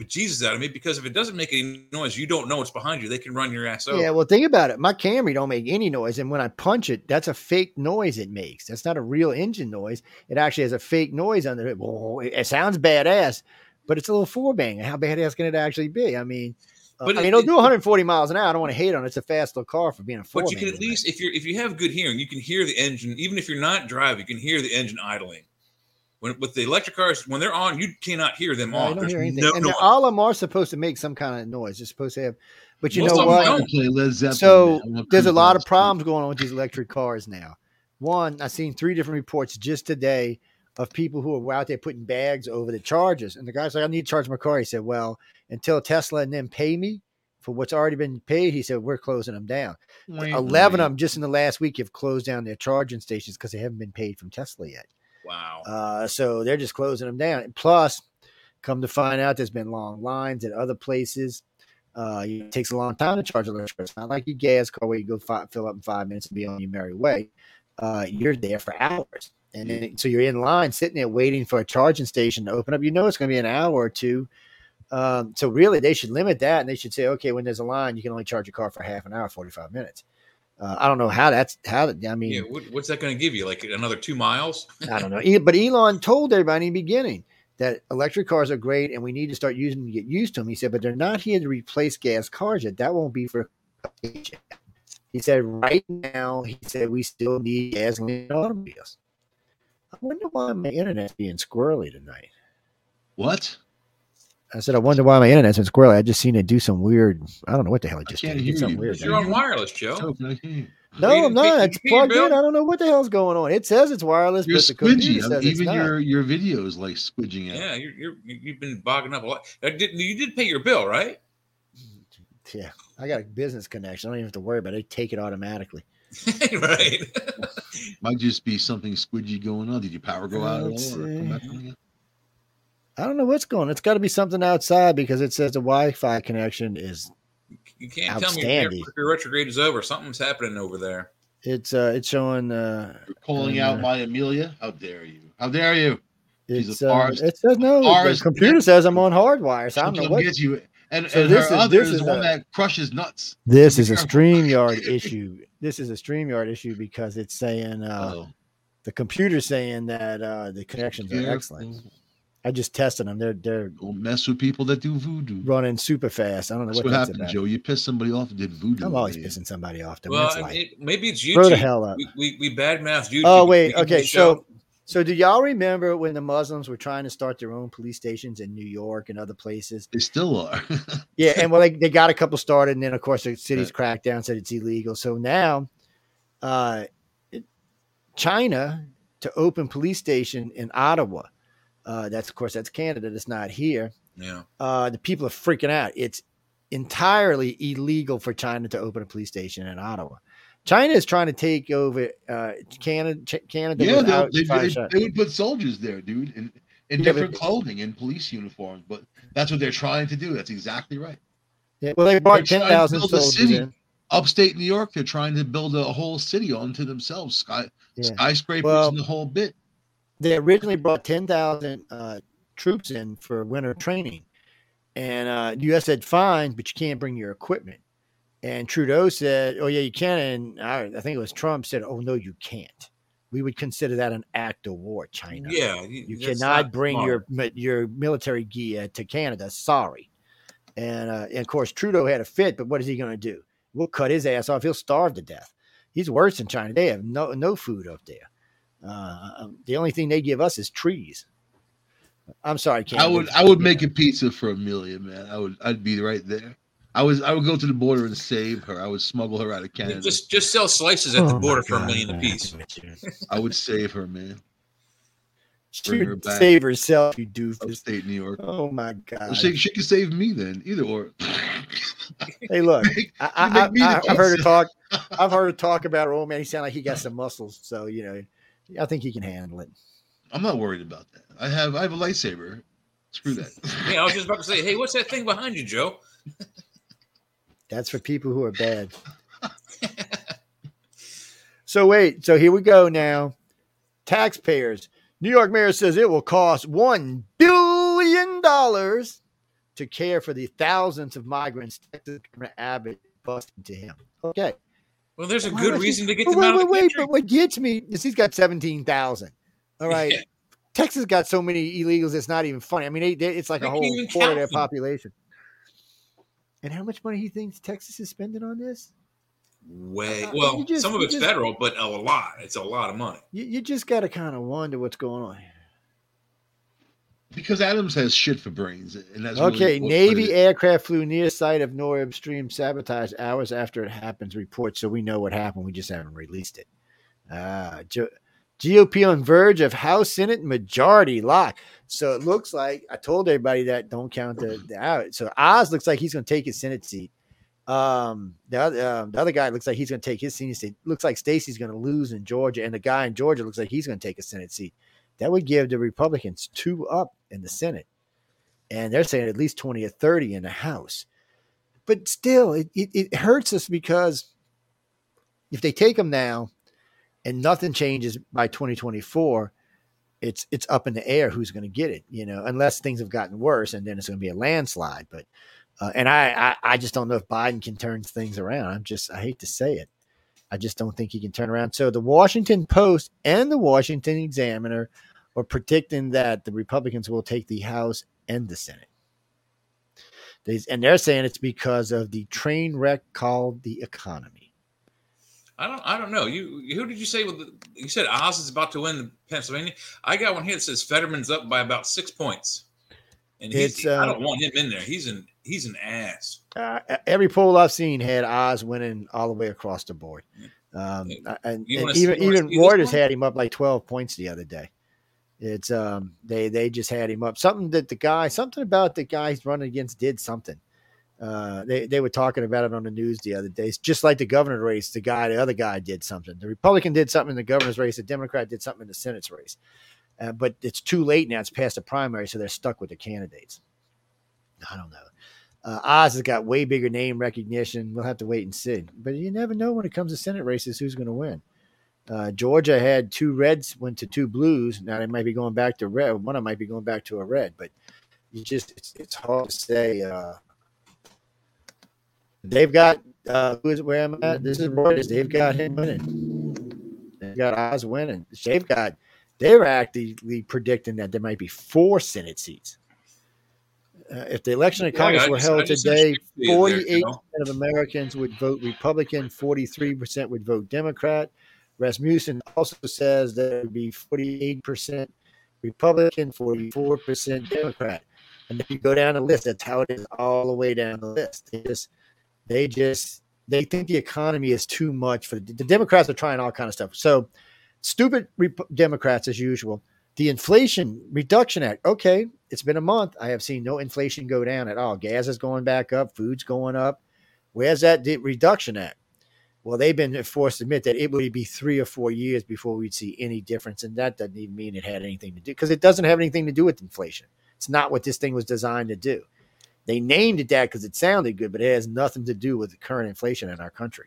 Jesus out of me because if it doesn't make any noise, you don't know it's behind you. They can run your ass over. Yeah, well, think about it. My Camry don't make any noise, and when I punch it, that's a fake noise it makes. That's not a real engine noise. It actually has a fake noise under it. Whoa, it, sounds badass, but it's a little four banger. How badass can it actually be? I mean, uh, But I it- mean, it'll it- do 140 miles an hour. I don't want to hate on it. It's a fast little car for being a four. But you can at least, if you're if you have good hearing, you can hear the engine. Even if you're not driving, you can hear the engine idling. When with the electric cars, when they're on, you cannot hear them No, I on. don't There's hear anything. no and noise. they're- all of them are supposed to make some kind of noise. They're supposed to have, but you Most know of what? play Led Zeppelin, So man. I want there's a lot of problems going on with these electric cars now. One, I've seen three different reports just today of people who are out there putting bags over the chargers. And the guy's like, I need to charge my car. He said, Well, until Tesla and them pay me for what's already been paid, he said, We're closing them down. Wait, 11 wait. of them just in the last week have closed down their charging stations because they haven't been paid from Tesla yet. Wow. Uh, so they're just closing them down. Plus, come to find out, there's been long lines at other places. Uh, it takes a long time to charge a electric. It's not like your gas car where you go fi- fill up in five minutes and be on your merry way. Uh, you're there for hours, and then so you're in line, sitting there waiting for a charging station to open up. You know it's going to be an hour or two. Um, so really, they should limit that, and they should say, okay, when there's a line, you can only charge your car for half an hour, forty five minutes. Uh, I don't know how that's how. I mean, yeah. What, what's that going to give you? Like another two miles? I don't know. But Elon told everybody in the beginning that electric cars are great and we need to start using them to get used to them. He said, but they're not here to replace gas cars yet. That won't be for. He said, right now, he said we still need gasoline automobiles. I wonder why my internet's being squirrely tonight. What? I said, I wonder why my internet's been squirrely. I just seen it do some weird. I don't know what the hell it I just can't did. It hear something you. weird. You're on wireless, Joe. Can I hear you? No, I'm didn't pay- not. you It's plugged in. I don't know what the hell's going on. It says it's wireless, You're but the computer squidgy. says it's Even not. your your videos like squidging out. Yeah, you're, you're you've been bogging up a lot. Uh, did, you did pay your bill, right? Yeah, I got a business connection. I don't even have to worry about it. They take it automatically. right. Might just be something squidgy going on. Did your power go out at all? Let's or come back see. on again? I don't know what's going. on. It's got to be something outside because it says the Wi-Fi connection is You can't tell me if your retrograde is over. Something's happening over there. it's uh it's showing uh You're calling Uh, out my Amelia? How dare you? How dare you? It's a uh, it says no. The computer says I'm on hardwire, so I don't know what. get you. And, So and this her is- other this is, is one a- that crushes nuts. This Be is a careful. StreamYard issue. This is a StreamYard issue because it's saying uh Oh, the computer's saying that uh the connections are careful. excellent. I just tested them. They're they're Don't mess with people that do voodoo. running super fast. I don't know That's what, what happened, about. Joe. You pissed somebody off and did voodoo. I'm always over you. pissing somebody off. The Well, well, like, mean, maybe it's YouTube. throw the hell up. We, we, we badmouth YouTube. Oh wait, okay. So, so do y'all remember when the Muslims were trying to start their own police stations in New York and other places? They still are. Yeah, and well, they, they got a couple started, and then of course the city's Right. cracked down, said it's illegal. So now, uh, China to open police station in Ottawa. Uh, that's of course that's Canada. That's not here. yeah. Uh, the people are freaking out. It's entirely illegal for China to open a police station in Ottawa. China is trying to take over uh, Canada. Ch- Canada yeah, they, they, they, they would put soldiers there, dude, in, in Yeah, different but- clothing, in police uniforms. But that's what they're trying to do. That's exactly right. Yeah, well, they brought They're ten trying to build a soldiers city. in. Upstate New York, they're trying to build a whole city onto themselves, sky Yeah. skyscrapers Well- and the whole bit. They originally brought ten thousand uh, troops in for winter training, and uh, the U.S. said fine, but you can't bring your equipment. And Trudeau said, "Oh yeah, you can." And I, I think it was Trump said, "Oh no, you can't. We would consider that an act of war, China. Yeah. You cannot bring smart. your your military gear to Canada. Sorry." And, uh, and of course, Trudeau had a fit, but what is he going to do? We'll cut his ass off. He'll starve to death. He's worse than China. They have no no food up there. Uh, um, the only thing they give us is trees. I'm sorry, I would I would make a pizza for a million, man. I would I'd be right there. I was I would go to the border and save her. I would smuggle her out of Canada. Just just sell slices at the Oh, border my for a million man. apiece. I would save her, man. She bring her would back. save herself, you doofus. Upstate New York. Oh my God! She, she could save me then, either or. Hey, look, Make- I, you I, make me the I, I've heard her talk. I've heard her talk about her old man. He sound like he got some muscles, so you know, I think he can handle it. I'm not worried about that. I have I have a lightsaber. Screw that. Yeah, I was just about to say, hey, what's that thing behind you, Joe? That's for people who are bad. so wait, so here we go now. Taxpayers. New York mayor says it will cost one billion dollars to care for the thousands of migrants Texas Governor Abbott busting to him. Okay. Well, there's a Why good reason he- to get them wait, out of wait, the wait, country. but what gets me is he's got 17,000. All right. Yeah. Texas got so many illegals, it's not even funny. I mean, they, they, it's like They a whole quarter of their population. And how much money he thinks Texas is spending on this? Way Uh, well, just- some of it's just- federal, but a lot. It's a lot of money. You, you just got to kind of wonder what's going on. Because Adams has shit for brains, and that's Okay, what- Navy aircraft flew near site of Nord Stream sabotage hours after it happens. Report, so we know what happened. We just haven't released it. Uh, G- GOP on verge of House Senate majority lock. So it looks like I told everybody that don't count the, the out. So Oz looks like he's going to take his Senate seat. Um, the other um, the other guy looks like he's going to take his Senate seat. Looks like Stacy's going to lose in Georgia, and the guy in Georgia looks like he's going to take a Senate seat. That would give the Republicans two up in the Senate and they're saying at least 20 or 30 in the house. But still, it, it, it hurts us because if they take them now and nothing changes by 2024, it's it's up in the air who's going to get it, you know, unless things have gotten worse and then it's going to be a landslide. But uh, and I, I I just don't know if Biden can turn things around. I'm just I hate to say it. I just don't think he can turn around. So the Washington Post and the Washington Examiner are predicting that the Republicans will take the House and the Senate. They, and they're saying it's because of the train wreck called the economy. I don't. I don't know. You. Who did you say? with the- You said Oz is about to win the Pennsylvania. I got one here that says Fetterman's up by about six points, and he's, It's, I uh, don't want him in there. He's an. He's an ass. Uh, every poll I've seen had Oz winning all the way across the board. Um, and, and even even this Reuters had him up like 12 points the other day. It's um they they just had him up. Something that the guy, something about the guy he's running against did something. Uh, they they were talking about it on the news the other day. It's just like the governor race. The guy, the other guy, did something. The Republican did something in the governor's race. The Democrat did something in the Senate's race. Uh, but it's too late now. It's past the primary, so they're stuck with the candidates. I don't know. Uh, Oz has got way bigger name recognition. We'll have to wait and see. But you never know when it comes to Senate races who's going to win. Uh, Georgia had two reds, went to two blues. Now they might be going back to red. One of them might be going back to a red, but you just it's, it's hard to say. Uh, they've got uh, who is where I'm at. This is Reuters. They've got him winning. They've got Oz winning. They've got. They're actively predicting that there might be four Senate seats. Uh, if the election in Yeah, Congress were held today, there, you know. of Americans would vote Republican, forty-three percent would vote Democrat. Rasmussen also says that it would be forty-eight percent Republican, forty-four percent Democrat. And if you go down the list, that's how it is all the way down the list. They just, they just, they think the economy is too much for the, the Democrats are trying all kind of stuff. So, stupid Rep- Democrats as usual. The Inflation Reduction Act. Okay, it's been a month. I have seen no inflation go down at all. Gas is going back up. Food's going up. Where's that de- Reduction Act? Well, they've been forced to admit that it would be three or four years before we'd see any difference, and that doesn't even mean it had anything to do because it doesn't have anything to do with inflation. It's not what this thing was designed to do. They named it that because it sounded good, but it has nothing to do with the current inflation in our country.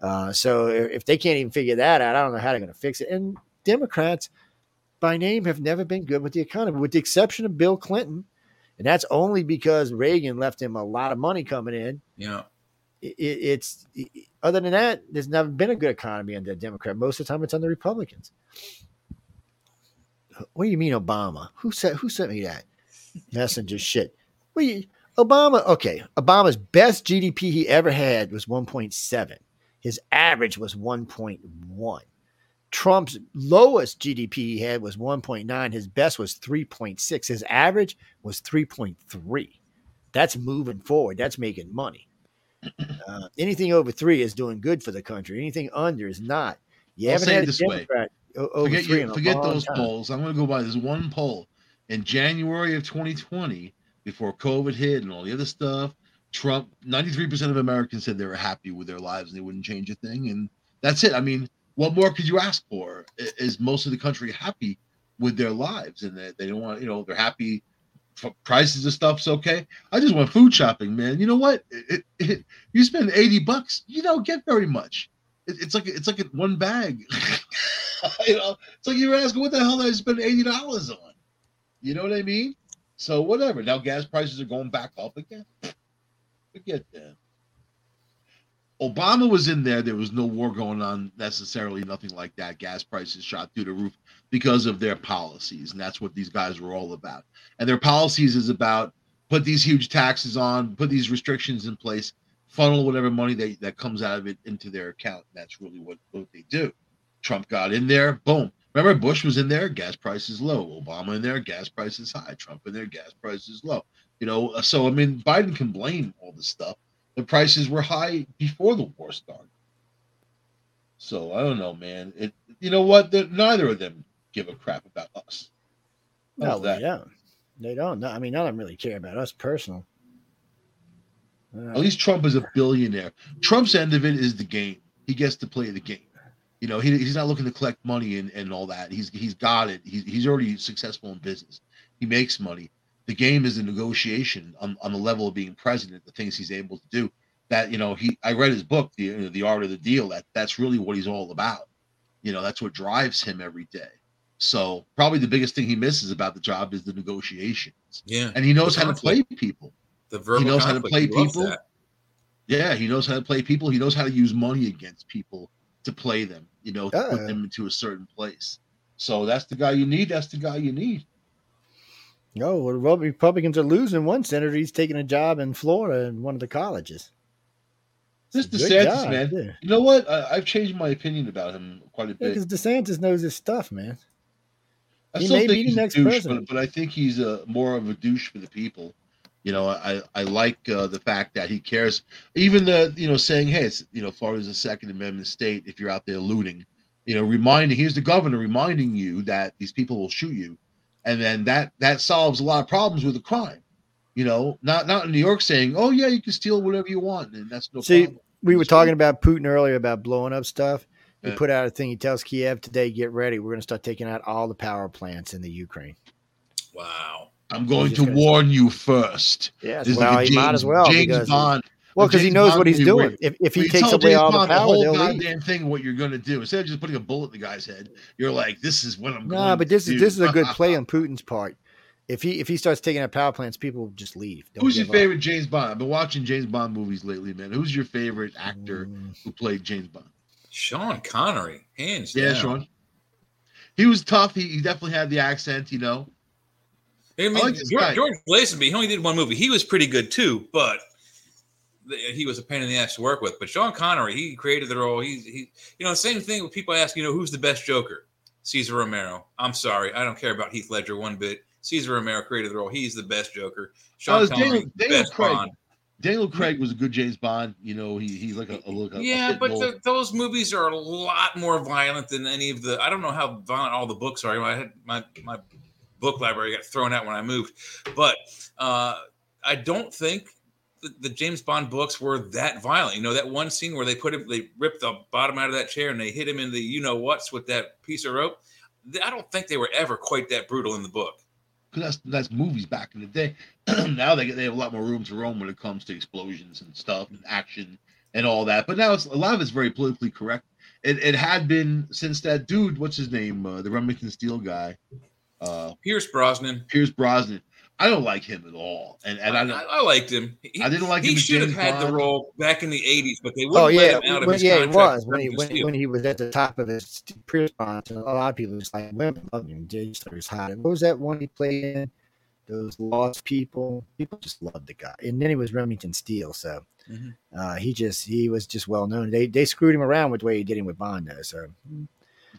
Uh, so if if they can't even figure that out, I don't know how they're going to fix it. And Democrats, by name, have never been good with the economy, with the exception of Bill Clinton, and that's only because Reagan left him a lot of money coming in. Yeah. It, it, it's other than that, there's never been a good economy under a Democrat. Most of the time, it's under Republicans. What do you mean, Obama? Who said? Who sent me that messenger shit? You, Obama? Okay, Obama's best GDP he ever had was 1.7. His average was 1.1. Trump's lowest GDP he had was 1.9. His best was 3.6. His average was 3.3. That's moving forward. That's making money. Uh, anything over three is doing good for the country. Anything under is not. You I'll haven't say had this way. Democrat o- over forget three you, forget those time. polls. I'm going to go by this one poll in January of 2020, before COVID hit and all the other stuff. Trump, 93% of Americans said they were happy with their lives and they wouldn't change a thing, and that's it. I mean, what more could you ask for? Is most of the country happy with their lives and that they don't want, you know, they're happy. F- Prices of stuff's okay. I just went food shopping, man. You know what? It, it, it, you spend 80 bucks, you don't get very much. It, it's like it's like one bag. you know, it's like you're asking, what the hell did I spend eighty dollars on? You know what I mean? So whatever. Now gas prices are going back up again. Forget that. Obama was in there. There was no war going on necessarily, nothing like that. Gas prices shot through the roof because of their policies. And that's what these guys were all about. And their policies is about put these huge taxes on, put these restrictions in place, funnel whatever money they, that comes out of it into their account. That's really what, what they do. Trump got in there, boom. Remember, Bush was in there, gas prices low. Obama in there, gas prices high. Trump in there, gas prices low. You know, so I mean, Biden can blame all this stuff the prices were high before the war started. So I don't know, man. It you know what? They're, neither of them give a crap about us. No, they don't. They don't. No, I mean, none of them really care about us personal. Uh, At least Trump is a billionaire. Trump's end of it is the game. He gets to play the game. You know, he, he's not looking to collect money and, and all that. He's he's got it. He's he's already successful in business. He makes money the game is a negotiation on, on the level of being president, the things he's able to do. That you know, he I read his book, the you know, the art of the deal. That that's really what he's all about. You know, that's what drives him every day. So probably the biggest thing he misses about the job is the negotiations. Yeah, and he knows how to play people. The verbal he knows conflict. how to play people. Yeah, he knows how to play people. He knows how to use money against people to play them. You know, to uh put them into a certain place. So that's the guy you need. That's the guy you need. No, oh, well, Republicans are losing one senator. He's taking a job in Florida in one of the colleges. This DeSantis, job, man. Yeah. You know what? I, have changed my opinion about him quite a bit. Because yeah, DeSantis knows his stuff, man. I he may be the next douche, president, but, but, I think he's a more of a douche for the people. You know, I I like uh, the fact that he cares. Even the you know saying, hey, it's you know Florida's a Second Amendment state. If you're out there looting, you know, reminding here's the governor reminding you that these people will shoot you and then that that solves a lot of problems with the crime. You know, not not in New York saying, "Oh yeah, you can steal whatever you want," and that's no. See, problem. we were talking about Putin earlier about blowing up stuff. He yeah. put out a thing. He tells Kiev today, "Get ready. We're going to start taking out all the power plants in the Ukraine." Wow. I'm going to warn you first. Yeah, well, like he James, might as well. James Bond. Well, because he knows what he's doing. If, if he takes away all the power, the whole goddamn leave. thing what you're going to do instead of just putting a bullet in the guy's head, you're like, "This is what I'm." Going." Nah, but this is this is a good play on Putin's part. If he if he starts taking out power plants, people just leave. Don't Who's your favorite up. James Bond? I've been watching James Bond movies lately, man. Who's your favorite actor mm. who played James Bond? Sean Connery, hands yeah, down. Sean. He was tough. He, he definitely had the accent, you know. I mean, I like George, George Lazenby, he only did one movie. He was pretty good too, but he was a pain in the ass to work with. But Sean Connery, he created the role. He's he, you know, same thing with people ask, you know, who's the best Joker? Cesar Romero. I'm sorry, I don't care about Heath Ledger one bit. Cesar Romero created the role. He's the best Joker. Sean oh, Connery, Daniel, Daniel best Craig. Bond. Daniel Craig was a good James Bond. You know, he he's like a, a look. Yeah, but the, those movies are a lot more violent than any of the. I don't know how violent all the books are. I had my my book library got thrown out when I moved, but uh, I don't think the, the, James Bond books were that violent. You know, that one scene where they put him, they ripped the bottom out of that chair and they hit him in the you know what's with that piece of rope. I don't think they were ever quite that brutal in the book. Because that's that's movies back in the day. now they they have a lot more room to roam when it comes to explosions and stuff and action and all that. But now it's a lot of it's very politically correct. It, it had been since that dude, what's his name, uh, the Remington Steele guy, uh, Pierce Brosnan. Pierce Brosnan I don't like him at all, and and I, I, I liked him. He, I didn't like he him. He should have had Bond. the role back in the '80s, but they wouldn't oh, yeah. let him out of his yeah, contract. Yeah, it was when he when, when, he was at the top of his Pierce Bond. A lot of people just like women love him. Jay was hot. What was that one he played in? Those Lost People. People just loved the guy, and then he was Remington Steele. So mm-hmm. uh, he just he was just well known. They they screwed him around with the way he did him with Bond, though. So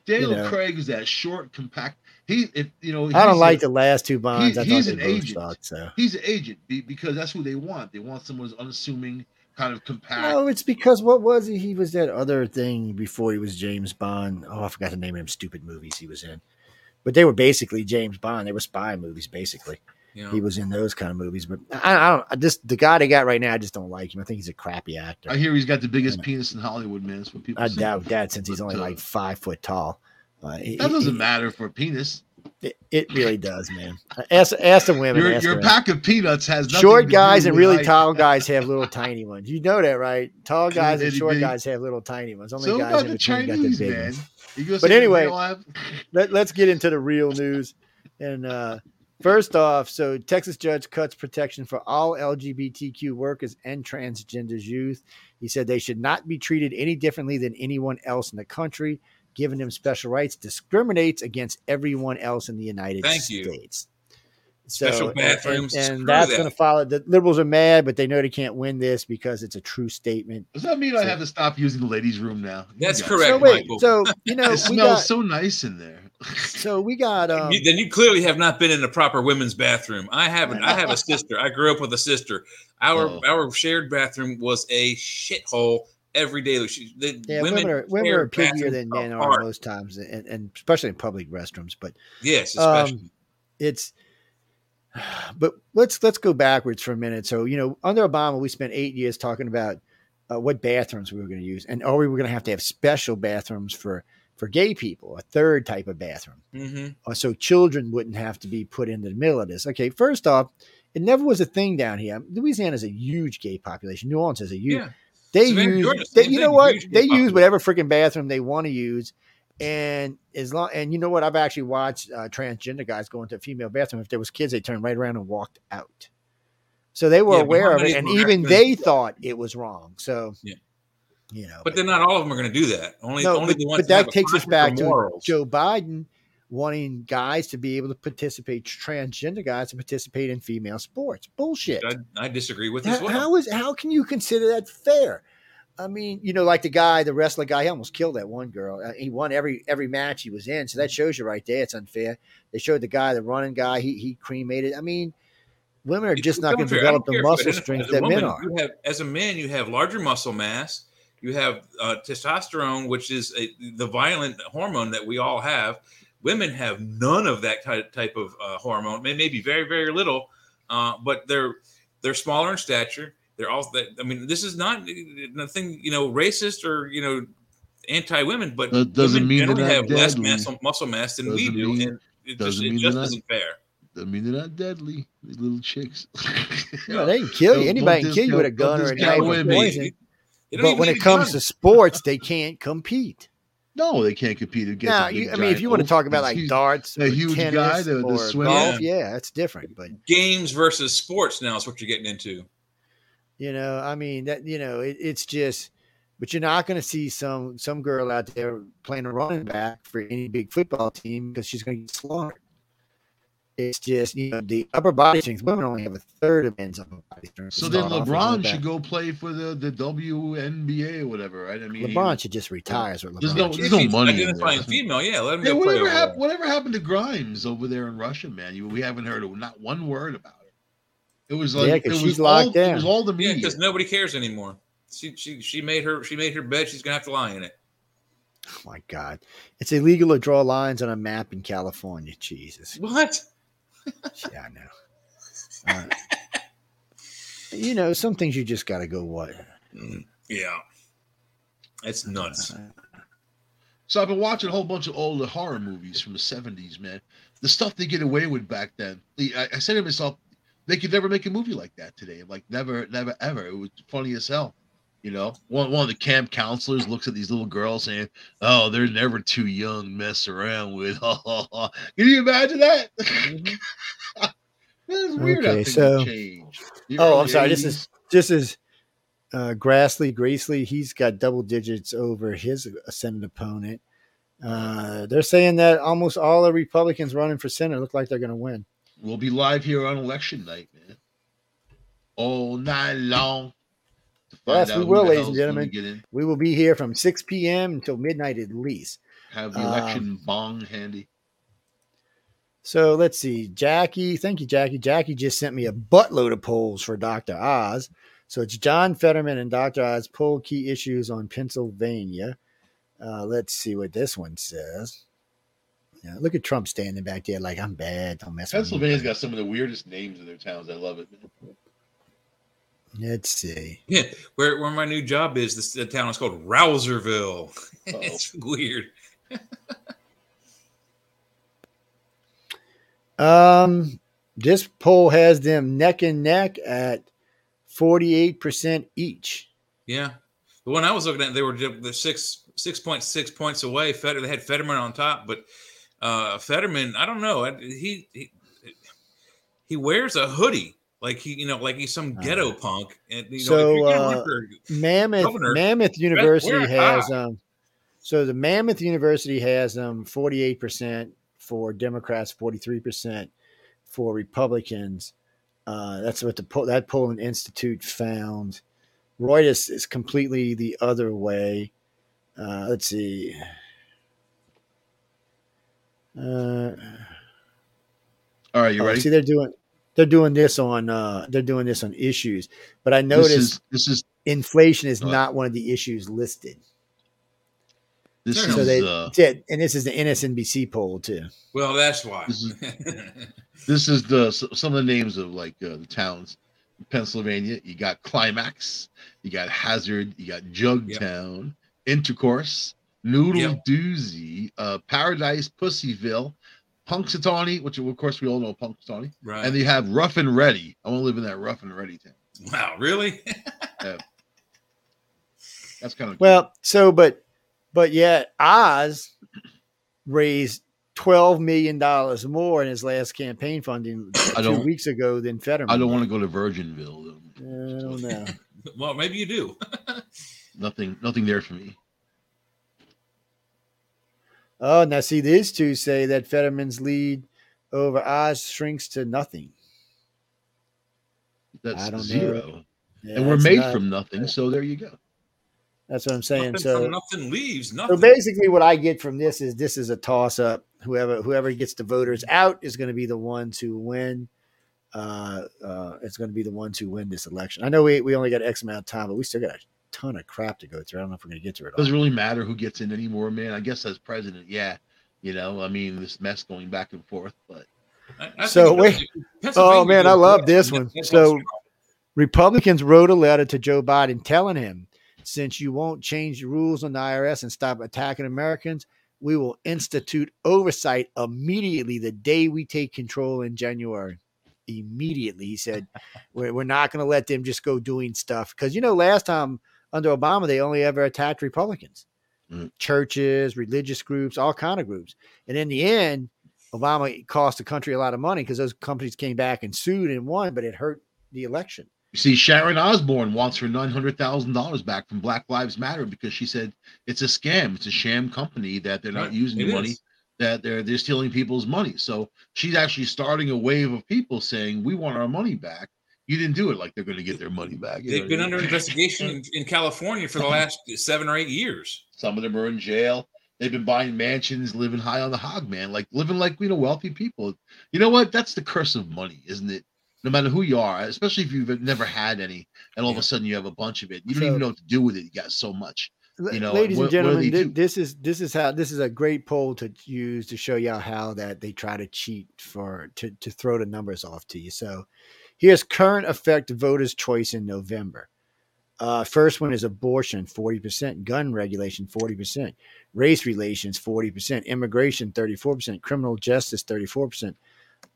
Daniel you know. Craig is that short, compact. He, if, you know, I don't like a, the last two bonds. He, he's an agent. Sucked, so. He's an agent because that's who they want. They want someone who's unassuming, kind of compact. No, it's because what was he? He was that other thing before he was James Bond. Oh, I forgot the name of them stupid movies he was in. But they were basically James Bond. They were spy movies, basically. Yeah. He was in those kind of movies, but I, I don't. I just the guy they got right now, I just don't like him. I think he's a crappy actor. I hear he's got the biggest penis in Hollywood, man. That's what people. I say. doubt that since he's only like uh, five foot tall. Uh, that doesn't matter for penis. It, it, really does, man. Ask ask the women. Your, your pack of peanuts has short guys and really tall guys have little tiny ones. You know that, right? Tall guys and short guys have little tiny ones. Only so guys in between got the big man. But anyway, let, us get into the real news. And uh, First off, so Texas judge cuts protection for all LGBTQ workers and transgenders youth. He said they should not be treated any differently than anyone else in the country, giving them special rights discriminates against everyone else in the United Thank you. States. Special bathrooms, and, and that's that. going to follow. The liberals are mad, but they know they can't win this because it's a true statement. Does that mean I have to stop using the ladies' room now? That's Yeah. correct. So wait, Michael. so you know It we smells got so nice in there. so we got um, You- then you clearly have not been in a proper women's bathroom. I haven't. I have a sister. I grew up with a sister. Our Oh. our shared bathroom was a shithole every day. She, the yeah, women, are women are piggier than men are apart. most times, and, and especially in public restrooms. But Yes, Um, it's but let's let's go backwards for a minute. So you know, under Obama, we spent eight years talking about uh, what bathrooms we were going to use, and are we were going to have to have special bathrooms for for gay people, a third type of bathroom, hmm uh, so children wouldn't have to be put into the middle of this. Okay, first off, it never was a thing down here. Louisiana is a huge gay population. New Orleans is a huge. Yeah. They Savannah, use, they, you know what? They use population. whatever freaking bathroom they want to use, and as long and you know what? I've actually watched uh, transgender guys go into a female bathroom. If there was kids, they turned right around and walked out. So they were Yeah, aware of it, and even they thought it was wrong. So, Yeah. you know, But then not all of them are going to do that. Only, no, only but, the ones but that, that takes us back to. Joe Biden wanting guys to be able to participate, transgender guys to participate in female sports. Bullshit. I, I disagree with as How, well. how is how can you consider that fair? I mean, you know, like the guy, the wrestler guy, he almost killed that one girl. Uh, he won every every match he was in, so that shows you right there. It's unfair. They showed the guy, the running guy, he he cremated. I mean, women are It's just not going to unfair. I don't develop the care muscle strength that men are. You have, as a man, you have larger muscle mass. You have uh, testosterone, which is a, the violent hormone that we all have. Women have none of that type type of uh, hormone. May- Maybe very very little, uh, but they're they're smaller in stature. They're all. That, I mean, this is not nothing you know racist or you know anti women, but That doesn't women mean they're generally not have less deadly. muscle, muscle mass than we Doesn't do, mean- and it doesn't just, mean it they're just not- isn't fair. I mean, they're not deadly. These little chicks. No, they can kill you. Anybody can kill you with a gun or a knife or poison. But when it comes gun. to sports, they can't compete. No, they can't compete against. Now, you, I mean, if you want to talk about like He's- darts, a huge tennis, guy, the- the or swimmer. golf, yeah, that's different. But games versus sports now is what you're getting into. You know, I mean that you know, it, it's just but you're not going to see some some girl out there playing a running back for any big football team because she's going to get slaughtered. It's just you know the upper body strength. Women only have a third of men's upper body strength. So then start off with LeBron should go play for the the WNBA or whatever, right? I mean, LeBron should just retire. Is There's no- there's do. no If he's money in Identifying there. female, yeah, let him Hey, go whatever over happened? Whatever happened to Grimes over there in Russia, man? You, we haven't heard not one word about it. It was like Yeah, it 'cause was she's all, locked It was all the media. because nobody cares anymore. She she she made her she made her bed. She's gonna have to lie in it. Oh my God, it's illegal to draw lines on a map in California. Jesus, What? Yeah, I know. Uh, you know, some things you just got to go. What? Mm, Yeah, it's nuts. So I've been watching a whole bunch of old horror movies from the '70s, man. The stuff they get away with back then. I, I said to myself, they could never make a movie like that today. Like never, never, ever. It was funny as hell. You know, one one of the camp counselors looks at these little girls saying, "Oh, they're never too young to mess around with." Can you imagine that? It's weird Okay, so- have changed. Oh, I'm early sorry. This is this is uh, Grassley. Gracely, he's got double digits over his Senate opponent. Uh, they're saying that almost all the Republicans running for Senate look like they're going to win. We'll be live here on election night, man. All night long. Yes, we will, ladies and gentlemen. We will be here from 6 p.m. until midnight at least. have the Um, election bong handy. So let's see. Jackie, thank you, Jackie. Jackie just sent me a buttload of polls for Dr. Oz. So it's John Fetterman and Dr. Oz poll key issues on Pennsylvania. Uh, let's see what this one says. Yeah, look at Trump standing back there like I'm bad. Don't mess with me. Pennsylvania's got some of the weirdest names in their towns. I love it. Man. Let's see. Yeah, where where my new job is, this the town is called Rouserville. It's weird. Um, this poll has them neck and neck at 48% each. Yeah, the one I was looking at, they were the six six point six points away. Feder, they had Fetterman on top, but uh Fetterman, I don't know. He, he he wears a hoodie like he, you know, like he's some ghetto Uh, punk. And you know, so, if you're gonna run uh, Mammoth Governor, Monmouth University has tie. um so the Monmouth University has um 48% for Democrats, 43% for Republicans. Uh, that's what the poll, that polling institute found. Reuters is completely the other way. Uh, let's see. Uh, All right, you oh, ready? see, they're doing they're doing this on uh, they're doing this on issues, but I this noticed is this is inflation is Uh, not one of the issues listed. this So is they uh, did, and this is the MSNBC poll too. well, that's why. This is- this is the some of the names of like uh, the towns in Pennsylvania. You got Climax, you got Hazard, you got Jugtown, Intercourse, Noodle Yep. Doozy, uh, Paradise, Pussyville, Punxsutawney, which of course we all know Punxsutawney, right. and you have Rough and Ready. I want to live in that Rough and Ready town. wow, really? That's kind of Well, so but but yet Oz raised twelve million dollars more in his last campaign funding I two weeks ago than Fetterman. I don't want to go to Virginville. though. I don't know. well, maybe you do. Nothing, nothing there for me. Oh, now see, these two say that Fetterman's lead over Oz shrinks to nothing. That's I don't know. zero. Yeah, and we're made not- from nothing, so there you go. That's what I'm saying. nothing, So nothing leaves. So basically, what I get from this is this is a toss up. Whoever whoever gets the voters out is going to be the ones who win. Uh, uh, it's going to be the ones who win this election. I know we, we only got X amount of time, but we still got a ton of crap to go through. I don't know if we're going to get through it all. Doesn't really matter who gets in anymore, man. I guess as president, yeah, you know, I mean, this mess going back and forth, but I- I So think wait- Oh, man, I love this one. So- Republicans wrote a letter to Joe Biden telling him, since you won't change the rules on the IRS and stop attacking Americans, we will institute oversight immediately the day we take control in January. Immediately, he said, we're, we're not going to let them just go doing stuff. Because, you know, last time under Obama, they only ever attacked Republicans, Mm. churches, religious groups, all kind of groups. And in the end, Obama cost the country a lot of money because those companies came back and sued and won, but it hurt the election. you see, Sharon Osbourne wants her nine hundred thousand dollars back from Black Lives Matter because she said it's a scam, it's a sham company that they're not Right, using the money, is. that they're they're stealing people's money. So she's actually starting a wave of people saying we want our money back. You didn't do it like they're going to get their money back. They've been I under investigation in, in California for the last seven or eight years. Some of them are in jail. They've been buying mansions, living high on the hog, man. Like living like you know wealthy people. You know what? That's the curse of money, isn't it? No matter who you are, especially if you've never had any, and all of a sudden you have a bunch of it. You don't even know what to do with it. You got so much. You know, ladies what- and what do gentlemen, they do? this is this is how this is a great poll to use to show y'all how that they try to cheat for to to throw the numbers off to you. So here's current effect voters' choice in November. Uh, first one is abortion, forty percent, gun regulation, forty percent, race relations, forty percent, immigration, thirty-four percent, criminal justice, thirty-four percent,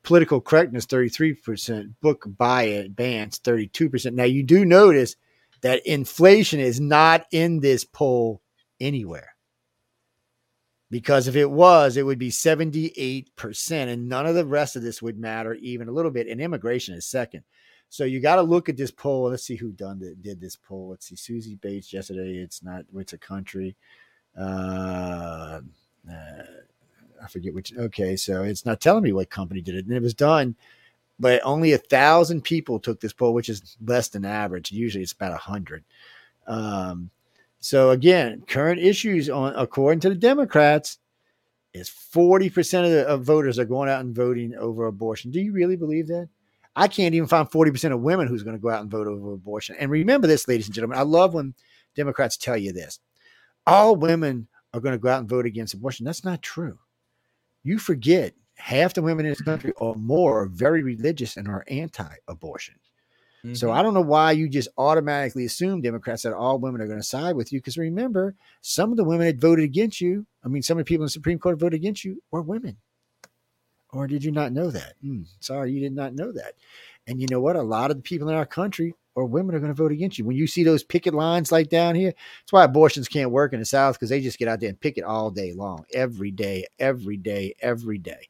political correctness, thirty-three percent, book buy it, bans, thirty-two percent. Now you do notice that inflation is not in this poll anywhere. Because if it was, it would be 78%, and none of the rest of this would matter even a little bit. And immigration is second. So you got to look at this poll. Let's see who done the, did this poll. Let's see. Susie Bates yesterday. It's not, it's a country. Uh, uh, I forget which. Okay. So it's not telling me what company did it. And it was done but only a thousand people took this poll, which is less than average. Usually it's about a hundred. Um, so again, current issues on according to the Democrats is forty percent of, the, of voters are going out and voting over abortion. Do you really believe that? I can't even find forty percent of women who's going to go out and vote over abortion. And remember this, ladies and gentlemen, I love when Democrats tell you this: all women are going to go out and vote against abortion. That's not true. You forget half the women in this country or more are very religious and are So Mhm. I don't know why you just automatically assume Democrats that all women are going to side with you. Because remember, some of the women that voted against you, I mean, some of the people in the Supreme Court voted against you were women. Or did you not know that? Hmm, sorry, you did not know that. And you know what? A lot of the people in our country or women are going to vote against you. When you see those picket lines like down here, that's why abortions can't work in the South because they just get out there and picket all day long, every day, every day, every day.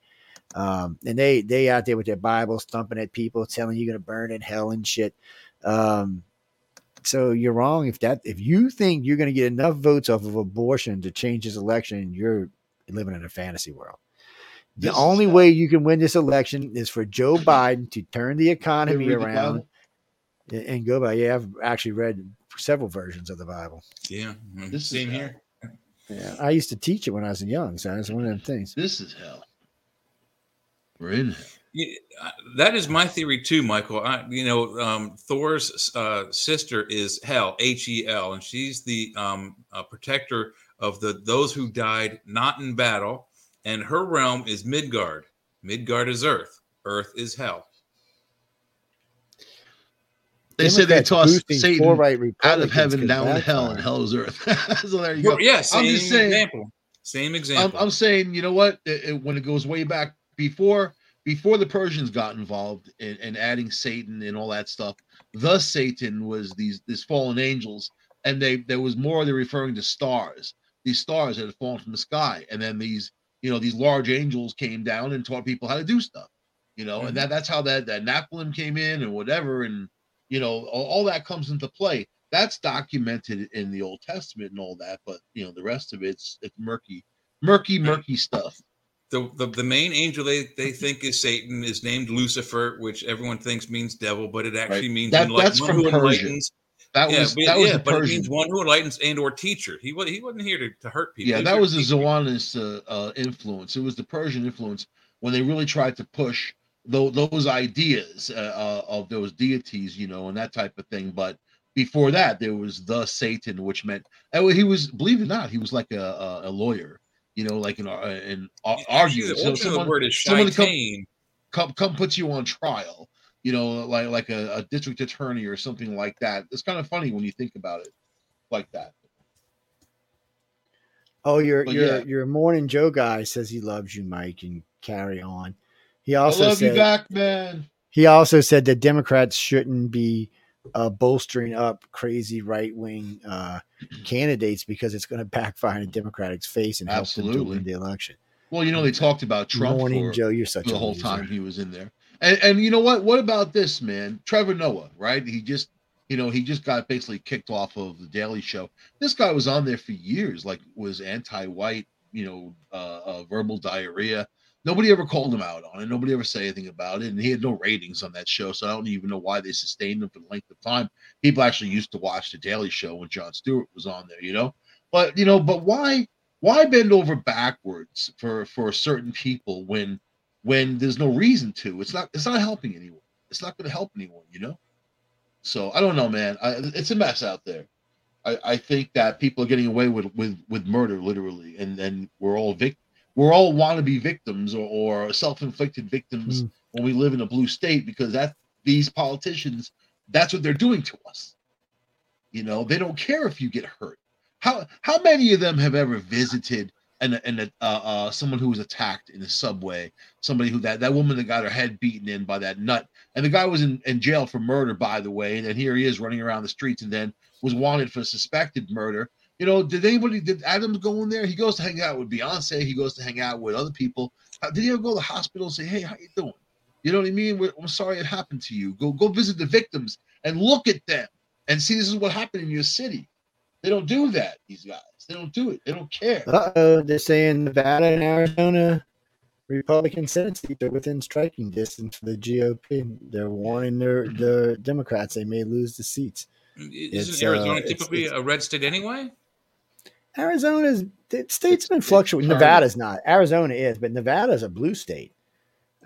Um, and they they out there with their Bibles thumping at people, telling you you're gonna burn in hell and shit. Um, so you're wrong if that if you think you're gonna get enough votes off of abortion to change this election, you're living in a fantasy world. The This only way you can win this election is for Joe Biden to turn the economy read the around and go by. Yeah, I've actually read several versions of the Bible. Yeah, mm, This same hell. here. Yeah, I used to teach it when I was young, so that's one of them things. This is hell. We're in hell. Yeah, uh, that is my theory too, Michael. I, you know, um, Thor's uh, sister is Hel, H E L, and she's the um, uh, protector of the those who died not in battle. And her realm is Midgard. Midgard is Earth. Earth is Hell. They say they Democrats tossed Satan far-right out of heaven down to hell, and hell is earth. so there you go. Well, yeah, same I'm just saying. example. Same I'm, example. I'm saying, you know what? It- it- when it goes way back before before the Persians got involved in, in adding Satan and all that stuff, the Satan was these these fallen angels, and they there was more they're referring to stars. These stars that had fallen from the sky, and then these you know these large angels came down and taught people how to do stuff. You know, Mhm. and that that's how that that Nephilim came in and whatever, and you know all, all that comes into play. That's documented in the Old Testament and all that, but you know the rest of it's it's murky, murky, murky stuff. The, the the main angel they, they think is Satan is named Lucifer, which everyone thinks means devil, but it actually means That- enlight- that's one from who Persia. enlightens. That yeah, was but, that was yeah, the but it Persian. means one who enlightens and or teacher. He was he wasn't here to, to hurt people. yeah, that was the. Zionist uh, uh, influence. It was the Persian influence when they really tried to push tho- those ideas uh, uh, of those deities, you know, and that type of thing. But before that, there was the Satan, which meant he was, believe it or not, he was like a, a, a lawyer, you know, like an, uh, an uh, Actually, arguing. So someone word is someone come- shaitan. come come puts you on trial, you know, like like a, a district attorney or something like that. It's kind of funny when you think about it like that. Oh, your But your yeah. your morning Joe guy says he loves you, Mike, and carry on. He I also love said you back, man. he also said that Democrats shouldn't be uh, bolstering up crazy right wing uh, candidates because it's going to backfire in the Democratic's face and help them to win the election. Well, you know, they talked about Trump morning for, Joe, you're such the a whole loser. time he was in there. And and you know what? What about this man, Trevor Noah? Right? He just, you know, he just got basically kicked off of the Daily Show. This guy was on there for years, like was anti-white, you know, uh, uh, verbal diarrhea. Nobody ever called him out on it. Nobody ever said anything about it, and he had no ratings on that show. So I don't even know why they sustained him for the length of time. People actually used to watch the Daily Show when Jon Stewart was on there, you know. But you know, but why? Why bend over backwards for for certain people when when there's no reason to. It's not it's not helping anyone. It's not going to help anyone, you know. So I don't know, man. I, it's a mess out there. I, I think that people are getting away with with with murder, literally, and then we're all vic we're all wannabe victims or, or self-inflicted victims Mm. when we live in a blue state because that these politicians that's what they're doing to us. You know, they don't care if you get hurt. How how many of them have ever visited and and uh, uh, someone who was attacked in the subway, somebody who that that woman that got her head beaten in by that nut, and the guy was in, in jail for murder, by the way, and then here he is running around the streets, and then was wanted for suspected murder. You know, did anybody did Adams go in there? He goes to hang out with Beyonce. He goes to hang out with other people. How- Did he ever go to the hospital and say, "Hey, how you doing?" You know what I mean? We're, I'm sorry it happened to you. Go go visit the victims and look at them and see this is what happened in your city. They don't do that. These guys, they don't do it. They don't care. Uh oh, they're saying Nevada and Arizona Republican Senate seats are within striking distance for the GOP. They're warning their the Democrats they may lose the seats. Isn't It's, Arizona uh, it's- typically it's- a red state anyway? Arizona's the state's been fluctuating. it's Nevada's not. Arizona is, but Nevada's a blue state.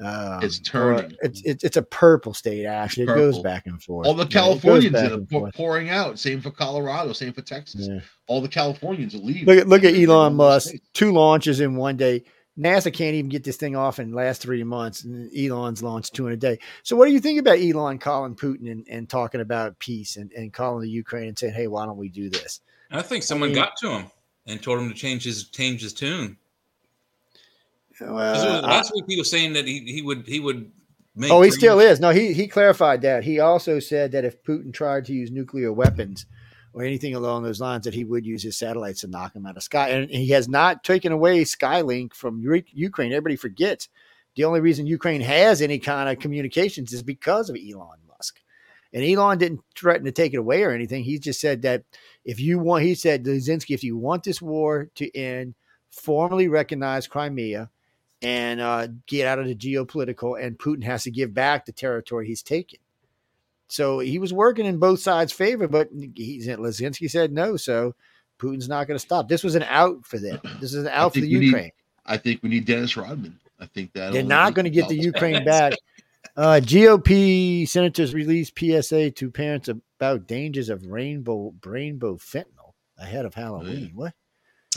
Um, It's or turning. It's, it's it's a purple state. Actually, it goes back and forth. All the Yeah, it goes Californians back that are forth. pouring out. Same for Colorado. Same for Texas. Yeah. All the Californians are leaving. Look at look at Elon Musk. Two launches in one day. NASA can't even get this thing off in the last three months, and Elon's launched two in a day. So, what do you think about Elon calling Putin and, and talking about peace and, and calling the Ukraine and saying, "Hey, why don't we do this?" I think someone mean- got to him and told him to change his change his tune. Well, was- last week he was saying that he, he would he would make. oh, he still is. No, he he clarified that. He also said that if Putin tried to use nuclear weapons or anything along those lines, that he would use his satellites to knock him out of sky. And he has not taken away Skylink from Ukraine. Everybody forgets The only reason Ukraine has any kind of communications is because of Elon Musk. And Elon didn't threaten to take it away or anything. He just said that if you want, he said, Zelensky, if you want this war to end, formally recognize Crimea and uh, get out of the geopolitical, and Putin has to give back the territory he's taken. So he was working in both sides' favor, but he, Zelensky said no. So Putin's not going to stop. This was an out for them. This is an out for the Ukraine. Need, I think we need Dennis Rodman. I think that they're not going to get the Ukraine back. Uh, GOP senators released PSA to parents about dangers of rainbow rainbow fentanyl ahead of Halloween. What?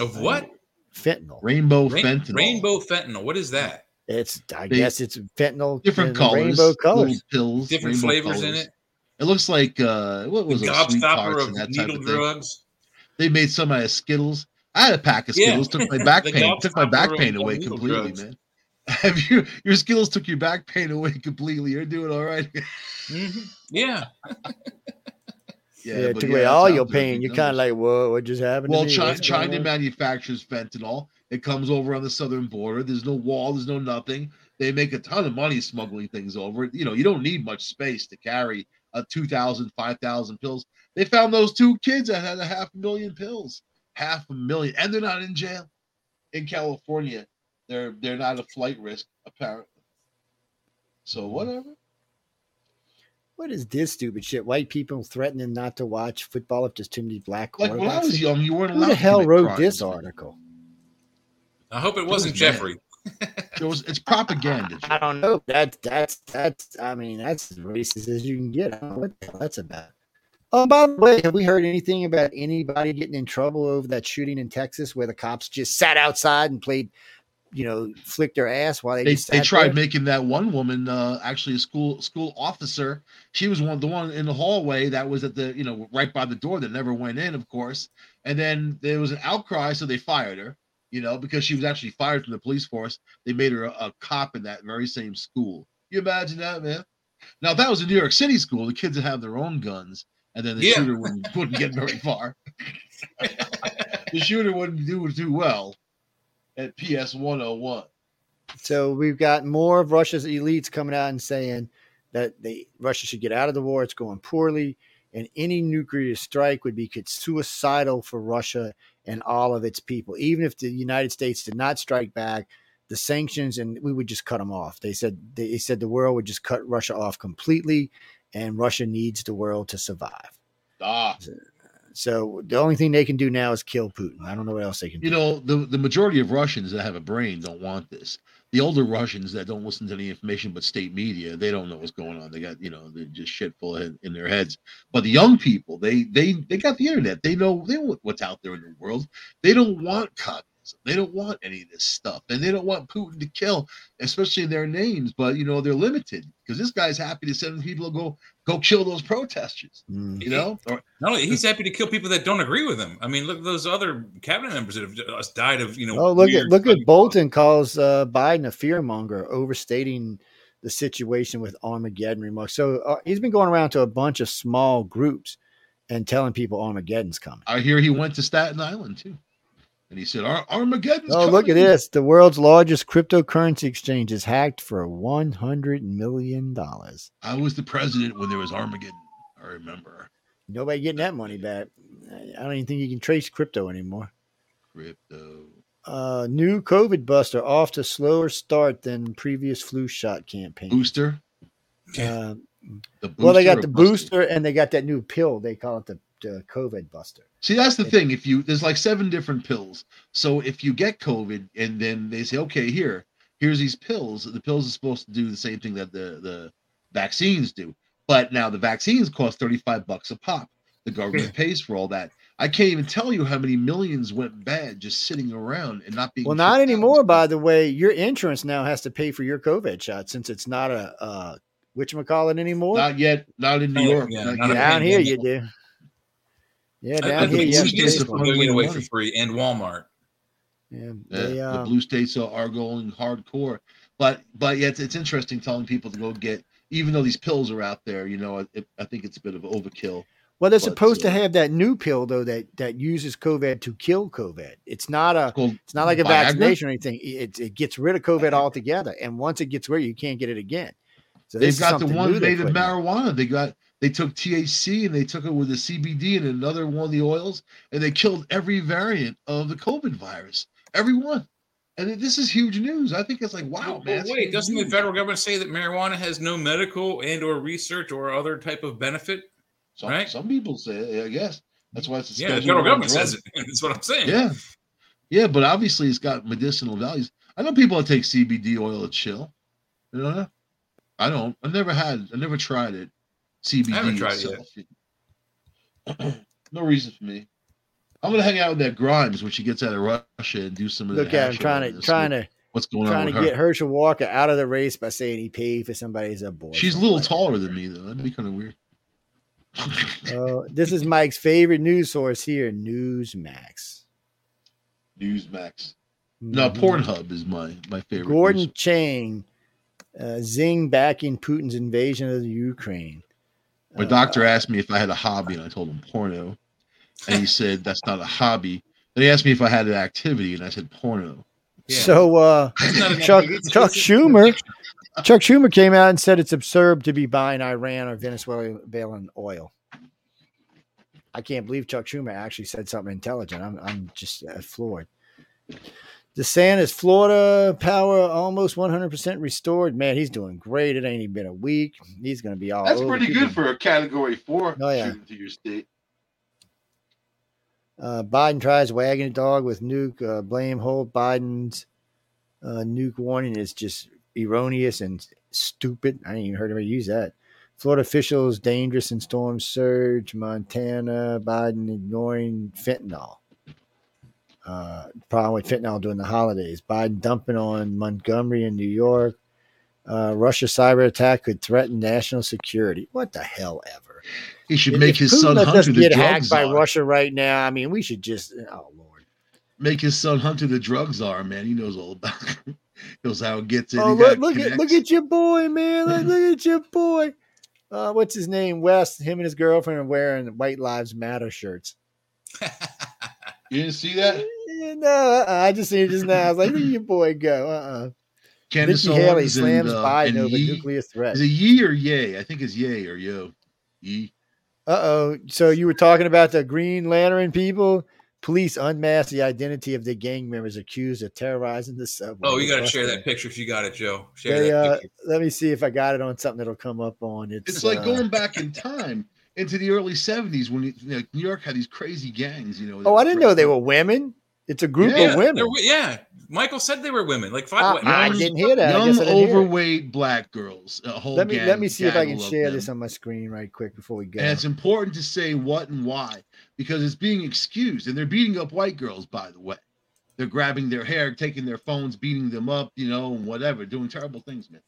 Of what? Fentanyl. Rainbow Rain, fentanyl. Rainbow fentanyl. What is that? It's I they, guess it's fentanyl. Different colors. Rainbow colors. Pills. Different flavors colors. in it. It looks like uh what was the it? Gobstopper of that needle of drugs. They made some out of Skittles. I had a pack of Skittles. Yeah. Took my back pain. Took my back pain away completely, drugs. man. Have you your skills took your back pain away completely? You're doing all right. mm-hmm. Yeah. Yeah, yeah took yeah, away all your pain. You're kind of like, whoa, what just happened? Well, China, China manufactures fentanyl. It comes over on the southern border. There's no wall. There's no nothing. They make a ton of money smuggling things over. You know, you don't need much space to carry a 2,000, 5,000 pills. They found those two kids that had a half million pills, half a million, and they're not in jail in California. They're they're not a flight risk apparently. So mm-hmm. whatever. What is this stupid shit? White people threatening not to watch football if there's too many black Like when I was young, you weren't allowed. Who the hell wrote this article? I hope it wasn't Jeffrey. it was. It's propaganda. I don't know. That that's that's. I mean, that's as racist as you can get. I don't know what the hell that's about. Oh, by the way, have we heard anything about anybody getting in trouble over that shooting in Texas where the cops just sat outside and played you know, flick their ass while they they, they tried there. making that one woman uh, actually a school school officer. She was one the one in the hallway that was at the you know right by the door that never went in, of course. And then there was an outcry, so they fired her. You know, because she was actually fired from the police force. They made her a, a cop in that very same school. You imagine that, man? Now, if that was a New York City school, the kids would have their own guns, and then the yeah. shooter wouldn't, wouldn't get very far. the shooter wouldn't do too well at PS 101. So we've got more of Russia's elites coming out and saying that they Russia should get out of the war. It's going poorly, and any nuclear strike would be suicidal for Russia and all of its people. Even if the United States did not strike back, the sanctions and we would just cut them off. They said they said the world would just cut Russia off completely, and Russia needs the world to survive. Ah. So, so the only thing they can do now is kill Putin. I don't know what else they can you do. You know, the, the majority of Russians that have a brain don't want this. The older Russians that don't listen to any information but state media, they don't know what's going on. They got, you know, they're just shit full of in their heads. But the young people, they they they got the internet. They know they know what's out there in the world. They don't want communism. They don't want any of this stuff. And they don't want Putin to kill, especially their names. But you know, they're limited because this guy's happy to send people to go go kill those protesters. Mm. You know, or, no, he's happy to kill people that don't agree with him. I mean, look at those other cabinet members that have died of you know. Oh, look at look at Bolton calls uh, Biden a fearmonger, overstating the situation with Armageddon remarks. So uh, he's been going around to a bunch of small groups and telling people Armageddon's coming. I hear he went to Staten Island too. And he said, Ar- Armageddon. Oh, coming. look at this. The world's largest cryptocurrency exchange is hacked for $100 million. I was the president when there was Armageddon. I remember. Nobody getting that money back. I don't even think you can trace crypto anymore. Crypto. Uh, new COVID buster off to slower start than previous flu shot campaign. Booster. Uh, the well, they got the booster and they got that new pill. They call it the, the COVID buster. See, that's the it, thing. If you there's like seven different pills. So if you get COVID and then they say, okay, here, here's these pills. The pills are supposed to do the same thing that the the vaccines do. But now the vaccines cost 35 bucks a pop. The government pays for all that. I can't even tell you how many millions went bad just sitting around and not being. Well, not anymore. By the way, your insurance now has to pay for your COVID shot since it's not a uh, which call it anymore. Not yet. Not in New York. Yeah, down here you do. Yeah, down I, here you have to pay away for free, and Walmart. Yeah, they, uh, the blue states are, going hardcore, but but yeah, it's, it's interesting telling people to go get, even though these pills are out there. You know, it, I think it's a bit of overkill. Well, they're But, supposed to uh, have that new pill though that that uses COVID to kill COVID. It's not a Called it's not like a Viagra? vaccination or anything. It it gets rid of COVID altogether, and once it gets rid, you can't get it again. So They've got the one new made of marijuana. They got they took THC and they took it with the CBD and another one of the oils, and they killed every variant of the COVID virus. Every one. And this is huge news. I think it's like, wow, man. wait, doesn't the federal government say that marijuana has no medical and or research or other type of benefit? some, right? some people say it, I guess. That's why it's a Yeah, the federal government drug. says it. That's what I'm saying. Yeah. Yeah, but obviously it's got medicinal values. I know people that take CBD oil to chill. You know? I don't. I never had. I never tried it. CBD I haven't tried it itself. no reason for me. I'm gonna hang out with that Grimes when she gets out of Russia and do some of Look the at him trying to this, trying what- to what's going on trying with to her. get Herschel Walker out of the race by saying he paid for somebody's abortion. She's a little taller than me though. That'd be kind of weird. Uh, this is Mike's favorite news source here, Newsmax. Newsmax. No, Mhm. Pornhub is my my favorite. Gordon news. Chang, uh, Zing backing Putin's invasion of the Ukraine. My Uh, doctor asked me if I had a hobby, and I told him porno. And he said that's not a hobby. Then he asked me if I had an activity, and I said porno. Yeah. So uh, It's not an Chuck Chuck Schumer Chuck Schumer came out and said it's absurd to be buying Iran or Venezuelan oil. I can't believe Chuck Schumer actually said something intelligent. I'm I'm just uh, floored. DeSantis, Florida power almost 100% restored. Man, he's doing great. It ain't even been a week. He's going to be all That's over. pretty good for a category four Oh, yeah. shooting to your state. Uh, Biden tries wagging a dog with nuke. Uh, blame hold Biden's uh, nuke warning is just erroneous and stupid. I ain't even heard anybody use that. Florida officials dangerous in storm surge. Montana Biden ignoring fentanyl. Uh, problem with fentanyl during the holidays. Biden dumping on Montgomery in New York. Uh, Russia cyber attack could threaten national security. What the hell ever. He should If- make if his Putin son Hunter the get hacked by czar. Russia right now. I mean, we should just oh lord. Make his son Hunter the drug czar, man. He knows all about it. knows how it gets in. Oh look, look at look at your boy, man. Look, look at your boy. Uh, what's his name? West. Him and his girlfriend are wearing White Lives Matter shirts. You didn't see that? No, uh-uh, I just seen it just now. I was like, look at your boy go. Uh-uh. Candace Nikki Haley Owens slams and, uh, Biden and over Yee. nuclear threat. Is it Yee or Yay? I think it's Yay or Yo. Yee. Uh oh. So you were talking about the Green Lantern people? Police unmask the identity of the gang members accused of terrorizing the subway. Oh, you got to share that picture if you got it, Joe. Share They, that uh, picture. let me see if I got it on something that'll come up on. it. It's like uh, going back in time into the early 70s when you know, New York had these crazy gangs, you know. Oh, I didn't know they were women. It's a group Yeah, of women. yeah. Michael said they were women. Like ah, I, five. I young- didn't hear that. Young, guess I didn't hear overweight black girls. A whole Let me gang, let me see if I can share them. this on my screen right quick before we go. And it's important to say what and why because it's being excused. And they're beating up white girls, by the way. They're grabbing their hair, taking their phones, beating them up, you know, and whatever, doing terrible things, man.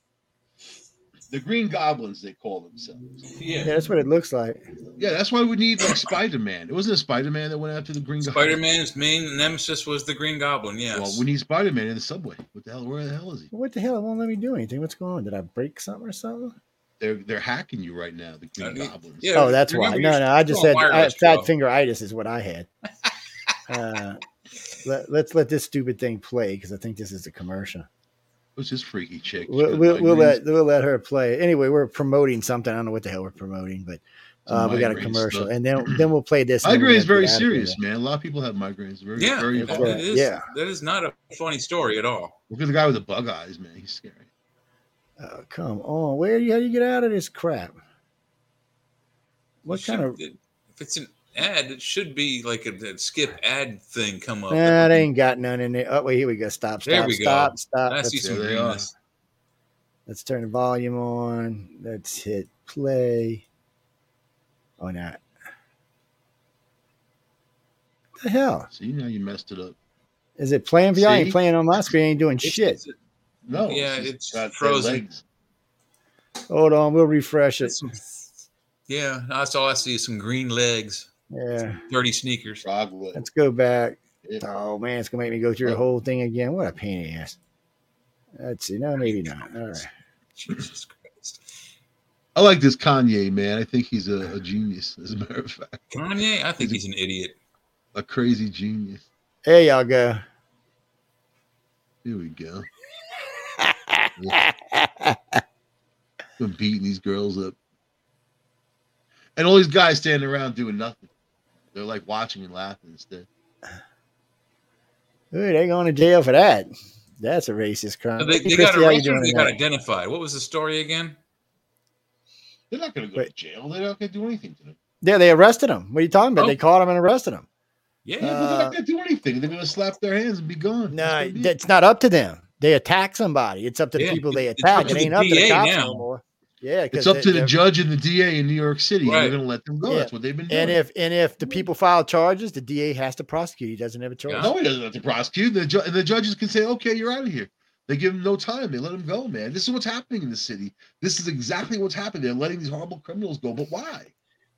The Green Goblins, they call themselves. yeah, Yeah. that's what it looks like. Yeah, that's why we need like Spider Man. It wasn't a Spider Man that went after the Green Spider Goblin. Man's main nemesis was the Green Goblin. Yes. Well, we need Spider Man in the subway. What the hell? Where the hell is he? What the hell? It won't let me do anything. What's going on? Did I break something or something? They're they're hacking you right now. The Green Uh, yeah. Goblins. Yeah. oh, that's why. No, no. I just still said on I, wireless, fat Joe. fingeritis is what I had. Uh, let, let's let this stupid thing play because I think this is a commercial. Who's this freaky chick? We'll, we'll, we'll let we'll let her play. Anyway, we're promoting something. I don't know what the hell we're promoting, but uh, we got a commercial, stuff. and then then we'll play this. and then we're Migraine is very get out of here. serious, man. A lot of people have migraines. Very, Yeah, very it- important. Yeah. That is not a funny story at all. Look at the guy with the bug eyes, man. He's scary. Oh, come on. Where do you, how do you get out of this crap? What It kind should- of. if it's an ad, it should be like a, a skip ad thing come up. Nah, they ain't got none in there. Oh, wait, here we go. Stop, stop, There we go. stop, stop. I Let's, see some greenness. let's turn the volume on. Let's hit play. Oh, not. The hell? See, now you messed it up. Is it playing for you? I ain't playing on my screen. Ain't doing It's- shit. it's- No, Yeah, just it's got their frozen. Hold on. We'll refresh it. it's yeah, that's all I see. Some green legs, Yeah. dirty sneakers. Frog leg. Let's go back. Yeah. Oh, man. It's going to make me go through the oh. whole thing again. What a pain in the ass. Let's see. No, maybe not. All right. Jesus Christ. I like this Kanye man. I think he's a, a genius. As a matter of fact, Kanye, I think he's an idiot. a crazy genius. There y'all go. Here we go. Been beating these girls up, and all these guys standing around doing nothing. They're like watching and laughing instead. Ooh, they're going to jail for that. That's a racist crime. They, they got Christy, how arrested. They got tonight? identified. What was the story again? They're not going to go Wait. to jail. They're not going to do anything to them. Yeah, they arrested him. What are you talking about? Oh. They caught him and arrested him. Yeah. Yeah, but they're Uh, not going to do anything. They're going to slap their hands and be gone. No, That's gonna that's not up to them. They attack somebody. It's up to the Yeah, people they attack. up to It the ain't up to the cops now. no more. Yeah, It's 'cause up they- to the judge and the DA in New York City. Right. They're going to let them go. Yeah. That's what they've been doing. And if and if the mm-hmm. people file charges, the DA has to prosecute. He doesn't have a choice. Yeah. no, he doesn't have to prosecute. The, ju- and the judges can say, "Okay, you're out of here." They give him no time. They let him go, man. This is what's happening in the city. This is exactly what's happening. They're letting these horrible criminals go. But why?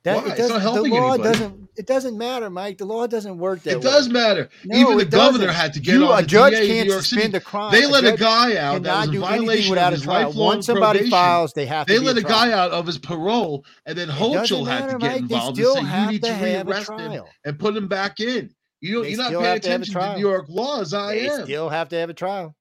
That, Why? it It's doesn't, not helping the law anybody. doesn't. It doesn't matter, Mike. The law doesn't work that it way. It does matter. No, Even the governor doesn't. had to get You, on a judge DA can't New York City. suspend a crime. They A let a guy out that was in violation without of his trial. lifelong Once somebody probation. files, they have. They let a trial. guy out of his parole, and then Hochul had to get Mike. involved They and say, "You need to a rearrest him and put him back in." You know, They you're not paying attention to. New York laws. I They am. still have to have a trial.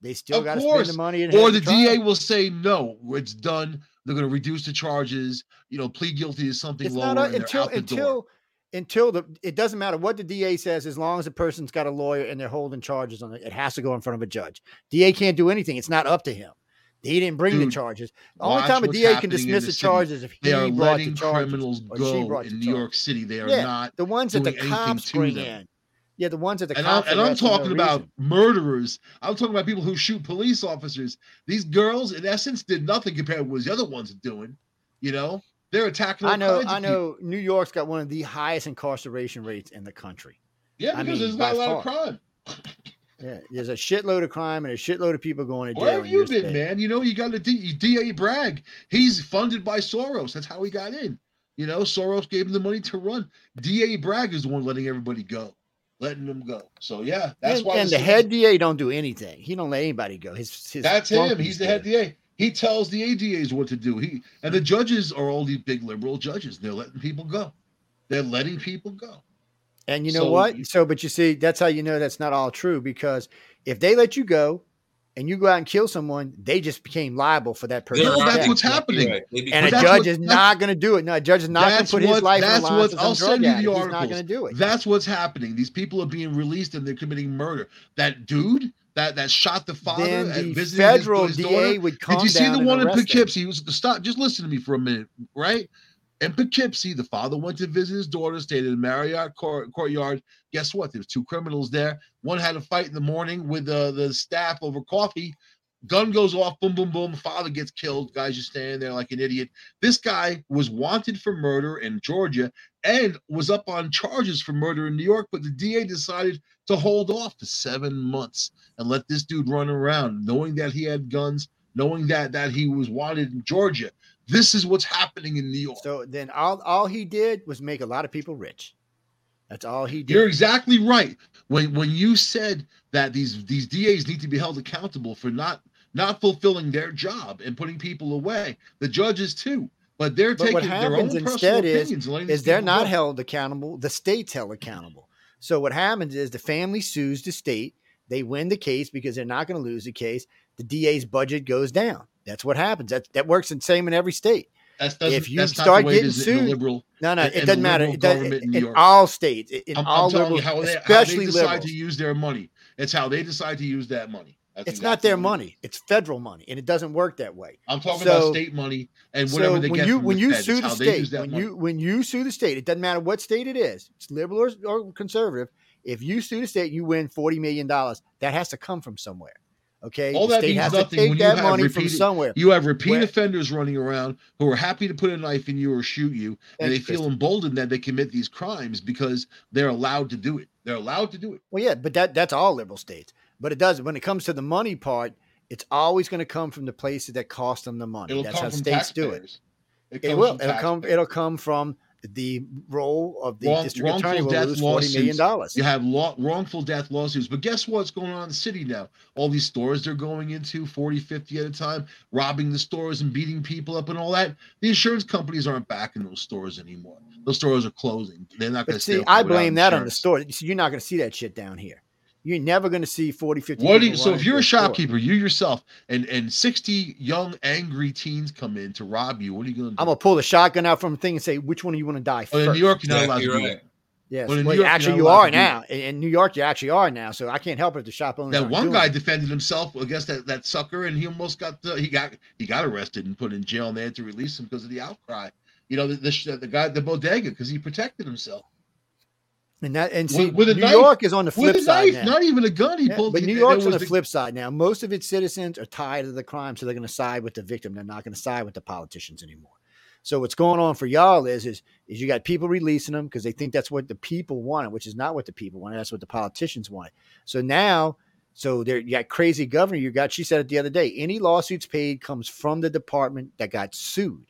They still got to spend the money. Or the a. DA will say no, it's done. They're going to reduce the charges. You know, plead guilty to something It's lower not until out the door. until until the. It doesn't matter what the DA says as long as the person's got a lawyer and they're holding charges on it. It has to go in front of a judge. DA can't do anything. It's not up to him. He didn't bring the charges. The only time a DA can dismiss the city. charges if he They are brought the letting charges. criminals go in New York. City. They are Yeah, not. the ones that the cops bring them. in. Yeah, the ones at the And, I, cops. and I'm arrest for no talking about reason. murderers. I'm talking about people who shoot police officers. These girls, in essence, did nothing compared to what the other ones are doing. You know, they're attacking. I know. I people. know. New York's got one of the highest incarceration rates in the country. Yeah, I because mean, there's not a lot of crime. Yeah, there's a shitload of crime and a shitload of people going to jail. Where have you been, state. man? You know, you got a D, DA Bragg. He's funded by Soros. That's how he got in. You know, Soros gave him the money to run. DA Bragg is the one letting everybody go, letting them go. So yeah, that's and, why. and the head DA don't do anything. He don't let anybody go. His, his That's him. He's the head DA. He tells the ADAs what to do. He and the judges are all these big liberal judges. They're letting people go. They're letting people go. And you know So what? So, but you see, that's how you know that's not all true because if they let you go and you go out and kill someone, they just became liable for that person. No, that's right. what's Exactly happening. right. And become- a judge what- is that's- not going to do it. No, a judge is not going to That's put his what- life on that's the line what- I'll send you the addict. He's not going to do it. That's what's happening. These people are being released and they're committing murder. That dude that that shot the father then and the visited his- federal his DA daughter. would come Did you see down the one in arrest him. Poughkeepsie? He was stop. Just listen to me for a minute, right? In Poughkeepsie, the father went to visit his daughter, stayed in a Marriott court, courtyard. Guess what? There was two criminals there. One had a fight in the morning with uh, the staff over coffee. Gun goes off, boom, boom, boom. Father gets killed. Guy's just standing there like an idiot. This guy was wanted for murder in Georgia and was up on charges for murder in New York, but the DA decided to hold off for seven months and let this dude run around, knowing that he had guns, knowing that that he was wanted in Georgia. This is what's happening in New York. So then all, all he did was make a lot of people rich. That's all he did. You're exactly right. When when you said that these these DAs need to be held accountable for not not fulfilling their job and putting people away, the judges too. But they're But what taking their own happens personal instead is- opinions. and letting these is they're not go. held accountable. The state's held accountable. So what happens is the family sues the state. They win the case because they're not going to lose the case. The DA's budget goes down. That's what happens. That that works the same in every state. If you start getting is in the sued- liberal. No, no, And- it doesn't matter. It does, in in, all states, in I'm, all I'm you how they, how especially they decide liberals. to use their money. It's how they decide to use that money. It's not their what it is. money. It's federal money, and it doesn't work that way. I'm talking So- about state money and whatever so they when get you from when the you feds. sue the how state, when money. you when you sue the state, it doesn't matter what state it is. It's liberal or, or conservative. If you sue the state, you win forty million dollars. That has to come from somewhere. Okay, All the that state means has nothing to take when you that have money from somewhere. You have repeat Where- offenders running around who are happy to put a knife in you or shoot you, and they feel Kristen. emboldened that they commit these crimes because they're allowed to do it. They're allowed to do it. Well, yeah, but that that's all liberal states. But it does when it comes to the money part. It's always going to come from the places that cost them the money. It'll that's how states do it. taxpayers. It will. It'll come. It'll come from the role of the Wrong- district wrongful attorney will death lose forty million lawsuits. dollars. You have law, wrongful death lawsuits. But guess what's going on in the city now? All these stores they're going into 40, 50 at a time, robbing the stores and beating people up and all that. The insurance companies aren't back in those stores anymore. Those stores are closing. They're not going to see, I blame that on the store. See, You're not going to see that shit down here. You're never going to see 40, 50 What do you, so if you're a into store. shopkeeper, you yourself, and and 60 young angry teens come in to rob you, what are you going to do? I'm gonna pull the shotgun out from the thing and say, which one do you want to die Oh, in? New York, you're not allowed Exactly to do right. that. Yes. Well, in Well, York, actually, you are now. In, in New York, you actually are now. So I can't help it the shop owner. That one guy it. defended himself against that, that sucker, and he almost got the, he got he got arrested and put in jail, and they had to release him because of the outcry. You know, the the, the guy the bodega because he protected himself and that and see, with- with New knife- York is on the flip with a side knife, now. not even a gun. He Yeah, pulled. but New York's on was the flip side now. Most of its citizens are tired of the crime, so they're going to side with the victim. They're not going to side with the politicians anymore. So what's going on for y'all is is is you got people releasing them because they think that's what the people wanted, which is not what the people wanted. That's what the politicians wanted. So now, so there you got crazy governor. You got she said it the other day. Any lawsuits paid comes from the department that got sued.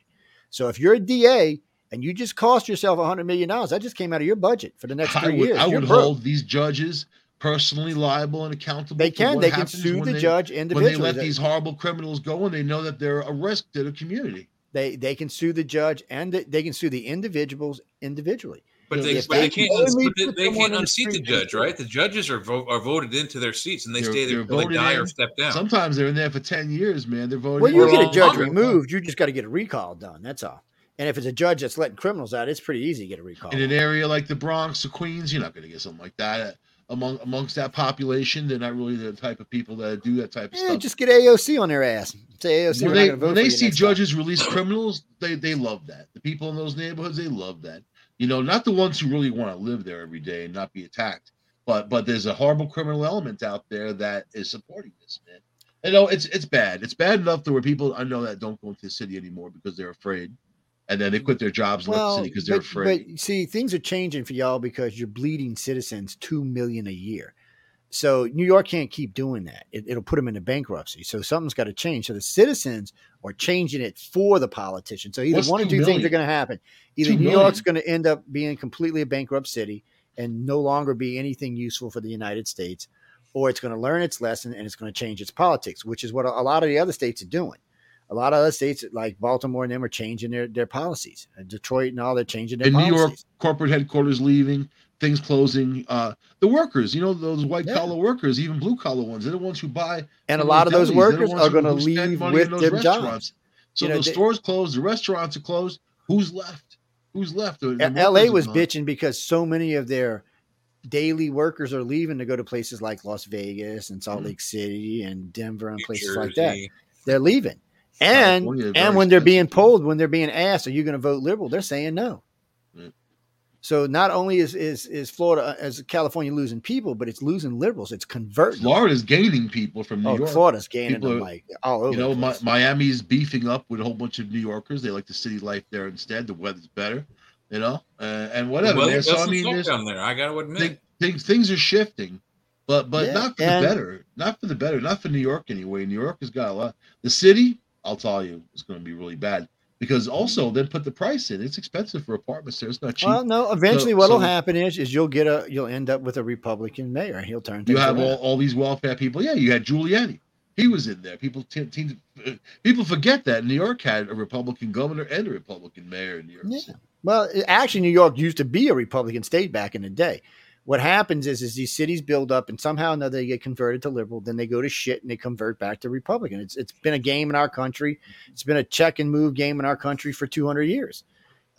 So if you're a DA and you just cost yourself a hundred million dollars, that just came out of your budget for the next I three would, years. I You're would broke. hold these judges personally liable and accountable. They for can. what They can sue the they- judge individually. when they let these horrible criminals go, and they know that they're a risk to the community. They they can sue the judge and the, they can sue the individuals individually. But You know, they, but they they can't. but they, they can't in the unseat the judge, next right? The judges are vo- are voted into their seats, and they They're- stay there they're until they die in. or step down. Sometimes they're in there for ten years, man. They're voting. Well, you get a judge longer. removed. You just got to get a recall done. That's all. And if it's a judge that's letting criminals out, it's pretty easy to get a recall. in an area like the Bronx or Queens, you're not going to get something like that uh, among amongst that population. They're not really the type of people that do that type of Yeah, stuff. just get AOC on their ass. Say AOC. when they not gonna vote when they see next time." judges release criminals, they they love that. The people in those neighborhoods, they love that. You know, not the ones who really want to live there every day and not be attacked, but but there's a horrible criminal element out there that is supporting this, man. You know, it's it's bad. It's bad enough to where people I know that don't go into the city anymore because they're afraid, and then they quit their jobs and left the city because they're afraid. but see, things are changing for y'all because you're bleeding citizens two million a year. So New York can't keep doing that. It, it'll put them into bankruptcy. So something's got to change. So the citizens are changing it for the politicians. So either What's one or two two things are going to happen. Either Two New million? York's going to end up being completely a bankrupt city and no longer be anything useful for the United States, or it's going to learn its lesson and it's going to change its politics, which is what a lot of the other states are doing. A lot of other states like Baltimore and them are changing their, their policies. Uh, Detroit and all they're changing their in New. York, corporate headquarters leaving, things closing. Uh, the workers, you know, those white Yeah. collar workers, even blue collar ones, they're the ones who buy. and a lot of those delis. They're the workers are going to leave with in their jobs. So You know, the stores closed, the restaurants are closed. Who's left? Who's left? The- the LA was gone. bitching because so many of their daily workers are leaving to go to places like Las Vegas and Salt Mhm. Lake City and Denver and New places like that. They're leaving. And and when they're being polled, when they're being asked, are you going to vote liberal? They're saying no. Yeah. So not only is is is Florida uh, as California losing people, but it's losing liberals. It's converting. them. Florida's gaining people from New oh, York. Florida's gaining People them are- like all over. You know, the Mi- Miami's beefing up with a whole bunch of New Yorkers. They like the city life there instead. The weather's better, you know, uh, and whatever. Well, man. there's So I mean, there's, down there. I got to admit. thi- things things are shifting, but but Yeah, not for and- the better. Not for the better. Not for New York anyway. New York has got a lot. The city, I'll tell you, it's going to be really bad because also then put the price in. It's expensive for apartments there. It's not cheap. Well, no. Eventually, So- what'll so- happen is is you'll get a you'll end up with a Republican mayor. He'll turn. you have around. all, all these welfare people. Yeah, you had Giuliani. He was in there. People t- t- people forget that New York had a Republican governor and a Republican mayor in New York Yeah. Well, actually, New York used to be a Republican state back in the day. What happens is, is these cities build up, and somehow or another they get converted to liberal. Then they go to shit, and they convert back to Republican. It's it's been a game in our country. It's been a check and move game in our country for two hundred years.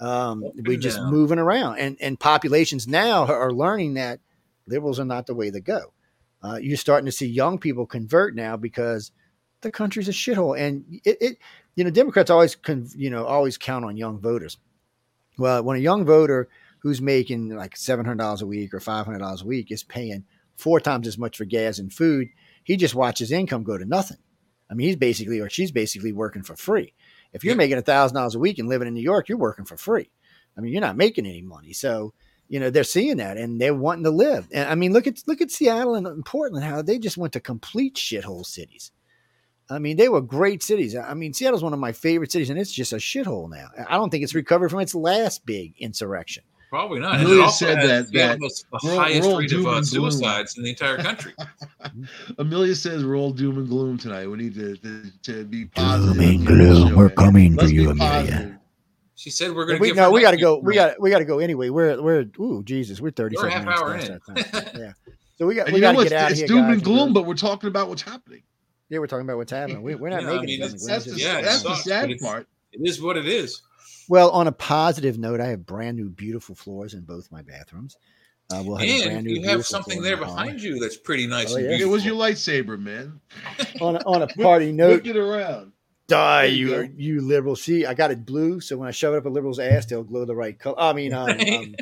Um, we just moving around, and and populations now are learning that liberals are not the way to go. Uh, you're starting to see young people convert now because the country's a shithole, and it, it you know Democrats always con, you know always count on young voters. Well, when a young voter who's making like seven hundred dollars a week or five hundred dollars a week is paying four times as much for gas and food, he just watches income go to nothing. I mean, he's basically or she's basically working for free. If you're making a thousand dollars a week and living in New York, you're working for free. I mean, you're not making any money. So, you know, they're seeing that and they're wanting to live. And I mean, look at look at Seattle and Portland, how they just went to complete shithole cities. I mean, they were great cities. I mean, Seattle's one of my favorite cities, and it's just a shithole now. I don't think it's recovered from its last big insurrection. Probably not. And Amelia it also said has that- the that the we're highest we're all rate of uh, suicides in the entire country. Amelia says we're all doom and gloom tonight. We need to to, to be positive. Doom and gloom. We're coming for Let's you, Amelia. positive. She said we're going to We, give no, we got to go. We got we got to go anyway. We're we're ooh Jesus, we're thirty We're half minutes hour past our time. Yeah. So we got And we got to get out of It's here. doom guys. and gloom, but we're talking about what's happening. yeah, we're talking about what's happening. We, we're not Yeah, I making mean, it. it's- That's the, Yeah, that's the sucks, but sad part. It is what it is. Well, on a positive note, I have brand new, beautiful floors in both my bathrooms. Uh, we'll have a brand And new, you have something there in the behind you that's pretty nice Oh, and yeah. It was your lightsaber, man. On a, on a party note, Whip it around. die you you you liberal. See, I got it blue, so when I shove it up a liberal's ass, they'll glow the right color. I mean, um, um,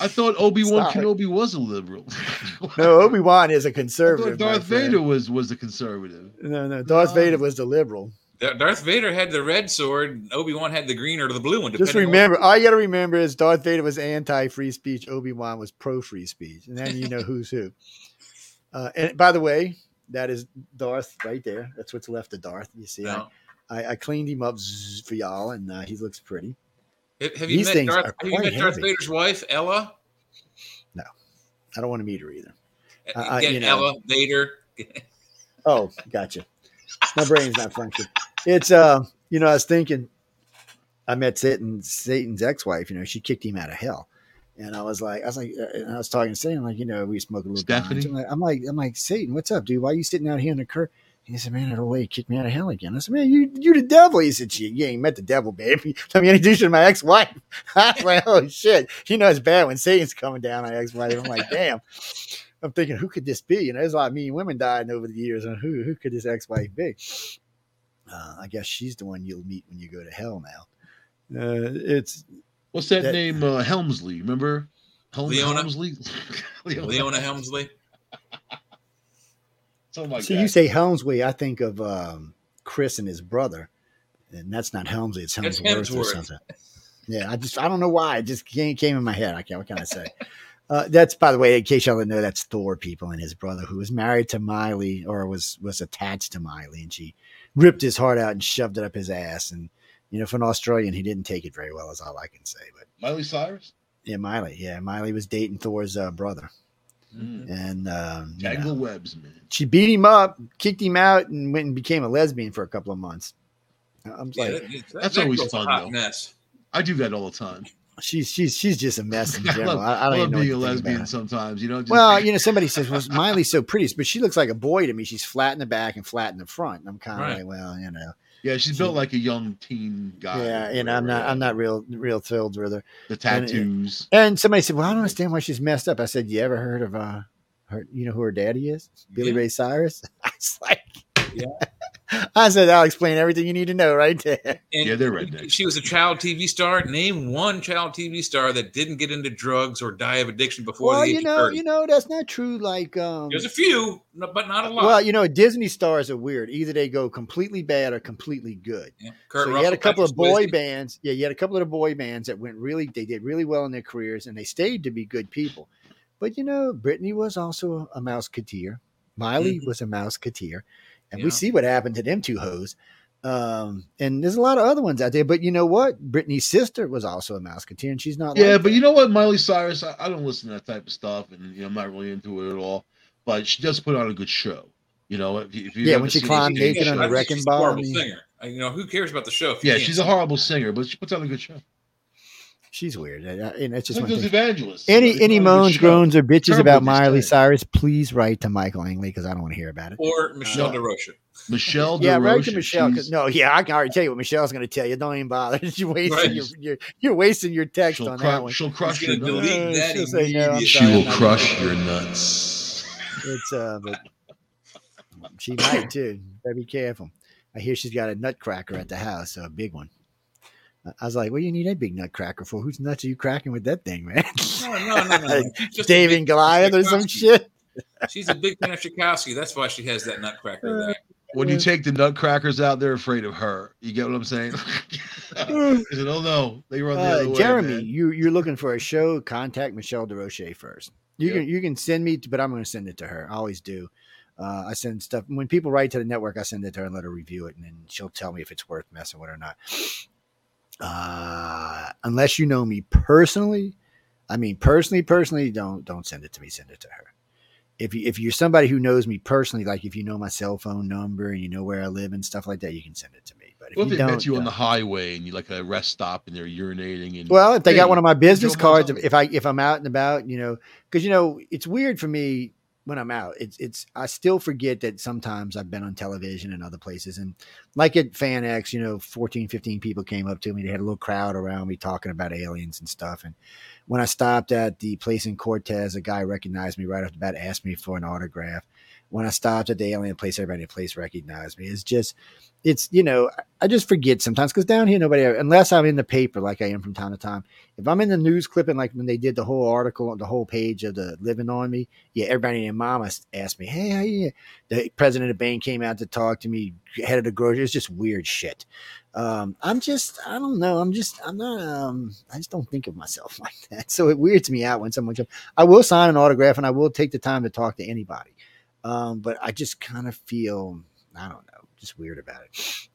I thought Obi Wan Kenobi was a liberal. no, Obi Wan is a conservative. thought my Darth. Vader was was a conservative. No, no, Darth No. Vader was the liberal. Dar- Darth Vader had the red sword. Obi Wan had the green or the blue one. Just depending on- remember, all you got to remember is Darth Vader was anti-free speech. Obi Wan was pro-free speech, and then you know who's who. Uh, and by the way, that is Darth right there. That's what's left of Darth. You see, No. I, I, I cleaned him up for y'all, and uh, he looks pretty. Have you These met Darth? Have you met Darth. Vader's wife, Ella? No, I don't want to meet her either. I- Get you know. Ella Vader. Oh, gotcha. My brain's not functioning. It's uh, you know, I was thinking, I met Satan, Satan's ex-wife. You know, she kicked him out of hell, and I was like, I was like, uh, and I was talking to Satan, like, you know, we smoke a little. Stephanie? I'm like, I'm like, I'm like, Satan, what's up, dude? Why are you sitting out here in the curb? He said, "Man, that old lady kicked me out of hell again." I said, "Man, you you the devil." He said, "You, you ain't met the devil, baby. Let me introduce you to my ex-wife." I was like, "Oh shit!" You know it's bad when Satan's coming down on ex-wife. I'm like, "Damn." I'm thinking, who could this be? You know, there's a lot of mean women dying over the years, and who who could this ex-wife be? Uh, I guess she's the one you'll meet when you go to hell. Now, uh, it's What's that, That- name? Uh, Helmsley. Remember? Helm- Leona? Helmsley. Leona. Leona Helmsley. Something like see that. you say Helmsley, I think of um, Chris and his brother, and that's not Helmsley. It's It's Helmsworth, or something. Yeah, I just I don't know why it just came, came in my head. I can't. What can I say? Uh, that's by the way, in case y'all didn't know, that's Thor people and his brother who was married to Miley or was was attached to Miley, and she ripped his heart out and shoved it up his ass. And you know, for an Australian, he didn't take it very well, is all I can say. But Miley Cyrus. yeah, Miley, yeah, Miley was dating Thor's uh, brother, Mm. and um, you know, webs, man. she beat him up, kicked him out, and went and became a lesbian for a couple of months. I'm Yeah, like, that- that- That's that always fun, though. mess. I do that all the time. She's she's she's just a mess in I general. love, I, don't I even love know being a what to think about lesbian sometimes. You know. Well, you know, somebody says, "Well, Miley's so pretty," but she looks like a boy to me. She's flat in the back and flat in the front. And I'm kind of Right. like, well, you know, yeah, she's built like a young teen guy. yeah, know, I'm not. I'm not real, real thrilled with her. The tattoos. And somebody said, "Well, I don't understand why she's messed up." I said, "You ever heard of uh, her? You know who her daddy is? Billy Yeah. Ray Cyrus." I was like, Yeah. I said, "I'll explain everything you need to know right there." And Yeah, they're rednecks. She was a child TV star. Name one child TV star that didn't get into drugs or die of addiction before Well, the age you of know, 30. you know, that's not true. Like, um, There's a few, but not a lot. well, you know, Disney stars are weird. Either they go completely bad or completely good. Yeah. Kurt so you had a couple of boy Swayze. bands. Yeah, you had a couple of the boy bands that went really. They did really well in their careers, and they stayed to be good people. But you know, Britney was also a, a mouseketeer. Miley Mhm. was a mouseketeer, and Yeah. we see what happened to them two hoes. Um, and there's a lot of other ones out there. But you know what? Britney's sister was also a mouseketeer, and she's not. Yeah, like but that. you know what, Miley Cyrus, I, I don't listen to that type of stuff, and you know, I'm not really into it at all. But she does put on a good show. You know, if you, if you Yeah, when she seen climbed any naked on a I think wrecking ball, A I horrible mean- singer. You know, who cares about the show? if you Yeah, can't she's a horrible singer, but she puts on a good show. She's weird. I- I- and it's Just just like one those thing. evangelists. Any They put any on a good moans, groans, or bitches about Miley days. Cyrus, please write to Michael Angley because I don't want to hear about it. Or Michelle No. DeRoche. Michelle Yeah, write to Michelle. Michelle. 'cause- she's- No, yeah, I can already tell you what Michelle's going to tell you. Don't even bother. you're wasting Right. your, you're, you're wasting your text She'll, on cru- that one. she'll crush She's your nuts. delete Uh, that she'll say, no, I'm. She will crush your nuts. It's uh, but she might too. Better be careful. I hear she's got a nutcracker at the house, so a big one. I- I was like, "What do you need a big nutcracker for? Whose nuts are you cracking with that thing, man?" No, no, no, no. no. She's just a David and Goliath or some shit. She's a big fan of Tchaikovsky. That's why she has that nutcracker there. When you take the nutcrackers out, they're afraid of her. You get what I'm saying? They said, oh no, they run the Uh, other way. Jeremy, man." you you're looking for a show? Contact Michelle DeRoche first. You Yep. can you can send me, but I'm going to send it to her. I always do. Uh, I send stuff when people write to the network. I send it to her and let her review it, and then she'll tell me if it's worth messing with or not. Uh, unless you know me personally, I mean personally, personally, don't don't send it to me. Send it to her. If you if you're somebody who knows me personally, like if you know my cell phone number and you know where I live and stuff like that, you can send it to me. But if if you they don't, met you on the highway and you like a rest stop and they're urinating and Well, if they Hey, got one of my business cards, if I if I'm out and about, you know, because you know it's weird for me when I'm out. It's it's I still forget that sometimes I've been on television and other places, and like at FanX, you know, 14, 15 people came up to me. They had a little crowd around me talking about aliens and stuff. And when I stopped at the place in Cortez, a guy recognized me right off the bat, asked me for an autograph. When I stopped at the alien place, everybody in the place recognized me. It's just, it's you know, I just forget sometimes because down here nobody, unless I'm in the paper like I am from time to time. If I'm in the news clipping, like when they did the whole article, the whole page of the living on me, yeah, everybody their mama asked me, "Hey, how you?" The president of bank came out to talk to me, head of the grocery. It's just weird shit. Um, I'm just, I don't know. I'm just, I'm not. Um, I just don't think of myself like that. So it weirds me out when someone comes. I will sign an autograph and I will take the time to talk to anybody. Um, but I just kind of feel, I don't know, just weird about it.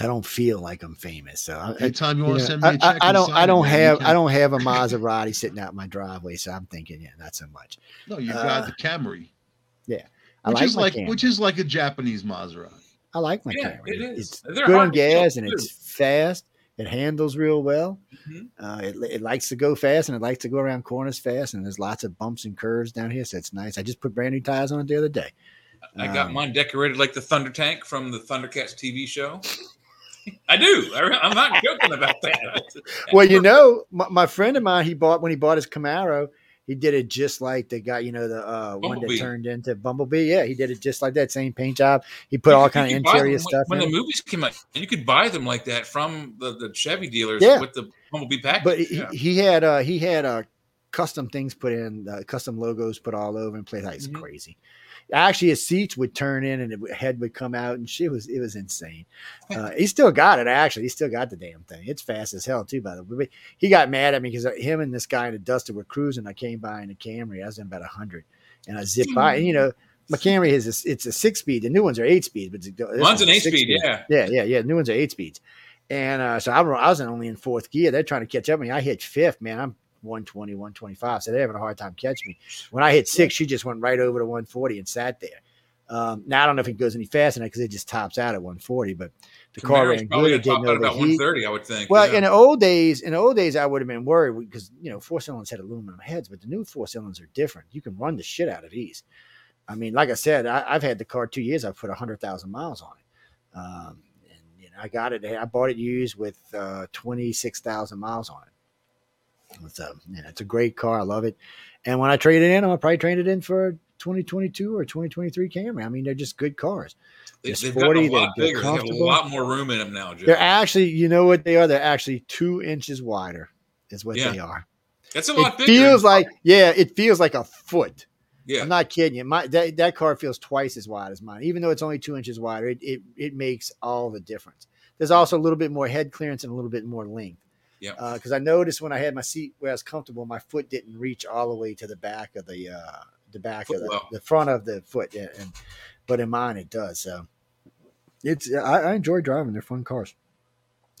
I don't feel like I'm famous. So I, anytime you you want know, to send me a I, check, I, I don't. I don't have. I don't have a Maserati sitting out in my driveway. So I'm thinking, yeah, not so much. No, you uh, got the Camry, I which like is like Camry. which is like a Japanese Maserati. I like my Yeah, Camry. it is. It's They're good on hard to kill, gas and too. it's fast. It handles real well. Mhm. Uh, it, it likes to go fast and it likes to go around corners fast. And there's lots of bumps and curves down here, so it's nice. I just put brand new tires on it the other day. I got Um, mine decorated like the Thunder Tank from the Thundercats TV show. I do. I, I'm not joking about that. Well, you know, my, my friend of mine, he bought when he bought his Camaro, he did it just like the guy, you know, the uh, one that turned into Bumblebee. Yeah, he did it just like that, same paint job. He put all You could- kind of interior them stuff. When, in the movies came out, you could buy them like that from the, the Chevy dealers Yeah. with the Bumblebee package. but he, Yeah. he had uh he had uh custom things put in uh, custom logos put all over and play it's Mhm. crazy actually his seats would turn in and the head would come out and shit was it was insane uh, he still got it actually he still got the damn thing it's fast as hell too by the way But he got mad at me because him and this guy in the duster were cruising i came by in a camry i was in about 100 and i zipped by and you know my camry is a, it's a six speed the new ones are eight speed but one's an eight six speed, yeah. yeah, yeah, yeah. New ones are eight speeds. And uh, so I, I was only in fourth gear. They're trying to catch up with me. I hit fifth, man. I'm 120, 125. So they're having a hard time catching me. When I hit six, she just went right over to 140 and sat there. Um, now I don't know if it goes any faster because it just tops out at 140, but the car ran good. It didn't out about 130, I would think. Well, yeah. in the old days, in the old days, I would have been worried because you know four cylinders had aluminum heads, but the new four cylinders are different. You can run the shit out of these. I mean, like I said, I, I've had the car two years. I've put hundred thousand miles on it, um, and you know, I got it. I bought it used with uh, twenty six thousand miles on it. It's um, a, yeah, it's a great car. I love it. And when I trade it in, I'll probably trade it in for a 2022 or 2023 Camry. I mean, they're just good cars. They, just they've 40, gotten a lot they're- they're bigger. They have a lot more room in them now, Joe. They're actually, you know what they are? They're actually two inches wider, is what Yeah. they are. That's a lot It bigger. feels like, yeah, it feels like a foot. yeah. I'm not kidding you. My that, that car feels twice as wide as mine, even though it's only two inches wider. It, it it makes all the difference. There's also a little bit more head clearance and a little bit more length. Yeah. Because I noticed when I had my seat where I was comfortable, my foot didn't reach all the way to the back of the uh, the back of the, Footwell. the front of the foot. Yeah, and but in mine it does. So it's I, I enjoy driving. They're fun cars.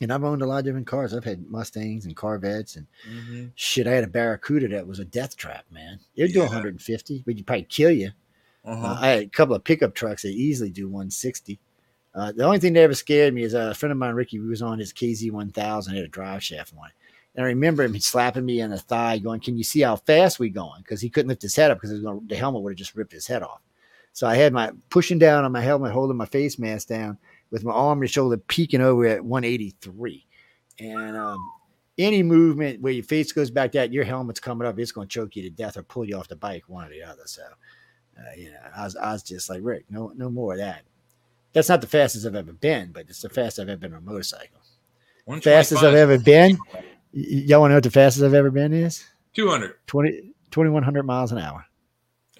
And I've owned a lot of different cars. I've had Mustangs and Corvettes and Mhm. shit. I had a Barracuda that was a death trap, man. It'd do Yeah. 150, but you'd probably kill you. Uh-huh. Uh, I had a couple of pickup trucks that easily do 160. Uh, the only thing that ever scared me is a friend of mine, Ricky, he was on his KZ 1000, had a drive shaft on it. And I remember him slapping me in the thigh, going, Can you see how fast we going? Because he couldn't lift his head up because the helmet would have just ripped his head off. So I had my pushing down on my helmet, holding my face mask down with my arm and shoulder peeking over at 183. And um, any movement where your face goes back, that your helmet's coming up, it's going to choke you to death or pull you off the bike, one or the other. So, uh, you know, I was, I was just like, Rick, no, no more of that. That's not the fastest I've ever been, but it's the fastest I've ever been on a motorcycle. Fastest I've ever been. Y- y'all want to know what the fastest I've ever been is? 200. 20, 2100 miles an hour.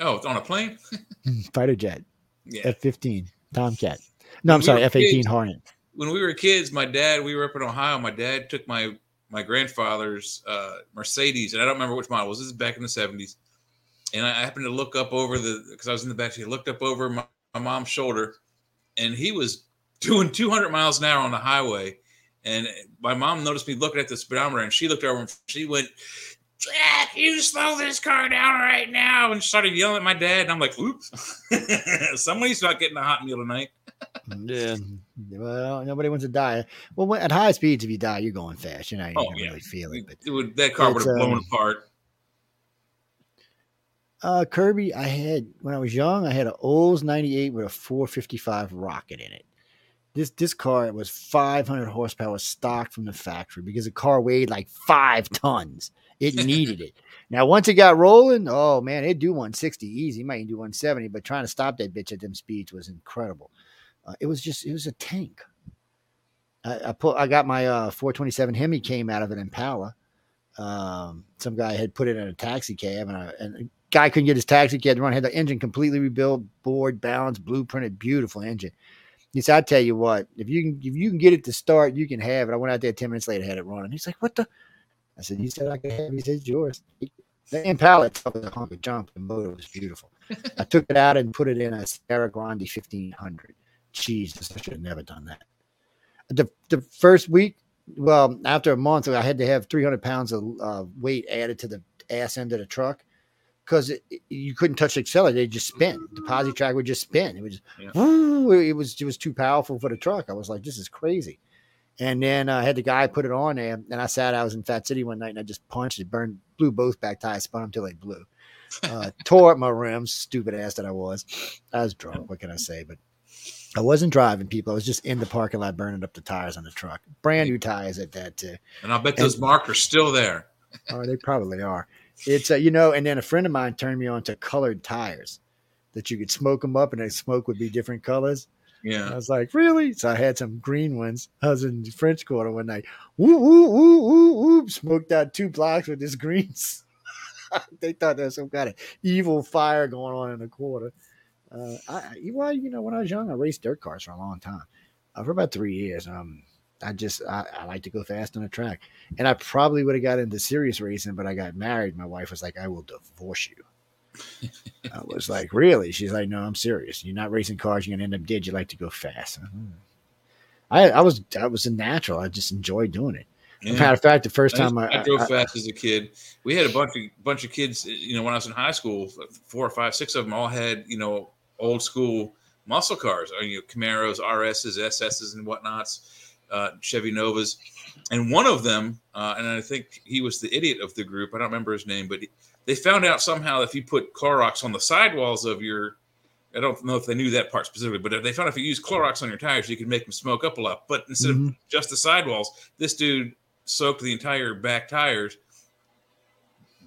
Oh, it's on a plane? Fighter jet, Yeah. F 15, Tomcat. No, I'm We sorry, F 18. Hornet. when we were kids, my dad, we were up in Ohio. My dad took my my grandfather's uh, Mercedes, and I don't remember which model it was. This is back in the seventies, and I happened to look up over the because I was in the back seat. Looked up over my, my mom's shoulder, and he was doing 200 miles an hour on the highway. And my mom noticed me looking at the speedometer, and she looked over and she went, Jack, you slow this car down right now. And started yelling at my dad. And I'm like, oops, somebody's not getting a hot meal tonight. yeah. Well, nobody wants to die. Well, at high speeds, if you die, you're going fast. You know, you Oh, don't yeah. really feeling it. But It would, that car would have blown um, apart. Uh, Kirby, I had when I was young, I had an Olds 98 with a 455 rocket in it. This this car was 500 horsepower stock from the factory because the car weighed like five tons. It needed it. Now, once it got rolling, oh man, it'd do 160 easy. It might even do 170, but trying to stop that bitch at them speeds was incredible. Uh, it was just, it was a tank. I, I put, I got my uh, 427 Hemi came out of an Impala. Um, some guy had put it in a taxi cab, and, I, and guy couldn't get his taxi cab to run. Had the engine completely rebuilt, bored, balanced, blueprinted, beautiful engine. He said, "I tell you what, if you can, if you can get it to start, you can have it." I went out there ten minutes later, had it running. He's like, "What the?" I said, "You said I could have." it." He said, "It's yours." The Impala itself was a hunk of junk. The motor was beautiful. I took it out and put it in a Sierra Grande fifteen hundred. Jesus, I should have never done that. The the first week, well, after a month, I had to have three hundred pounds of uh, weight added to the ass end of the truck because you couldn't touch the accelerator; they just spin. The posi track would just spin. It was, Yeah. woo, it was, it was too powerful for the truck. I was like, this is crazy. And then uh, I had the guy put it on there, and I sat. I was in Fat City one night, and I just punched it, burned, blew both back tires, spun them till they blew. Uh, tore up my rims, stupid ass that I was. I was drunk. What can I say? But I wasn't driving people. I was just in the parking lot burning up the tires on the truck. Brand new tires at that too. And I bet those markers still there. Oh, they probably are. It's uh, you know, and then a friend of mine turned me on to colored tires that you could smoke them up, and the smoke would be different colors. Yeah. I was like, really? So I had some green ones. I was in the French Quarter one night. Woo, woo, woo, woo, woo. Smoked out two blocks with this greens. they thought there was some kind of evil fire going on in the quarter. Uh, I, I- well, you know, when I was young, I raced dirt cars for a long time, uh, for about three years. Um, I just I, I like to go fast on a track, and I probably would have got into serious racing, but I got married. My wife was like, "I will divorce you." I was like, "Really?" She's like, "No, I'm serious. You're not racing cars. You're gonna end up dead. You like to go fast." I, hmm. I was I was a natural. I just enjoyed doing it. yeah. Matter of fact, the first I, time I, I drove I- fast as a kid. We had a bunch of bunch of kids. Eh, you know, when I was in high school, four or five, six of them all had you know old school muscle cars, you know Camaros, RSs, SSs, and whatnots, uh, Chevy Novas, and one of them, uh, and I think he was the idiot of the group. I don't remember his name, but he, they found out somehow if you put Clorox on the sidewalls of your I don't know if they knew that part specifically, but if they found if you use Clorox on your tires, you could make them smoke up a lot. But instead of Mhm. just the sidewalls, this dude soaked the entire back tires,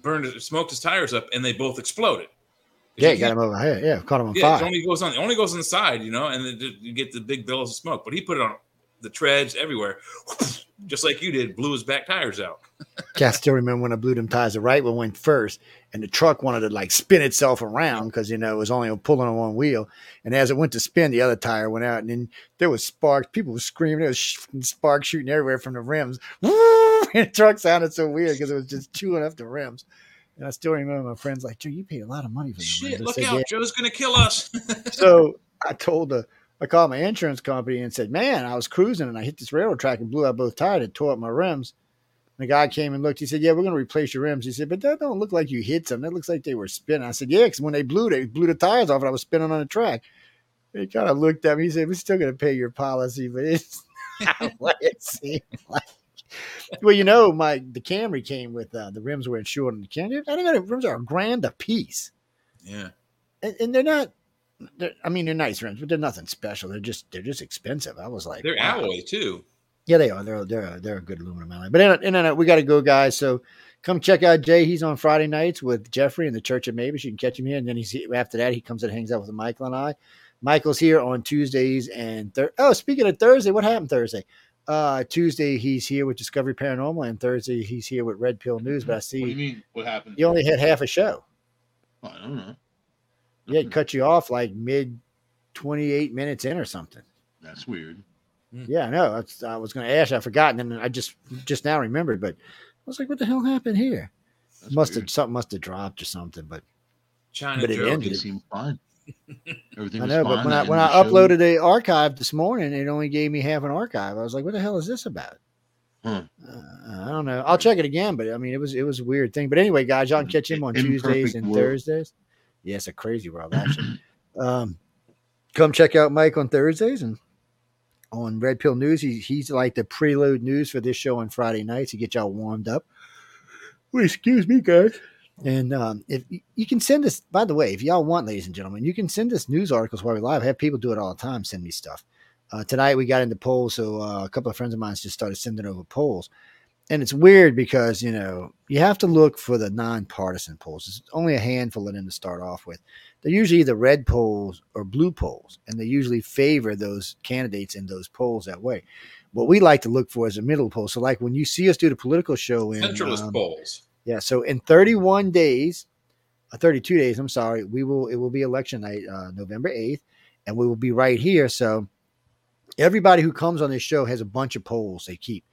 burned it, smoked his tires up, and they both exploded. yeah, You got him over here. Yeah, caught him on yeah, it fire. only goes on. It only goes on the side, you know, and then you get the big billows of smoke. But he put it on the treads everywhere, just like you did. Blew his back tires out. yeah, I still remember when I blew them tires. The right one went first, and the truck wanted to like spin itself around because you know it was only pulling on one wheel. And as it went to spin, the other tire went out, and then there was sparks. People were screaming. There was sparks shooting everywhere from the rims. And the truck sounded so weird because it was just chewing up the rims. And I still remember my friends like, "Joe, you paid a lot of money for them." Shit! Look said, out! "Yeah." Joe's gonna kill us. so I told the I called my insurance company and said, "Man, I was cruising and I hit this railroad track and blew out both tires and tore up my rims." The guy came and looked. He said, "Yeah, we're going to replace your rims." He said, "But that don't look like you hit them. That looks like they were spinning." I said, "Yeah, because when they blew, they blew the tires off, and I was spinning on the track." He kind of looked at me. He said, "We're still going to pay your policy, but it's not what it seemed like." Well, you know, my the Camry came with uh, the rims were insured on the Camry. I think the rims are a grand a piece yeah. and, and they're not. They're, I mean, they're nice rims, but they're nothing special. They're just they're just expensive. I was like, They're wow. alloy too. Yeah, they are. They're they're they're a good aluminum alloy. But in, in, in, we got to go, guys. So come check out Jay. He's on Friday nights with Jeffrey in the Church of Mavis. You can catch him here, and then he's after that he comes and hangs out with Michael and I. Michael's here on Tuesdays and thir- oh, speaking of Thursday, what happened Thursday? Uh, Tuesday he's here with Discovery Paranormal, and Thursday he's here with Red Pill News. But I see. What do you mean? What happened? you only had half a show. I don't know. Yeah, it cut you off like mid twenty eight minutes in or something. That's weird. Yeah, I know. I was going to ask. I forgot, and then I just just now remembered. But I was like, "What the hell happened here?" That's must have something must have dropped or something. But China But it Joe. ended. They seem fine. Everything I was know, but fine. when I when I show- uploaded the archive this morning, it only gave me half an archive. I was like, "What the hell is this about?" Huh. Uh, I don't know. I'll check it again, but I mean, it was it was a weird thing. But anyway, guys, y'all can catch him on Imperfect Tuesdays and world. Thursdays. Yeah, it's a crazy world actually. um, come check out Mike on Thursdays and on Red Pill News. He, he's like the prelude news for this show on Friday nights. to get y'all warmed up. Well, excuse me, guys. And um, if you can send us, by the way, if y'all want, ladies and gentlemen, you can send us news articles while we're live. I have people do it all the time. Send me stuff. Uh, tonight we got into polls, so uh, a couple of friends of mine just started sending over polls, and it's weird because you know you have to look for the nonpartisan polls. There's only a handful of them to start off with. They're usually either red polls or blue polls, and they usually favor those candidates in those polls that way. What we like to look for is a middle poll. So, like when you see us do the political show in Centralist um, polls. yeah. So in 31 days, uh, 32 days, I'm sorry, we will, it will be election night, uh, November 8th, and we will be right here. So everybody who comes on this show has a bunch of polls they keep.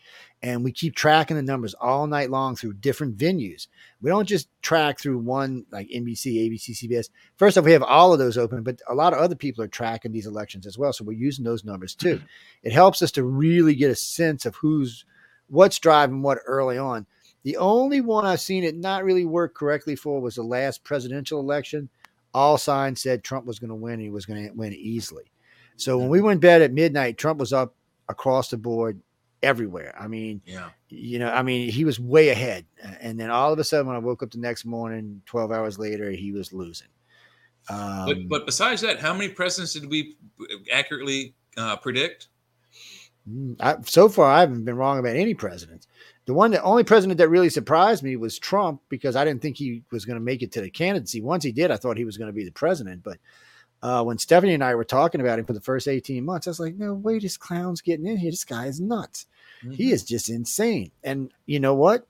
And we keep tracking the numbers all night long through different venues. We don't just track through one like NBC, ABC, CBS. First off, we have all of those open, but a lot of other people are tracking these elections as well. So we're using those numbers too. It helps us to really get a sense of who's what's driving what early on. The only one I've seen it not really work correctly for was the last presidential election. All signs said Trump was going to win. He was going to win easily. So when we went to bed at midnight, Trump was up across the board everywhere. I mean, Yeah. you know, I mean, he was way ahead. And then all of a sudden, when I woke up the next morning, 12 hours later, he was losing. Um, But but besides that, how many presidents did we accurately uh, predict? Mm, I, so far, I haven't been wrong about any presidents. The one, the only president that really surprised me was Trump because I didn't think he was going to make it to the candidacy. Once he did, I thought he was going to be the president. But uh, when Stephanie and I were talking about him for the first 18 months, I was like, no, wait, this clown's getting in here. This guy is nuts. He is just insane. And you know what?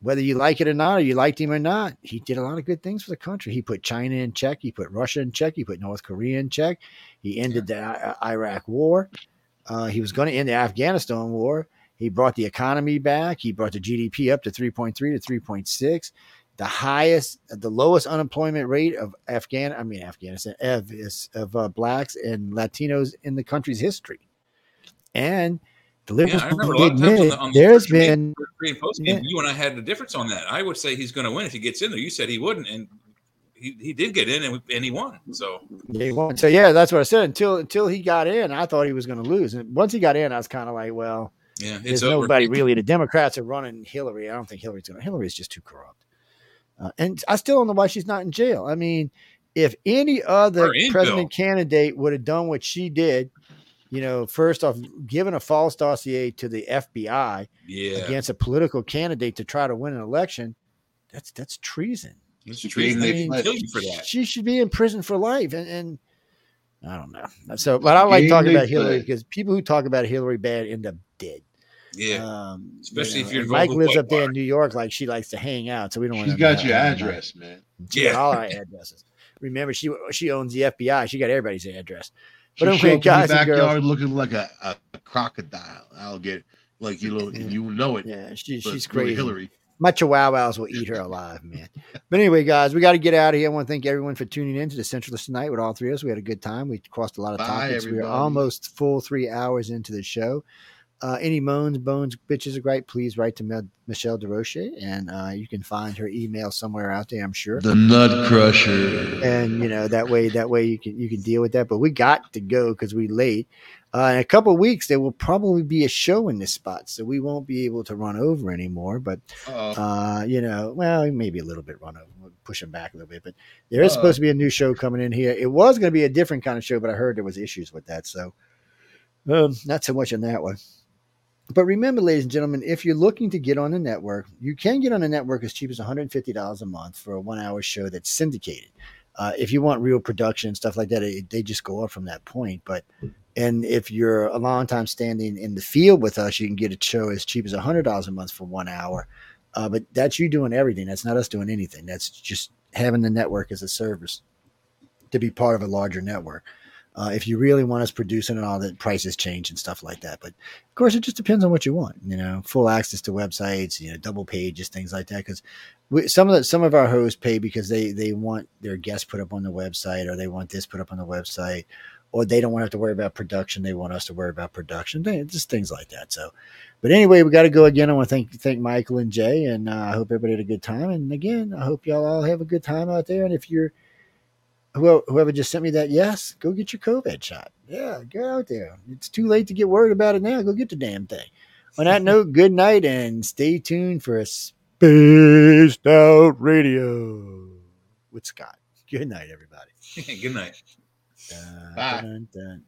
Whether you like it or not, or you liked him or not, he did a lot of good things for the country. He put China in check. He put Russia in check. He put North Korea in check. He ended the I- Iraq war. Uh, he was going to end the Afghanistan war. He brought the economy back. He brought the GDP up to 3.3 to 3.6, the highest, the lowest unemployment rate of Afghan, I mean Afghanistan, of, of uh, blacks and Latinos in the country's history. And the liberals Yeah, I remember a they lot of times on admit the, there's been post Yeah. game, you and I had a difference on that. I would say he's going to win if he gets in there. You said he wouldn't, and he, he did get in and, and he won. So They won. So yeah, that's what I said. Until until he got in, I thought he was going to lose. And once he got in, I was kind of like, well, yeah, it's there's over. nobody really. The Democrats are running Hillary. I don't think Hillary's going to. Hillary is just too corrupt. Uh, and I still don't know why she's not in jail. I mean, if any other Or in president candidate would have done what she did, you know, first off, given a false dossier to the FBI Yeah, against a political candidate to try to win an election, that's that's treason. it's She treason. gave They me- can kill you for that. She should be in prison for life. And, and I don't know. So, but I like Game talking about Hillary because people who talk about Hillary bad end up dead. Yeah, Um, Especially if know, you're Mike lives up there in New York, like she likes to hang out. So we don't want She's to. got your address, man. She Yeah. all our addresses. Remember, she she owns the FBI. She got everybody's address. She But show anyway, up in your guys girls- backyard looking like a, a, a crocodile. I'll get like you know Yeah. you know it. Yeah, she, she's really crazy. Hillary. My chihuahuas will eat her alive, man. But anyway, guys, we got to get out of here. I want to thank everyone for tuning in to the Centralist tonight with all three of us. We had a good time. We crossed a lot of Bye, topics. We are almost full three hours into the show. Uh, any moans, bones, bitches are great. Please write to Mel- Michelle DeRoche, and uh, you can find her email somewhere out there. I'm sure. The Nut Crusher. and you know that way that way you can you can deal with that but we got to go because we're late uh, in a couple of weeks there will probably be a show in this spot so we won't be able to run over anymore but uh you know well maybe a little bit run over we'll push them back a little bit but there is supposed to be a new show coming in here it was going to be a different kind of show but i heard there was issues with that so um not so much on that one but remember, ladies and gentlemen, if you're looking to get on the network, you can get on the network as cheap as $150 a month for a one hour show that's syndicated. Uh, if you want real production and stuff like that, it, they just go up from that point. But and if you're a long time standing in the field with us, you can get a show as cheap as $100 a month for one hour. Uh, but that's you doing everything. That's not us doing anything. That's just having the network as a service to be part of a larger network. Uh, if you really want us producing and all that, prices change and stuff like that. But of course, it just depends on what you want. You know, full access to websites, you know, double pages, things like that. Because some of the, some of our hosts pay because they they want their guests put up on the website, or they want this put up on the website, or they don't want to have to worry about production. They want us to worry about production. Just things like that. So, but anyway, we got to go again. I want to thank thank Michael and Jay, and uh, I hope everybody had a good time. And again, I hope y'all all have a good time out there. And if you're whoever just sent me that yes, go get your COVID shot. Yeah, get out there. It's too late to get worried about it now. Go get the damn thing. On that note, good night and stay tuned for a spaced out radio with Scott. Good night, everybody. good night. Dun, Bye. Dun, dun,